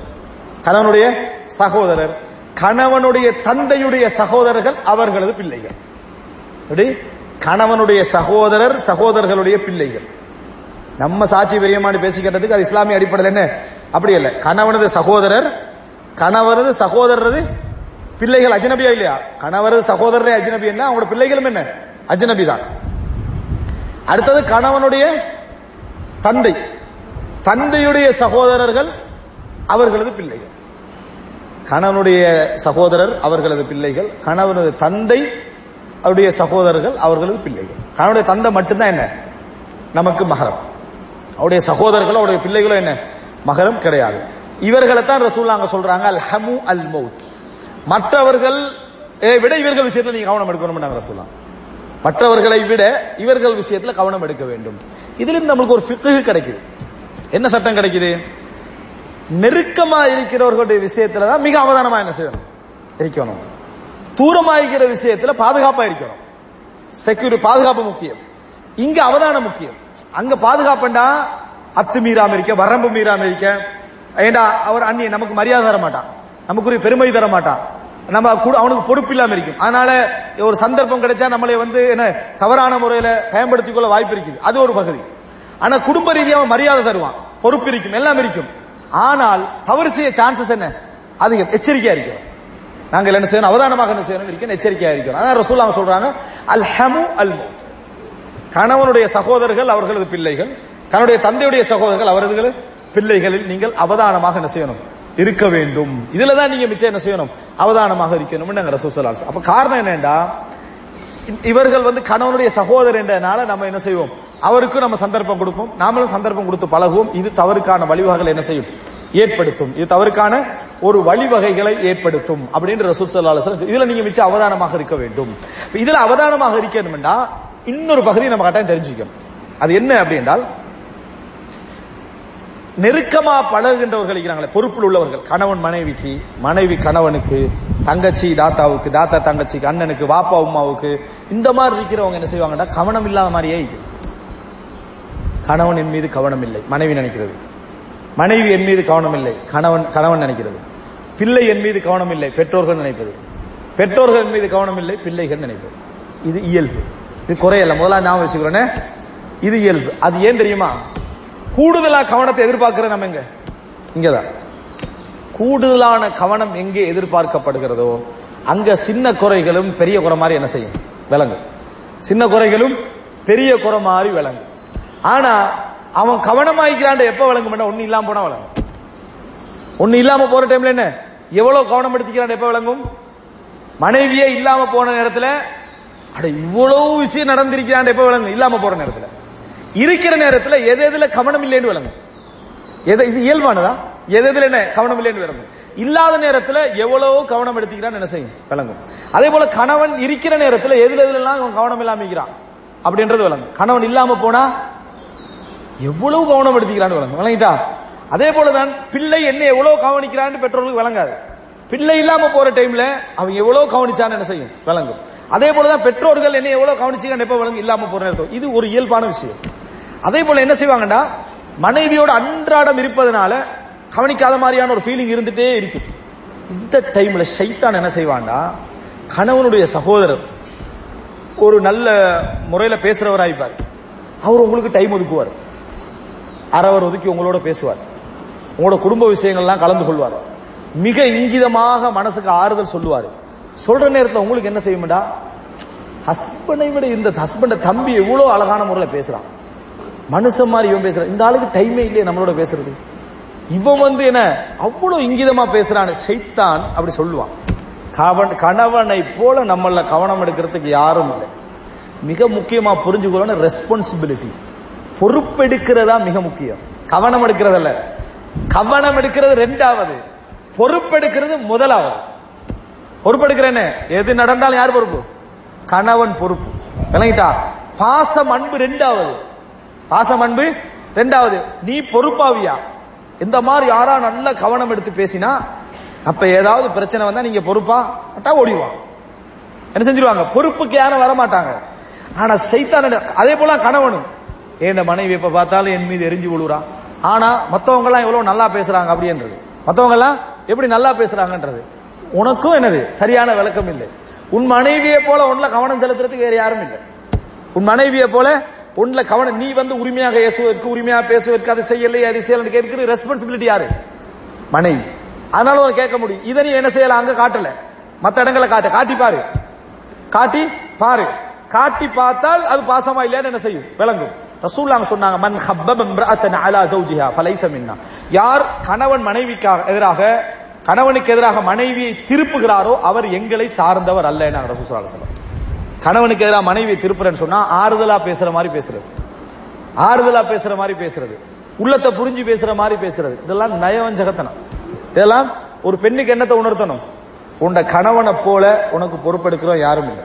கணவனுடைய சகோதரர். கணவனுடைய தந்தையுடைய சகோதரர்கள் அவர்களது பிள்ளைகள். எப்படி? கணவனுடைய சகோதரர் சகோதரர்களுடைய பிள்ளைகள். நம்ம சாட்சி பெரியமானு பேசிக்கிறதுக்கு அது இஸ்லாமிய அடிப்படையில் என்ன? அப்படி இல்லை. கணவனது சகோதரர் கணவரது சகோதரரது பிள்ளைகள் அஜ்னபியா இல்லையா? கணவரது சகோதரரே அஜ்னபி என்ன? அவங்களோட பிள்ளைகளும் என்ன? அஜ்னபி தான். அடுத்தது கணவனுடைய தந்தை. தந்தையுடைய சகோதரர்கள் அவர்களது பிள்ளைகள். கணவனுடைய சகோதரர் அவர்களது பிள்ளைகள். கணவனது தந்தை அவருடைய சகோதரர்கள் அவர்களது பிள்ளைகள். கணவனுடைய தந்தை மட்டும்தான் என்ன? நமக்கு மகரம். அவருடைய சகோதரர்கள் அவருடைய பிள்ளைகளும் என்ன? மகரம் கிடையாது. இவர்களை தான் ரசூல்லாங்க சொல்றாங்க அல் ஹமு அல் மவுத் மற்றவர்கள் விட இவர்கள் விஷயத்துல நீங்க கவனம் எடுக்கணும் நாங்க ரசூலா மற்றவர்களை விட இவர்கள் விஷயத்துல கவனம் எடுக்க வேண்டும். இதுல நம்மளுக்கு ஒரு பிக்கு கிடைக்குது. என்ன சட்டம் கிடைக்குது? நெருக்கமா இருக்கிறவர்களுடைய விஷயத்துல தான் மிக அவதானமா என்ன செய்யணும்? இருக்கணும். தூரமா இருக்கிற விஷயத்துல பாதுகாப்பா இருக்கணும். செக்யூரி பாதுகாப்பு முக்கியம். இங்க அவதானம் முக்கியம். அங்க பாதுகாப்புண்டா அத்து மீறாம இருக்க வரம்பு மீறாம இருக்க ஏண்டா அவர் அண்ணி நமக்கு மரியாதை தர மாட்டான். நமக்குரிய பெருமை தர மாட்டான். நம்ம கூட அவனுக்கு பொறுப்பு இல்லாம இருக்கும். அதனால ஒரு சந்தர்ப்பம் கிடைச்சா நம்மளை வந்து என்ன தவறான முறையில பயன்படுத்திக் கொள்ள வாய்ப்பு இருக்குது. அது ஒரு பகுதி ஆனா குடும்ப ரீதியாக மரியாதை தருவான். பொறுப்பு இருக்கும் எல்லாம் இருக்கும். ஆனால் தவறு செய்ய சான்சஸ் என்ன? அதிகம் எச்சரிக்கையா இருக்கிறோம். நாங்கள் என்ன செய்யணும்? அவதானமாக என்ன செய்யணும்? இருக்கணும் எச்சரிக்கையா இருக்கிறோம் அதான் ரசூல் அவங்க சொல்றாங்க அல் ஹமு அல் கணவனுடைய சகோதரர்கள் அவர்களது பிள்ளைகள் கணவனுடைய தந்தையுடைய சகோதரர்கள் அவரது பிள்ளைகளில் நீங்கள் அவதானமாக என்ன செய்யணும்? இருக்க வேண்டும். இதுல தான் நீங்க மிச்சம் என்ன செய்யணும்? அவதானமாக இருக்கணும் நாங்க ரசூசலாஸ் அப்ப காரணம் என்னண்டா? இவர்கள் வந்து கணவனுடைய சகோதரர் என்றனால நம்ம என்ன செய்வோம்? அவருக்கும் நம்ம சந்தர்ப்பம் கொடுப்போம். நாமளும் சந்தர்ப்பம் கொடுத்து பழகுவோம். இது தவறுக்கான வழிவகைகளை என்ன செய்யும்? ஏற்படுத்தும். இது தவறுக்கான ஒரு வழிவகைகளை ஏற்படுத்தும் அப்படின்னு ரசூல் சல்லாஹ் இதுல நீங்க மிச்சம் அவதானமாக இருக்க வேண்டும். இதுல அவதானமாக இருக்கணும்னா இன்னொரு பகுதியை நம்ம கட்டாயம் தெரிஞ்சுக்கணும். அது என்ன அப்படின்றால் நெருக்கமா பழகுகின்றவர்கள் இருக்கிறாங்களே பொறுப்பில் உள்ளவர்கள். கணவன் மனைவிக்கு மனைவி கணவனுக்கு தங்கச்சி தாத்தாவுக்கு தாத்தா தங்கச்சிக்கு அண்ணனுக்கு வாப்பா உமாவுக்கு இந்த மாதிரி இருக்கிறவங்க என்ன செய்வாங்கன்னா கவனம் இல்லாத மாதிரியே கணவன் என் மீது கவனம் இல்லை மனைவி நினைக்கிறது. மனைவி என் மீது கவனம் இல்லை கணவன் கணவன் நினைக்கிறது. பிள்ளை என் மீது கவனம் இல்லை பெற்றோர்கள் நினைப்பது. பெற்றோர்கள் மீது கவனம் இல்லை பிள்ளைகள் நினைப்பது. இது இயல்பு. இது குறையல்ல. முதல்ல ஞாபகம் வச்சுக்கிறோன்னே இது இயல்பு. அது ஏன் தெரியுமா? கூடுதலா கவனத்தை எதிர்பார்க்கிற நம்ம எங்க? இங்கதான். கூடுதலான கவனம் எங்கே எதிர்பார்க்கப்படுகிறதோ அங்க சின்ன குறைகளும் பெரிய குறை மாதிரி என்ன செய்யும்? விளங்கும். சின்ன குறைகளும் பெரிய குறை மாதிரி விளங்கும். ஆனா அவன் கவனமாயிக்கிறான் எப்ப விளங்கும் ஒண்ணு இல்லாம போனா விளங்கும். ஒண்ணு இல்லாம போற டைம்ல என்ன? எவ்வளவு கவனம் எடுத்துக்கிறான் எப்ப விளங்கும்? மனைவியே இல்லாம போன நேரத்துல அட இவ்வளவு விஷயம் நடந்திருக்கிறான் எப்ப விளங்கும்? இல்லாம போற நேரத்துல. இருக்கிற நேரத்தில் எது எதுல கவனம் இல்லைன்னு விளங்கும். எது இது இயல்பானதா? எது எதுல என்ன கவனம் இல்லைன்னு விளங்கும். இல்லாத நேரத்துல எவ்வளவு கவனம் எடுத்துக்கிறான்னு என்ன செய்யும்? விளங்கும். அதே போல கணவன் இருக்கிற நேரத்துல எதுல எதுல எல்லாம் அவன் கவனம் இல்லாம இருக்கிறான்? அப்படின்றது விளங்கும். கணவன் இல்லாம போனா எவ்வளவு கவனம் எடுத்துக்கிறான்னு விளங்கும். விளங்கிட்டா? அதே போலதான் பிள்ளை என்ன எவ்வளவு கவனிக்கிறான்னு பெற்றோர்களுக்கு விளங்காது. பிள்ளை இல்லாம போற டைம்ல அவன் எவ்வளவு கவனிச்சான்னு என்ன செய்யும்? விளங்கும். அதே போலதான் பெற்றோர்கள் என்ன எவ்வளவு கவனிச்சுக்கான்னு எப்ப விளங்கும்? இல்லாம போற நேரத்தில். இது ஒரு இயல்பான விஷயம். அதே போல என்ன செய்வாங்கன்னா மனைவியோட அன்றாடம் இருப்பதனால கவனிக்காத மாதிரியான ஒரு ஃபீலிங் இருந்துட்டே இருக்கும். இந்த டைம்ல சைத்தான் என்ன செய்வான்டா? கணவனுடைய சகோதரர் ஒரு நல்ல முறையில பேசுறவராய்ப்பார். அவர் உங்களுக்கு டைம் ஒதுக்குவார். அறவர் ஒதுக்கி உங்களோட பேசுவார். உங்களோட குடும்ப விஷயங்கள்லாம் கலந்து கொள்வார். மிக இங்கிதமாக மனசுக்கு ஆறுதல் சொல்லுவார். சொல்ற நேரத்தில் உங்களுக்கு என்ன செய்யும்டா? ஹஸ்பண்டை விட இந்த ஹஸ்பண்ட தம்பி எவ்வளோ அழகான முறையில் பேசுறான். மனுஷன் மாதிரி இவன் பேசுறான். இந்த ஆளுக்கு டைமே இல்லையே நம்மளோட பேசுறது. இவன் வந்து என்ன? அவ்வளவு இங்கிதமா பேசுறான் செய்தான் அப்படி சொல்லுவான். கவன் கணவனை போல நம்மள கவனம் எடுக்கிறதுக்கு யாரும் இல்லை. மிக முக்கியமா புரிஞ்சுக்கணும் ரெஸ்பான்சிபிலிட்டி பொறுப்பெடுக்கிறதா மிக முக்கியம். கவனம் எடுக்கிறதல்ல. கவனம் எடுக்கிறது ரெண்டாவது. பொறுப்பெடுக்கிறது முதலாவது. பொறுப்பெடுக்கிறேன்னு. எது நடந்தாலும் யார் பொறுப்பு? கணவன் பொறுப்பு. விளங்கிட்டா? பாசம் அன்பு ரெண்டாவது. பாசம் அன்பு. ரெண்டாவது நீ பொறுப்பாவியா? இந்த மாதிரி யாரா நல்ல கவனம் எடுத்து பேசினா அப்ப ஏதாவது பிரச்சனை வந்தா நீங்க பொறுப்பா? அட்டா ஓடிவான் என்ன செஞ்சிருவாங்க? பொறுப்புக்கு யாரும் வர மாட்டாங்க ஆனா சைத்தான் அதே போல கணவனும். ஏன் மனைவி இப்ப பார்த்தாலும் என் மீது எரிஞ்சு விழுறான் ஆனா மத்தவங்க எல்லாம் எவ்வளவு நல்லா பேசுறாங்க அப்படின்றது. மத்தவங்க எல்லாம் எப்படி நல்லா பேசுறாங்கன்றது. உனக்கும் என்னது? சரியான விளக்கம் இல்லை. உன் மனைவியை போல உன்ல கவனம் செலுத்துறதுக்கு வேற யாரும் இல்லை. உன் மனைவியை போல பொண்ணுல கவனம் நீ வந்து உரிமையாக ஏசுவதற்கு உரிமையாக பேசுவதற்கு அது செய்யலை அது செய்யலன்னு கேட்கிற ரெஸ்பான்சிபிலிட்டி யாரு? மனைவி. அதனால ஒரு கேட்க முடியும். இதை நீ என்ன செய்யலாம் அங்க காட்டல. மத்த இடங்களை காட்டு. காட்டி பாரு. காட்டி பாரு. காட்டி பார்த்தால் அது பாசமா இல்லையான்னு என்ன செய்யும்? விளங்கும். ரசூல்லாங்க சொன்னாங்க மன் ஹப்பப் இம்ராத்தன் அலா ஜௌஜிஹா ஃபலைஸ மின்னா. யார் கணவன் மனைவிக்காக எதிராக கணவனுக்கு எதிராக மனைவியை திருப்புகிறாரோ அவர் எங்களை சார்ந்தவர் அல்ல என்ன ரசூல் சொல்லுவாங்க கணவனுக்கு எதிராக மனைவியை திருப்புறேன்னு சொன்னா ஆறுதலா பேசுற மாதிரி பேசுறது. ஆறுதலா பேசுற மாதிரி பேசுறது. உள்ளத்தை புரிஞ்சு பேசுற மாதிரி பேசுறது. இதெல்லாம் நயவஞ்சகத்தனம். இதெல்லாம் ஒரு பெண்ணுக்கு என்னத்தை உணர்த்தணும்? உண்ட கணவனை போல உனக்கு பொறுப்பெடுக்கிறோம் யாரும் இல்லை.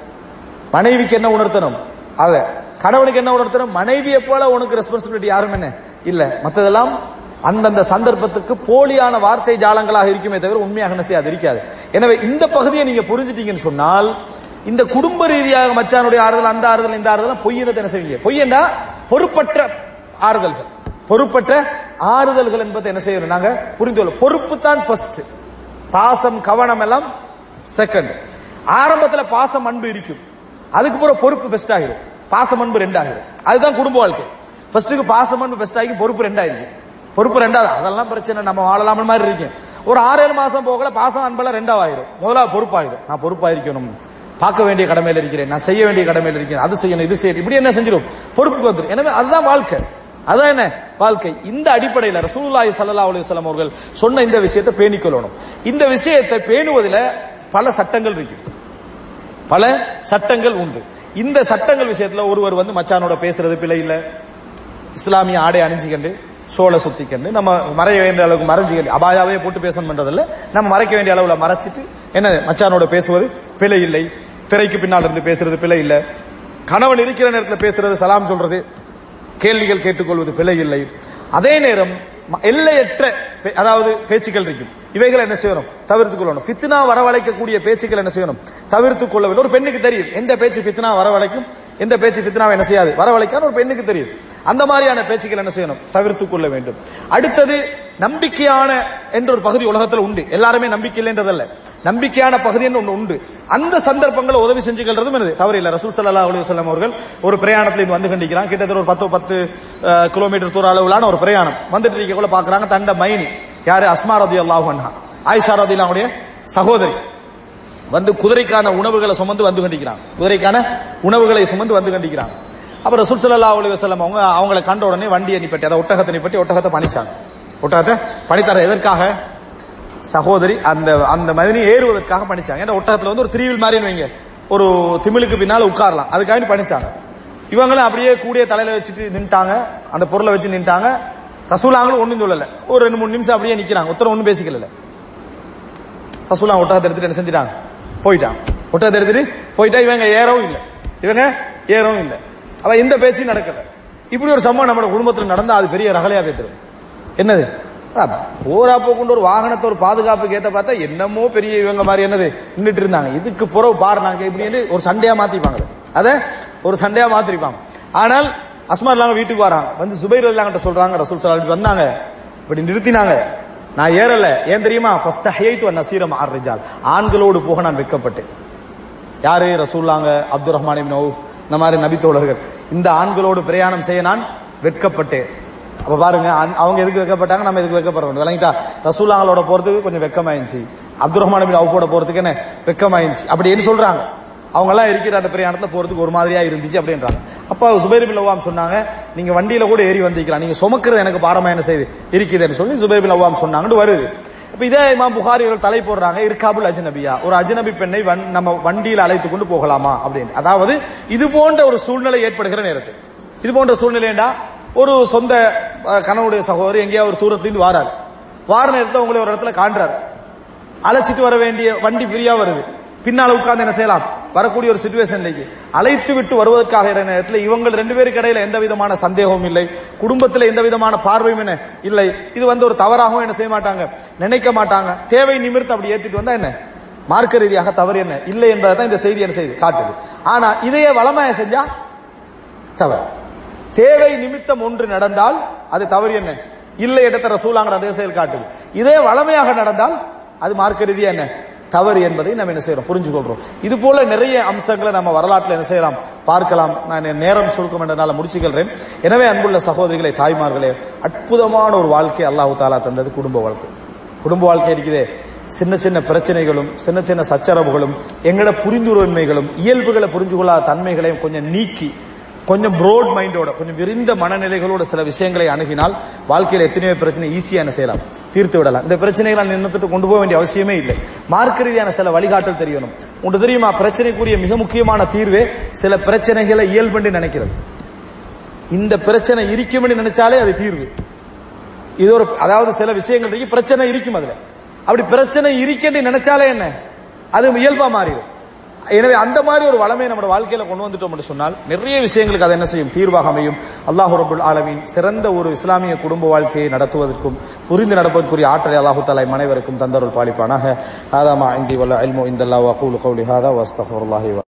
மனைவிக்கு என்ன உணர்த்தணும்? அத. கணவனுக்கு என்ன உணர்த்தணும்? மனைவியை போல உனக்கு ரெஸ்பான்சிபிலிட்டி யாரும் என்ன? இல்ல. மத்ததெல்லாம் அந்தந்த சந்தர்ப்பத்துக்கு போலியான வார்த்தை ஜாலங்களாக இருக்குமே தவிர உண்மையாக என்ன செய்யாது இருக்காது எனவே இந்த பகுதியை நீங்க புரிஞ்சுட்டீங்கன்னு சொன்னால் இந்த குடும்ப ரீதியாக மச்சானுடைய ஆறுதல் அந்த ஆறுதல் இந்த ஆறுதல் பொய்யினத்தை என்ன செய்வீங்க. பொய்யண்டா பொறுப்பற்ற ஆறுதல்கள். பொறுப்பற்ற ஆறுதல்கள் என்பதை என்ன செய்யணும்? நாங்க புரிந்து கொள்ள பொறுப்பு தான் ஃபர்ஸ்ட் பாசம் கவனம் எல்லாம் செகண்ட் ஆரம்பத்துல பாசம் அன்பு இருக்கும். அதுக்கு பிறகு பொறுப்பு பெஸ்ட் ஆகிடும் பாசம் அன்பு ரெண்டாகிடும் அதுதான் குடும்ப வாழ்க்கை. ஃபர்ஸ்ட்டுக்கு பாசம் அன்பு பெஸ்ட் ஆகி பொறுப்பு ரெண்டாயிருக்கும் பொறுப்பு ரெண்டாவது. அதெல்லாம் பிரச்சனை நம்ம வாழலாம மாதிரி இருக்கேன். ஒரு ஆறு ஏழு மாசம் போகல பாசம் அன்பெல்லாம் ரெண்டாவாயிரும். முதலாவது பொறுப்பாயிரும். நான் பொறுப்பாயிருக்கணும். பார்க்க வேண்டிய கடமையில் இருக்கிறேன். நான் செய்ய வேண்டிய கடமையில் இருக்கிறேன். அது செய்யணும் இது செய்யணும். இப்படி என்ன செஞ்சிடும் பொறுப்புக்கு வந்துடும் எனவே அதுதான் வாழ்க்கை. அதான் என்ன? வாழ்க்கை. இந்த அடிப்படையில் ரசூலுல்லாஹி சல்லா அலுவலம் அவர்கள் சொன்ன இந்த விஷயத்தை பேணிக்கொள்ளணும். இந்த விஷயத்தை பேணுவதில் பல சட்டங்கள் இருக்கு. பல சட்டங்கள் உண்டு. இந்த சட்டங்கள் விஷயத்துல ஒருவர் வந்து மச்சானோட பேசுறது பிழை இல்ல. இஸ்லாமிய ஆடை அணிஞ்சிக்கண்டு சோளை சுத்திக்கண்டு நம்ம மறைய வேண்டிய அளவுக்கு மறைஞ்சிக்கண்டு. அபாயாவே போட்டு பேசணும் நம்ம மறைக்க வேண்டிய அளவுல மறைச்சிட்டு என்ன மச்சானோட பேசுவது? பிழை இல்லை. திரைக்கு பின்னால் இருந்து பேசுறது பிழை இல்லை. கணவன் இருக்கிற நேரத்தில் பேசுறது சலாம் சொல்றது. கேள்விகள் கேட்டுக்கொள்வது பிழை இல்லை. அதே நேரம் ம- எல்லையற்ற பே- அதாவது பேச்சுக்கள் இருக்கும். இவைகளை என்ன செய்யணும்? தவிர்த்துக் கொள்ளணும். ஃபித்னா வரவழைக்கக்கூடிய பேச்சுக்கள் என்ன செய்யணும்? தவிர்த்துக் கொள்ள வேண்டும் ஒரு பெண்ணுக்கு தெரியும். எந்த பேச்சு ஃபித்னா வரவழைக்கும்? எந்த பேச்சு ஃபித்னாவை என்ன செய்யாது? வரவழைக்கான ஒரு பெண்ணுக்கு தெரியும். அந்த மாதிரியான பேச்சுக்கள் என்ன செய்யணும்? தவிர்த்துக் கொள்ள வேண்டும். அடுத்தது நம்பிக்கையான என்ற ஒரு பகுதி உலகத்தில் உண்டு. எல்லாருமே நம்பிக்கை இல்லைன்றதல்ல. நம்பிக்கையான பகுதி என்று ஒன்று உண்டு. அந்த சந்தர்ப்பங்களை உதவி செஞ்சுக்கிறதும் என்னது? தவறு இல்ல. ரசூல் சல்லா அலைஹி வல்லம் அவர்கள் ஒரு பிரயாணத்தில் இங்கு வந்து கண்டிக்கிறான் கிட்டத்தட்ட ஒரு பத்து பத்து கிலோமீட்டர் தூர அளவிலான ஒரு பிரயாணம். வந்துட்டு இருக்கக்குள்ள பாக்குறாங்க தண்ட மைனி. யாரு? அஸ்மா ரதி அல்லாஹா ஆயிஷா ரதியல்லாஹுடைய சகோதரி. வந்து குதிரைக்கான உணவுகளை சுமந்து வந்து கண்டிக்கிறாங்க. குதிரைக்கான உணவுகளை சுமந்து வந்து கண்டிக்கிறாங்க. அப்ப ரசூல் சல்லா அலைஹி வல்லம் அவங்க அவங்களை கண்ட உடனே வண்டியை நிப்பட்டி அதை ஒட்டகத்தை நிப்பட்டி ஒட்டகத்தை பணிச்சாங்க. ஒட்டகத்தை பணித்தார எதற்காக? சகோதரி அந்த அந்த மதினி ஏறுவதற்காக பணிச்சாங்க. ஏன்னா ஒட்டகத்துல வந்து ஒரு திரிவில் மாதிரி வைங்க. ஒரு திமிழுக்கு பின்னால உட்காரலாம். அதுக்காக பணிச்சாங்க. இவங்களும் அப்படியே கூடிய தலையில வச்சுட்டு நின்ட்டாங்க. அந்த பொருளை வச்சு நின்ட்டாங்க. ரசூலாங்களும் ஒண்ணும் சொல்லல. ஒரு ரெண்டு மூணு நிமிஷம் அப்படியே நிக்கிறாங்க. உத்தரம் ஒண்ணும் பேசிக்கல ரசூலா ஒட்டகத்தை எடுத்துட்டு என்ன செஞ்சிட்டாங்க? போயிட்டான். ஒட்டகத்தை எடுத்துட்டு போயிட்டா இவங்க ஏறவும் இல்லை. இவங்க ஏறவும் இல்லை. அவ இந்த பேச்சு நடக்கல. இப்படி ஒரு சம்பவம் நம்ம குடும்பத்துல நடந்தா அது பெரிய ரகலையா பேத்துரும். என்னது? போரா போக்குண்டு ஒரு வாகனத்தை ஒரு பாதுகாப்புக்கு ஏத்த பார்த்தா என்னமோ பெரிய இவங்க மாதிரி என்னது? நின்றுட்டு இருந்தாங்க. இதுக்கு புறவு பாரு நாங்க இப்படின்னு ஒரு சண்டையா மாத்திப்பாங்க. அத ஒரு சண்டையா மாத்திருப்பாங்க. ஆனால் அஸ்மா இல்லாம வீட்டுக்கு வராங்க. வந்து சுபைர் இல்லாங்கிட்ட சொல்றாங்க ரசூல் சல்லா வந்தாங்க. இப்படி நிறுத்தினாங்க. நான் ஏறல. ஏன் தெரியுமா? ஃபர்ஸ்ட் ஹையத்து நசீரம் ஆர்ரிஜால் ஆண்களோடு போக நான் வெட்கப்பட்டேன். யாரு? ரசூல்லாங்க அப்துல் ரஹ்மான் இந்த மாதிரி நபி தோழர்கள். இந்த ஆண்களோடு பிரயாணம் செய்ய நான் வெட்கப்பட்டேன். அப்ப பாருங்க அவங்க எதுக்கு வைக்கப்பட்டாங்க? நம்ம எதுக்கு வைக்கப்படுறோம்? விளங்கிட்டா ரசூல்லாங்களோட போறதுக்கு கொஞ்சம் வெக்கமாயிருச்சு அப்துல் ரஹ்மான் இப்னு அவுஃபோட போறதுக்கு என்ன? வெக்கமாயிருச்சு அப்படின்னு சொல்றாங்க. அவங்க எல்லாம் இருக்கிற அந்த பிரயாணத்துல போறதுக்கு ஒரு மாதிரியா இருந்துச்சு அப்படின்றாங்க. அப்ப சுபைர் பின் அவ்வாம் சொன்னாங்க நீங்க வண்டியில கூட ஏறி வந்திருக்கலாம். நீங்க சுமக்கிறது எனக்கு பாரமாயணம் செய்து இருக்குதுன்னு சொல்லி சுபைர் பின் அவ்வாம் சொன்னாங்கன்னு வருது. இப்ப இதே இமாம் புகாரி அவர்கள் தலை போடுறாங்க இருக்காபுல் அஜ்நபியா ஒரு அஜ்நபி பெண்ணை நம்ம வண்டியில் அழைத்து கொண்டு போகலாமா? அப்படின்னு. அதாவது இது போன்ற ஒரு சூழ்நிலை ஏற்படுகிற நேரத்தில். இது போன்ற சூழ்நிலைண்டா ஒரு சொந்த கணவனுடைய சகோதரி எங்கேயாவது ஒரு தூரத்துலேருந்து வாராரு. வார நேரத்தை உங்களை ஒரு இடத்துல காண்றாரு. அழைச்சிட்டு வர வேண்டிய வண்டி ஃப்ரீயா வருது. பின்னால் உட்கார்ந்து என்ன செய்யலாம்? வரக்கூடிய ஒரு சுச்சுவேஷன் அழைத்து விட்டு வருவதற்காக இருக்கிற நேரத்தில் இவங்க ரெண்டு பேருக்கு இடையில எந்த விதமான சந்தேகமும் இல்லை. குடும்பத்தில் எந்த விதமான பார்வையும் என்ன? இல்லை. இது வந்து ஒரு தவறாகவும் என்ன செய்ய மாட்டாங்க? நினைக்க மாட்டாங்க. தேவை நிமிர்த்து அப்படி ஏத்திட்டு வந்தா என்ன? மார்க்க ரீதியாக தவறு என்ன? இல்லை என்பதை தான் இந்த செய்தி என்ன செய்யுது? காட்டுது. ஆனா இதையே வளமாய செஞ்சா தவறு. தேவை நிமித்தம் ஒன்று நடந்தால் அது தவறு என்ன? இல்லை இடத்த ரசூலாங்கிற அதே செயல் காட்டுது. இதே வளமையாக நடந்தால் அது மார்க்க ரீதியா என்ன? தவறு என்பதை நம்ம என்ன செய்யறோம்? புரிஞ்சு கொள்றோம் இது போல நிறைய அம்சங்களை நம்ம வரலாற்றில் என்ன செய்யலாம்? பார்க்கலாம். நான் என் நேரம் சுருக்கம் என்றனால முடிச்சுக்கிறேன் எனவே அன்புள்ள சகோதரிகளை தாய்மார்களே அற்புதமான ஒரு வாழ்க்கை அல்லாஹு தாலா தந்தது குடும்ப வாழ்க்கை. குடும்ப வாழ்க்கை இருக்குதே சின்ன சின்ன பிரச்சனைகளும் சின்ன சின்ன சச்சரவுகளும் எங்களோட புரிந்துணர்மைகளும் இயல்புகளை புரிஞ்சு கொள்ளாத தன்மைகளையும் கொஞ்சம் நீக்கி கொஞ்சம் ப்ரோட் மைண்டோட கொஞ்சம் விரிந்த மனநிலைகளோட சில விஷயங்களை அணுகினால் வாழ்க்கையில எத்தனையோ பிரச்சனை ஈஸியா என்ன செய்யலாம். தீர்த்து விடலாம். இந்த பிரச்சனைகளை நின்றுட்டு கொண்டு போக வேண்டிய அவசியமே இல்லை. மார்க்க ரீதியான சில வழிகாட்டல் தெரியணும். உங்களுக்கு தெரியுமா? பிரச்சனைக்குரிய மிக முக்கியமான தீர்வே சில பிரச்சனைகளை இயல்புன்னு நினைக்கிறது. இந்த பிரச்சனை இருக்கும்னு நினைச்சாலே அது தீர்வு. இது ஒரு அதாவது சில விஷயங்கள் இருக்கு பிரச்சனை இருக்கும் அதுல. அப்படி பிரச்சனை இருக்கேன்னு நினைச்சாலே என்ன? அது இயல்பா மாறிடும். எனவே அந்த மாதிரி ஒரு வளமையை நம்ம வாழ்க்கையில கொண்டு வந்துட்டோம் என்று சொன்னால் நிறைய விஷயங்களுக்கு அதை என்ன செய்யும்? தீர்வாக அமையும். அல்லாஹு ரபுல் ஆலமின் சிறந்த ஒரு இஸ்லாமிய குடும்ப வாழ்க்கையை நடத்துவதற்கும் புரிந்து நடப்பதற்குரிய ஆற்றலை அல்லாஹு தலாய் மனைவருக்கும் தந்தருள் பாலிப்பானாக. ஆதாமா இந்தி வல்ல அல்மோ இந்தல்லா வகூலு கௌலி ஹாதா வஸ்தஃபுல்லாஹி